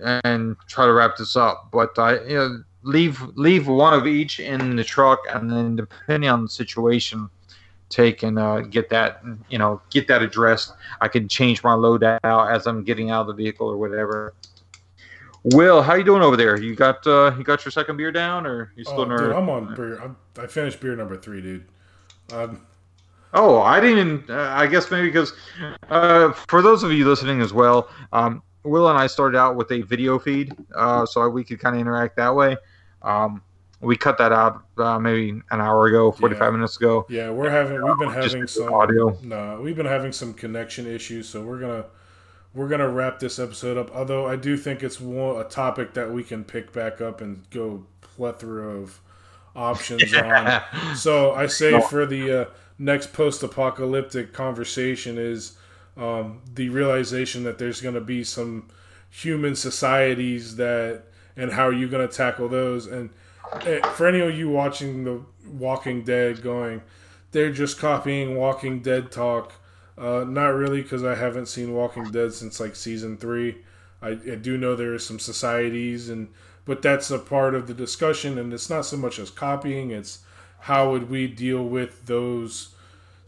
and try to wrap this up. But I you know, leave leave one of each in the truck, and then depending on the situation, take and uh, get that you know get that addressed. I can change my loadout as I'm getting out of the vehicle or whatever. Will, how you doing over there? You got uh, you got your second beer down, or you still? Oh, dude, I'm on beer. I'm, i finished beer number three, dude. Um, oh, I didn't. Uh, I guess maybe because uh, for those of you listening as well, um, Will and I started out with a video feed, uh, so we could kind of interact that way. Um, we cut that out uh, maybe an hour ago, forty five yeah. minutes ago. Yeah, we're having we've been having some audio. No, we've been having some connection issues, so we're gonna we're gonna wrap this episode up. Although I do think it's one, a topic that we can pick back up and go plethora of options on. [LAUGHS] So I say for the uh, next post apocalyptic conversation is um, the realization that there's going to be some human societies that and how are you going to tackle those and eh, for any of you watching the walking dead going they're just copying walking dead talk uh, not really because i haven't seen walking dead since like season three I, I do know there are some societies and but that's a part of the discussion and it's not so much as copying it's how would we deal with those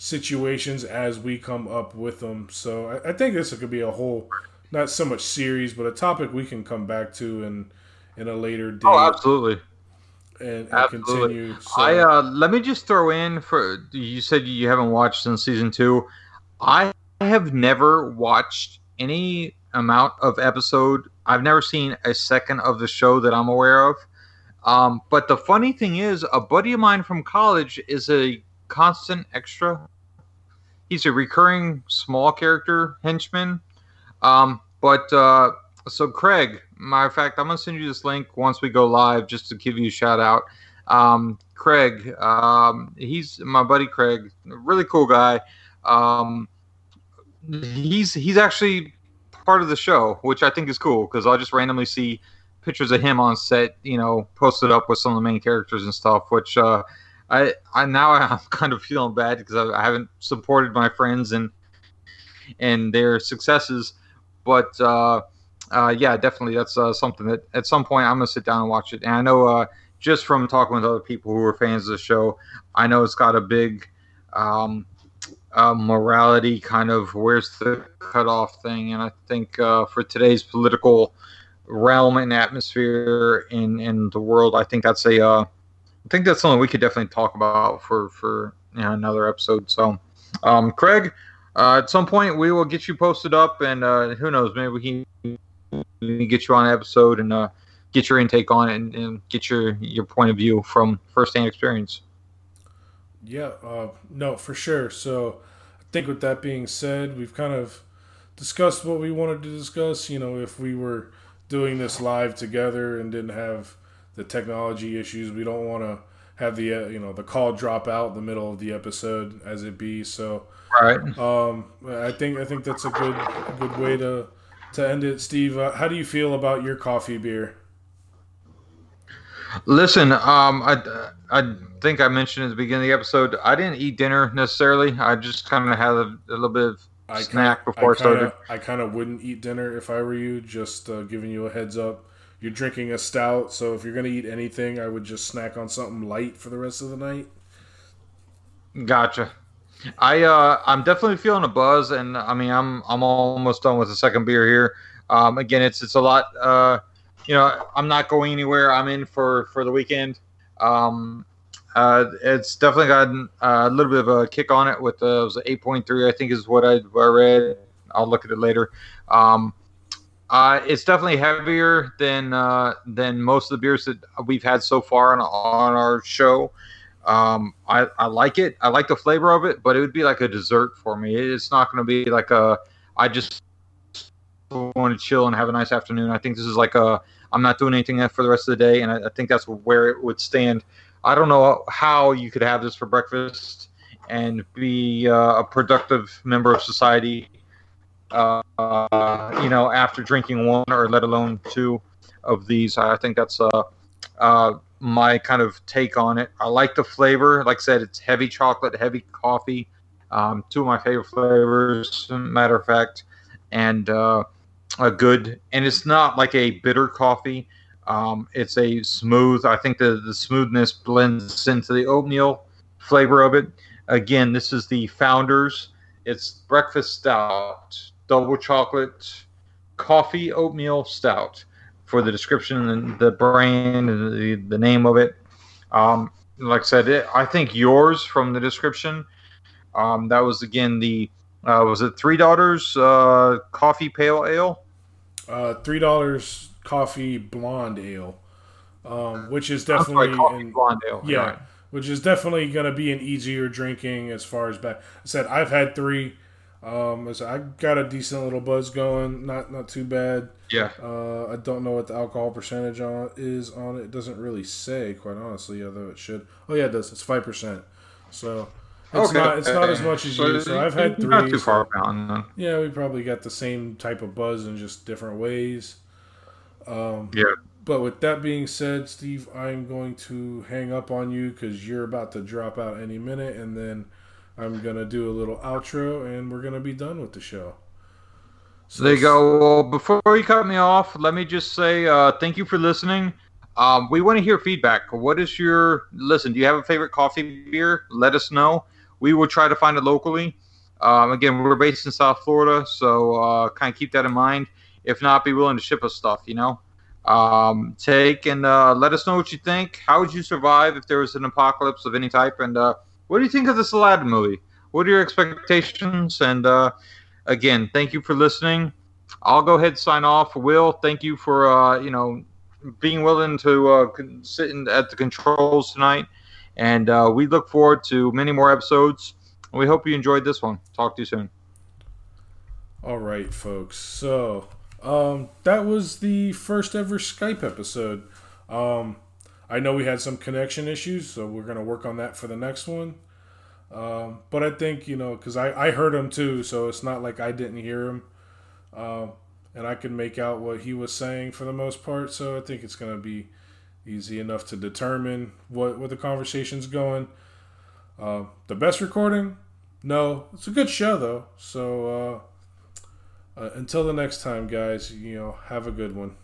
situations as we come up with them. So I, I think this could be a whole, not so much series, but a topic we can come back to in in a later day. Oh, absolutely. And, and absolutely. continue. So. I uh, let me just throw in for you said you haven't watched since season two. I have never watched any amount of episode. I've never seen a second of the show that I'm aware of. Um, but the funny thing is, a buddy of mine from college is a constant extra. He's a recurring small character henchman. Um, but uh, so Craig, matter of fact, I'm gonna send you this link once we go live, just to give you a shout out. Um, Craig, um, he's my buddy Craig, really cool guy. Um, he's he's actually part of the show, which I think is cool because I'll just randomly see pictures of him on set, you know, posted up with some of the main characters and stuff, which uh, I, I now [LAUGHS] I'm kind of feeling bad because I, I haven't supported my friends and and their successes, but uh, uh, yeah, definitely that's uh, something that at some point I'm gonna sit down and watch it. And I know uh, just from talking with other people who are fans of the show, I know it's got a big um, uh, morality kind of where's the cutoff thing, and I think uh, for today's political realm and atmosphere in in the world, I think that's a uh, I think that's something we could definitely talk about for for you know, another episode. So, um, Craig, uh, at some point we will get you posted up, and uh, who knows, maybe we can, get you on an episode and uh, get your intake on it and, and, get your your point of view from firsthand experience. Yeah, uh, no, for sure. So, I think with that being said, we've kind of discussed what we wanted to discuss. You know, if we were doing this live together and didn't have the technology issues, we don't want to have the uh, you know the call drop out in the middle of the episode as it be. So, right. Um, I think I think that's a good good way to to end it. Steve, uh, how do you feel about your coffee beer? Listen, um, I, I think I mentioned at the beginning of the episode, I didn't eat dinner necessarily. I just kind of had a, a, little bit of I snack kinda, before I, kinda, started. I kind of wouldn't eat dinner if I were you. Just uh, giving you a heads up. You're drinking a stout, so if you're gonna eat anything, I would just snack on something light for the rest of the night. Gotcha. I uh, I'm definitely feeling a buzz, and I mean I'm I'm almost done with the second beer here. Um, again, it's it's a lot. Uh, you know, I'm not going anywhere. I'm in for for the weekend. Um, uh, it's definitely gotten a little bit of a kick on it with it was 8.3, I think is what I, I read. I'll look at it later. Um, uh, it's definitely heavier than uh, than most of the beers that we've had so far on, on our show. Um, I, I like it. I like the flavor of it, but it would be like a dessert for me. It's not going to be like a. I just want to chill and have a nice afternoon. I think this is like a. I'm not doing anything for the rest of the day, and I, I think that's where it would stand I don't know how you could have this for breakfast and be uh, a productive member of society. Uh, you know, after drinking one or let alone two of these, I think that's uh, uh, my kind of take on it. I like the flavor. Like I said, it's heavy chocolate, heavy coffee. Um, two of my favorite flavors, matter of fact, and uh, a good. And it's not like a bitter coffee. Um, it's a smooth. I think the the smoothness blends into the oatmeal flavor of it. Again, this is the Founders. It's breakfast stout, double chocolate, coffee oatmeal stout. For the description and the brand and the, the name of it, um, like I said, it, I think yours from the description. Um, that was again the uh, was it Three Daughters uh, Coffee Pale Ale? Uh, Three Daughters coffee blonde ale, um, which is definitely sorry, in, blonde ale. Yeah, right. which is definitely going to be an easier drinking as far as back. I said I've had three. Um, I, said, I got a decent little buzz going, not not too bad. Yeah. Uh, I don't know what the alcohol percentage on is on it. It doesn't really say, quite honestly, although it should. Oh yeah, it does. It's five percent. So it's okay. not it's not as much as so you. So I've had three. Not too far down. Yeah, we probably got the same type of buzz in just different ways. Um, yeah. But with that being said, Steve, I'm going to hang up on you because you're about to drop out any minute, and then I'm gonna do a little outro, and we're gonna be done with the show. So there you go. Well, before you cut me off, let me just say uh, thank you for listening. Um, we want to hear feedback. What is your listen? Do you have a favorite coffee beer? Let us know. We will try to find it locally. Um, again, we're based in South Florida, so uh, kind of keep that in mind. If not, be willing to ship us stuff. You know, um, take and uh, let us know what you think. How would you survive if there was an apocalypse of any type? And uh, what do you think of this Aladdin movie? What are your expectations? And uh, again, thank you for listening. I'll go ahead and sign off. Will, thank you for uh, you know being willing to uh, sit in, at the controls tonight. And uh, we look forward to many more episodes. We hope you enjoyed this one. Talk to you soon. All right, folks. So um, that was the first ever Skype episode. Um, I know we had some connection issues, so we're gonna work on that for the next one. Um, but I think you know because I I heard him too, so it's not like I didn't hear him, uh, and I can make out what he was saying for the most part. So I think it's gonna be easy enough to determine what what the conversation's going. Uh, the best recording? No, it's a good show though. So uh, uh, until the next time, guys, you know, have a good one.